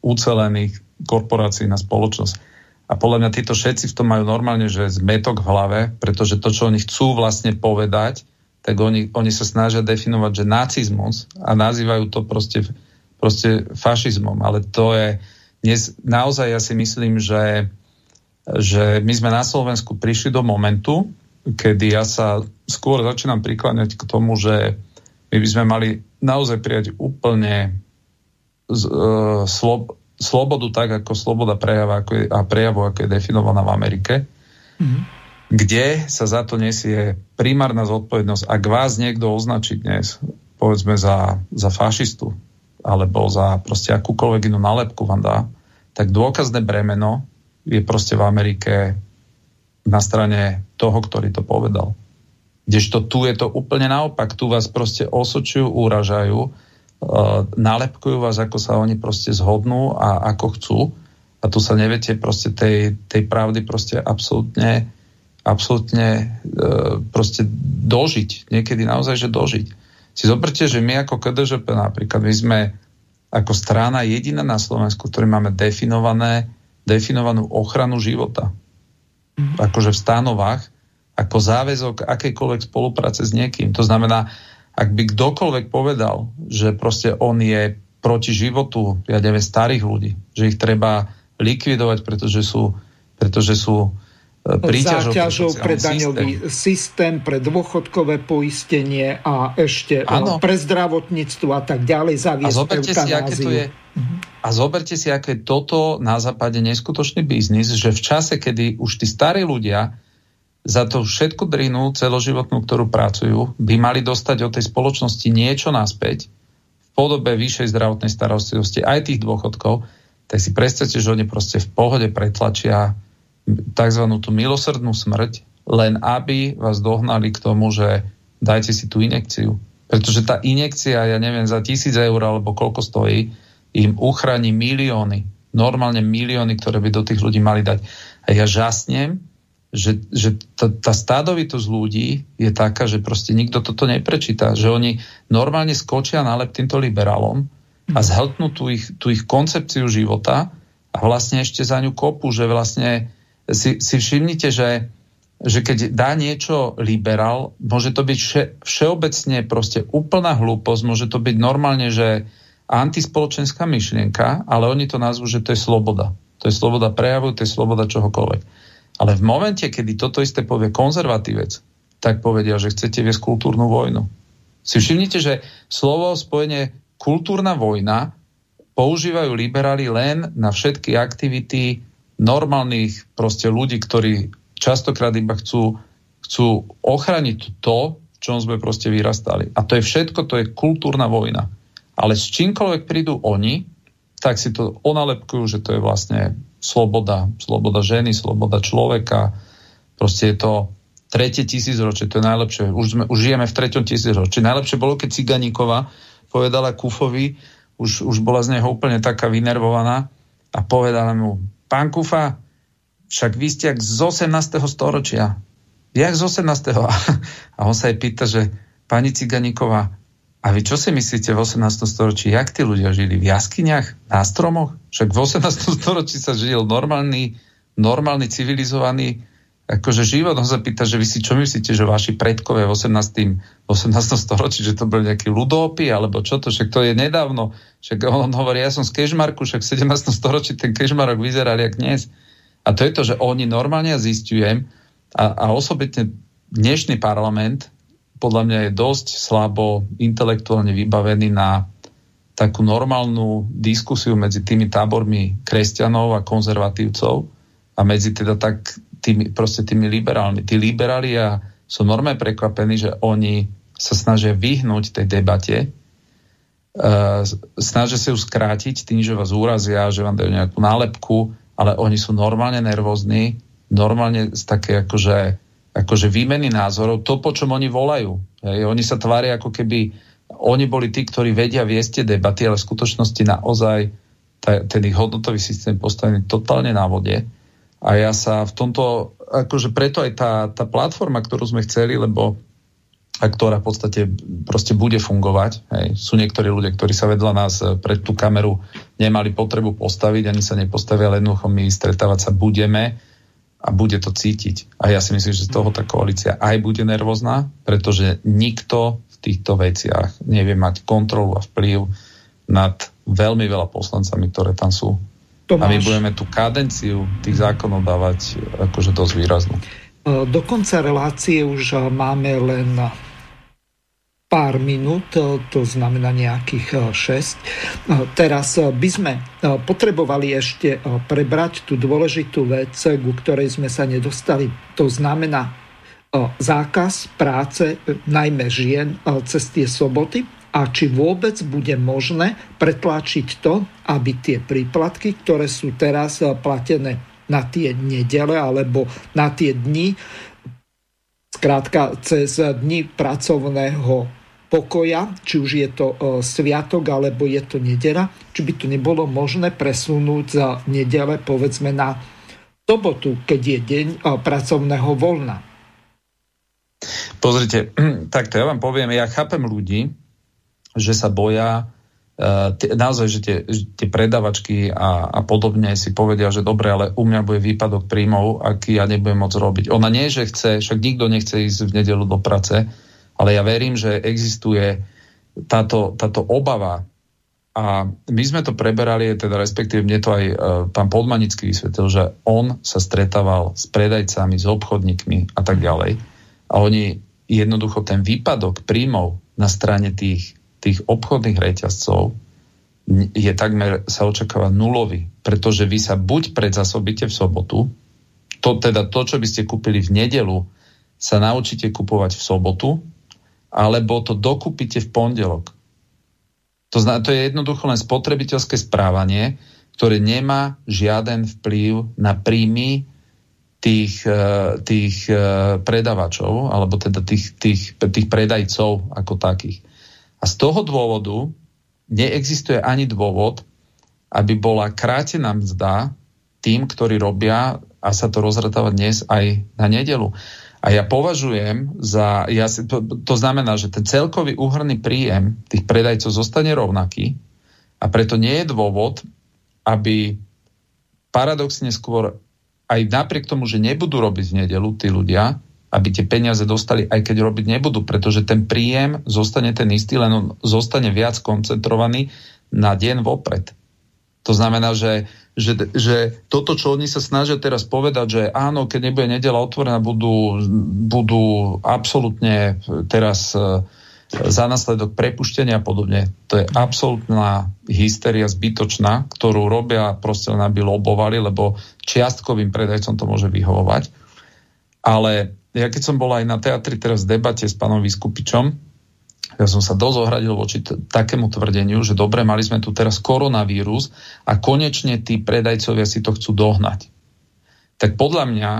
ucelených korporácií na spoločnosť. A podľa mňa títo všetci v tom majú normálne, že zmetok v hlave, pretože to, čo oni chcú vlastne povedať, tak oni, oni sa snažia definovať, že nacizmus a nazývajú to proste, proste fašizmom. Ale to je dnes naozaj ja si myslím, že, že my sme na Slovensku prišli do momentu, kedy ja sa skôr začínam prikláňať k tomu, že my by sme mali naozaj prijať úplne z, uh, slob, slobodu tak, ako sloboda prejava ako je, a prejavu, ako je definovaná v Amerike, mm-hmm. kde sa za to nesie primárna zodpovednosť. Ak vás niekto označí dnes, povedzme za, za fašistu, alebo za proste akúkoľvek inú nálepku vám dá, tak dôkazné bremeno je proste v Amerike na strane toho, ktorý to povedal. Kdežto tu je to úplne naopak. Tu vás proste osočujú, úražajú, uh, nálepkujú vás, ako sa oni proste zhodnú a ako chcú. A tu sa neviete proste tej, tej pravdy proste absolútne, absolútne uh, proste dožiť. Niekedy naozaj, že dožiť. Si zoberte, že my ako KDŽP napríklad, my sme ako strana jediná na Slovensku, ktorý máme definované, definovanú ochranu života. Mm. Akože v stanovách, ako záväzok akejkoľvek spolupráce s niekým. To znamená, ak by kdokoľvek povedal, že proste on je proti životu, ja neviem, starých ľudí, že ich treba likvidovať, pretože sú, pretože sú záťažou pre daňový systém. systém, pre dôchodkové poistenie a ešte ano. pre zdravotníctvo a tak ďalej zaviesť a zoberte si, aké to je, A zoberte si, aké toto na západe neskutočný biznis, že v čase, kedy už tí starí ľudia za to všetku drinu celoživotnú, ktorú pracujú, by mali dostať od tej spoločnosti niečo naspäť v podobe vyššej zdravotnej starostlivosti aj tých dôchodkov, tak si predstavte, že oni proste v pohode pretlačia tzv. tú milosrdnú smrť, len aby vás dohnali k tomu, že dajte si tú inekciu. Pretože tá injekcia, ja neviem, za tisíc eur alebo koľko stojí, im uchráni milióny, normálne milióny, ktoré by do tých ľudí mali dať. A ja žasnem, že, že tá, tá stádovitosť ľudí je taká, že proste nikto toto neprečíta. Že oni normálne skočia na lep týmto liberálom a zhltnú tú ich, tú ich koncepciu života a vlastne ešte za ňu kopu, že vlastne si, si všimnite, že, že keď dá niečo liberál, môže to byť vše, všeobecne proste úplná hlúposť, môže to byť normálne, že antispoločenská myšlienka, ale oni to nazvú, že to je sloboda. To je sloboda prejavu, to je sloboda čohokoľvek. Ale v momente, kedy toto isté povie konzervatívec, tak povedia, že chcete viesť kultúrnu vojnu. Si všimnite, že slovo spojenie kultúrna vojna používajú liberáli len na všetky aktivity normálnych proste ľudí, ktorí častokrát iba chcú, chcú ochraniť to, v čom sme proste vyrastali. A to je všetko, to je kultúrna vojna. Ale s čímkoľvek prídu oni, tak si to onalepkujú, že to je vlastne sloboda, sloboda ženy, sloboda človeka. Proste je to tretie tisícročie, to je najlepšie. Už, sme, už žijeme v treťom tisícročí. Najlepšie bolo, keď Ciganíková povedala Kufovi, už, už bola z neho úplne taká vynervovaná a povedala mu, Pán Kufa, však vy ste jak z 18. storočia. Jak z 18. A on sa jej pýta, že pani Ciganíková, a vy čo si myslíte v 18. storočí, jak tí ľudia žili? V jaskyniach? Na stromoch? Však v 18. storočí sa žil normálny, normálny, civilizovaný akože život. On sa pýta, že vy si čo myslíte, že vaši predkovia v 18. 18. storočí, že to boli nejakí ľudópy, alebo čo to, však to je nedávno. Však on hovorí, ja som z Kežmarku, však v 17. storočí ten Kežmarok vyzeral jak dnes. A to je to, že oni normálne zistujem a, a osobitne dnešný parlament podľa mňa je dosť slabo intelektuálne vybavený na takú normálnu diskusiu medzi tými tábormi kresťanov a konzervatívcov a medzi teda tak tými, proste tými liberálmi. Tí liberáli a sú normálne prekvapení, že oni sa snažia vyhnúť tej debate, uh, snažia sa ju skrátiť tým, že vás úrazia, že vám dajú nejakú nálepku, ale oni sú normálne nervózni, normálne z také akože, akože výmeny názorov, to, po čom oni volajú. Hej, oni sa tvária ako keby oni boli tí, ktorí vedia viesť tie debaty, ale v skutočnosti naozaj ten ich hodnotový systém postavený totálne na vode a ja sa v tomto, akože preto aj tá, tá platforma, ktorú sme chceli, lebo a ktorá v podstate proste bude fungovať. Hej. Sú niektorí ľudia, ktorí sa vedľa nás eh, pred tú kameru nemali potrebu postaviť, ani sa nepostavia, ale jednoducho my stretávať sa budeme a bude to cítiť. A ja si myslím, že z toho tá koalícia aj bude nervózna, pretože nikto týchto veciach nevie mať kontrolu a vplyv nad veľmi veľa poslancami, ktoré tam sú. Tomáš. A my budeme tú kadenciu tých zákonov dávať akože dosť výraznú. Do konca relácie už máme len pár minút, to znamená nejakých 6. Teraz by sme potrebovali ešte prebrať tú dôležitú vec, ku ktorej sme sa nedostali. To znamená zákaz práce najmä žien cez tie soboty a či vôbec bude možné pretlačiť to, aby tie príplatky, ktoré sú teraz platené na tie nedele alebo na tie dni, Skrátka, cez dni pracovného pokoja, či už je to e, sviatok alebo je to nedela, či by to nebolo možné presunúť za nedele povedzme na sobotu, keď je deň e, pracovného voľna. Pozrite, takto ja vám poviem, ja chápem ľudí, že sa boja uh, naozaj, že tie, tie predavačky a, a podobne si povedia, že dobre, ale u mňa bude výpadok príjmov, aký ja nebudem môcť robiť. Ona nie, že chce, však nikto nechce ísť v nedelu do práce, ale ja verím, že existuje táto, táto obava a my sme to preberali, teda respektíve mne to aj e, pán Podmanický vysvetlil, že on sa stretával s predajcami, s obchodníkmi a tak ďalej. A oni jednoducho ten výpadok príjmov na strane tých, tých obchodných reťazcov je takmer, sa očakáva nulový, pretože vy sa buď predzasobíte v sobotu, to teda to, čo by ste kúpili v nedelu, sa naučíte kupovať v sobotu alebo to dokúpite v pondelok. To, zna, to je jednoducho len spotrebiteľské správanie, ktoré nemá žiaden vplyv na príjmy tých, eh, tých eh, predavačov, alebo teda tých, tých, tých predajcov ako takých. A z toho dôvodu neexistuje ani dôvod, aby bola krátená mzda tým, ktorí robia a sa to rozratáva dnes aj na nedelu. A ja považujem za, ja si, to, to znamená, že ten celkový úhrný príjem tých predajcov zostane rovnaký a preto nie je dôvod, aby paradoxne skôr aj napriek tomu, že nebudú robiť v nedelu tí ľudia, aby tie peniaze dostali, aj keď robiť nebudú, pretože ten príjem zostane ten istý, len on zostane viac koncentrovaný na deň vopred. To znamená, že že, že toto, čo oni sa snažia teraz povedať, že áno, keď nebude nedela otvorená, budú, budú absolútne teraz e, za následok prepuštenia a podobne. To je absolútna hysteria zbytočná, ktorú robia proste len aby lobovali, lebo čiastkovým predajcom to môže vyhovovať. Ale ja keď som bol aj na teatri teraz v debate s pánom Vyskupičom, ja som sa dosť ohradil voči t- takému tvrdeniu, že dobre, mali sme tu teraz koronavírus a konečne tí predajcovia si to chcú dohnať. Tak podľa mňa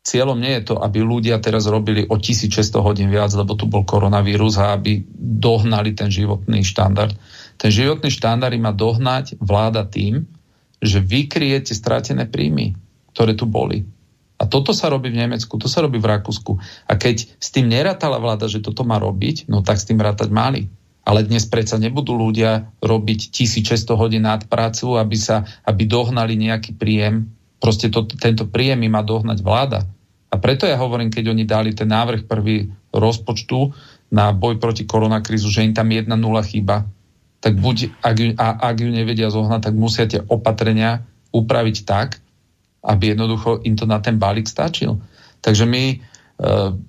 cieľom nie je to, aby ľudia teraz robili o 1600 hodín viac, lebo tu bol koronavírus a aby dohnali ten životný štandard. Ten životný štandard má dohnať vláda tým, že vykryjete stratené príjmy, ktoré tu boli. A toto sa robí v Nemecku, to sa robí v Rakúsku. A keď s tým nerátala vláda, že toto má robiť, no tak s tým rátať mali. Ale dnes predsa nebudú ľudia robiť 1600 hodín nad prácu, aby, sa, aby dohnali nejaký príjem. Proste to, tento príjem má dohnať vláda. A preto ja hovorím, keď oni dali ten návrh prvý rozpočtu na boj proti koronakrízu, že im tam jedna nula chýba, tak buď, ak ju, a, ak ju nevedia zohnať, tak musia tie opatrenia upraviť tak, aby jednoducho im to na ten balík stačil. Takže my, e,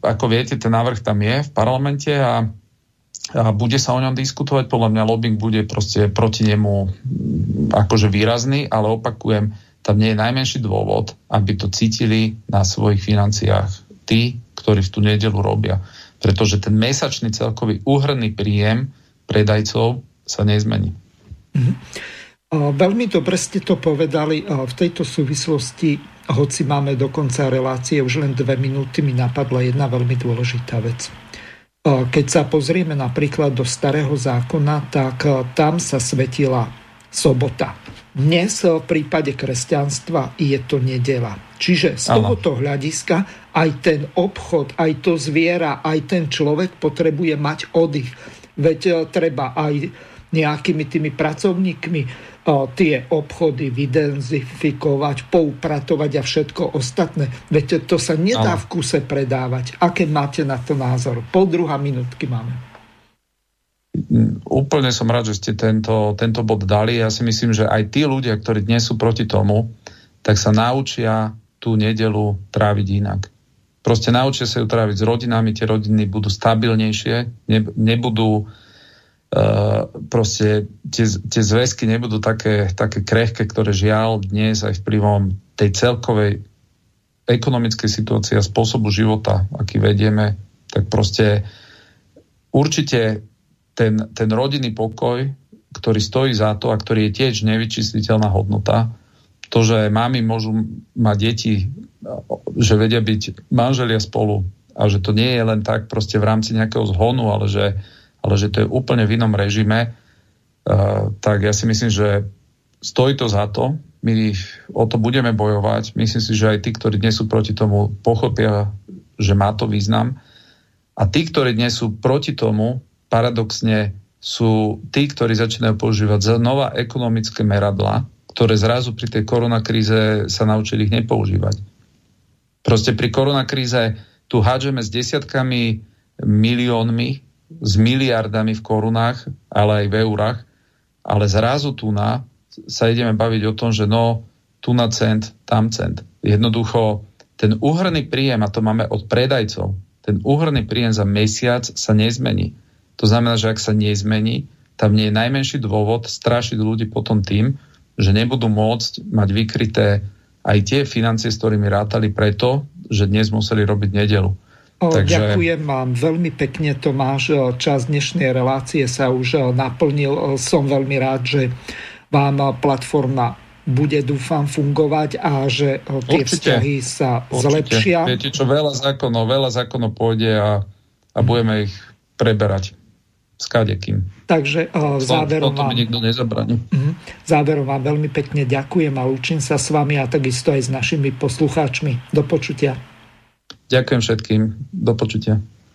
ako viete, ten návrh tam je v parlamente a, a bude sa o ňom diskutovať. Podľa mňa lobbying bude proste proti nemu akože výrazný, ale opakujem, tam nie je najmenší dôvod, aby to cítili na svojich financiách tí, ktorí v tú nedelu robia. Pretože ten mesačný celkový úhrný príjem predajcov sa nezmení. Mm-hmm. Veľmi dobre ste to povedali v tejto súvislosti, hoci máme do konca relácie už len dve minúty, mi napadla jedna veľmi dôležitá vec. Keď sa pozrieme napríklad do starého zákona, tak tam sa svetila sobota. Dnes v prípade kresťanstva je to nedela. Čiže z tohoto hľadiska aj ten obchod, aj to zviera, aj ten človek potrebuje mať oddych. Veď treba aj nejakými tými pracovníkmi tie obchody vydenzifikovať, poupratovať a všetko ostatné. Veď to sa nedá v kuse predávať. Aké máte na to názor? Pol druhá minútky máme. Úplne som rád, že ste tento, tento bod dali. Ja si myslím, že aj tí ľudia, ktorí dnes sú proti tomu, tak sa naučia tú nedelu tráviť inak. Proste naučia sa ju tráviť s rodinami, tie rodiny budú stabilnejšie, ne, nebudú uh, proste tie, tie zväzky nebudú také, také krehké, ktoré žiaľ dnes aj vplyvom tej celkovej ekonomickej situácie a spôsobu života, aký vedieme, tak proste určite ten, ten rodinný pokoj, ktorý stojí za to a ktorý je tiež nevyčísliteľná hodnota, to, že mami môžu mať deti že vedia byť manželia spolu a že to nie je len tak proste v rámci nejakého zhonu, ale že, ale že to je úplne v inom režime, uh, tak ja si myslím, že stojí to za to. My o to budeme bojovať. Myslím si, že aj tí, ktorí dnes sú proti tomu, pochopia, že má to význam. A tí, ktorí dnes sú proti tomu, paradoxne sú tí, ktorí začínajú používať znova ekonomické meradla, ktoré zrazu pri tej koronakríze sa naučili ich nepoužívať. Proste pri koronakríze tu hádžeme s desiatkami miliónmi, s miliardami v korunách, ale aj v eurách, ale zrazu tu na sa ideme baviť o tom, že no, tu na cent, tam cent. Jednoducho, ten úhrný príjem, a to máme od predajcov, ten úhrný príjem za mesiac sa nezmení. To znamená, že ak sa nezmení, tam nie je najmenší dôvod strašiť ľudí potom tým, že nebudú môcť mať vykryté aj tie financie, s ktorými rátali preto, že dnes museli robiť nedelu. O, Takže... Ďakujem vám veľmi pekne, Tomáš. Čas dnešnej relácie sa už naplnil. Som veľmi rád, že vám platforma bude, dúfam, fungovať a že tie určite, vzťahy sa určite. zlepšia. Viete čo, veľa zákonov, veľa zákonov pôjde a, a budeme ich preberať s kadekým. Takže uh, záverom vám... nikto nezabraní. Uh-huh. Záverom vám veľmi pekne ďakujem a učím sa s vami a takisto aj s našimi poslucháčmi. Do počutia. Ďakujem všetkým. Do počutia.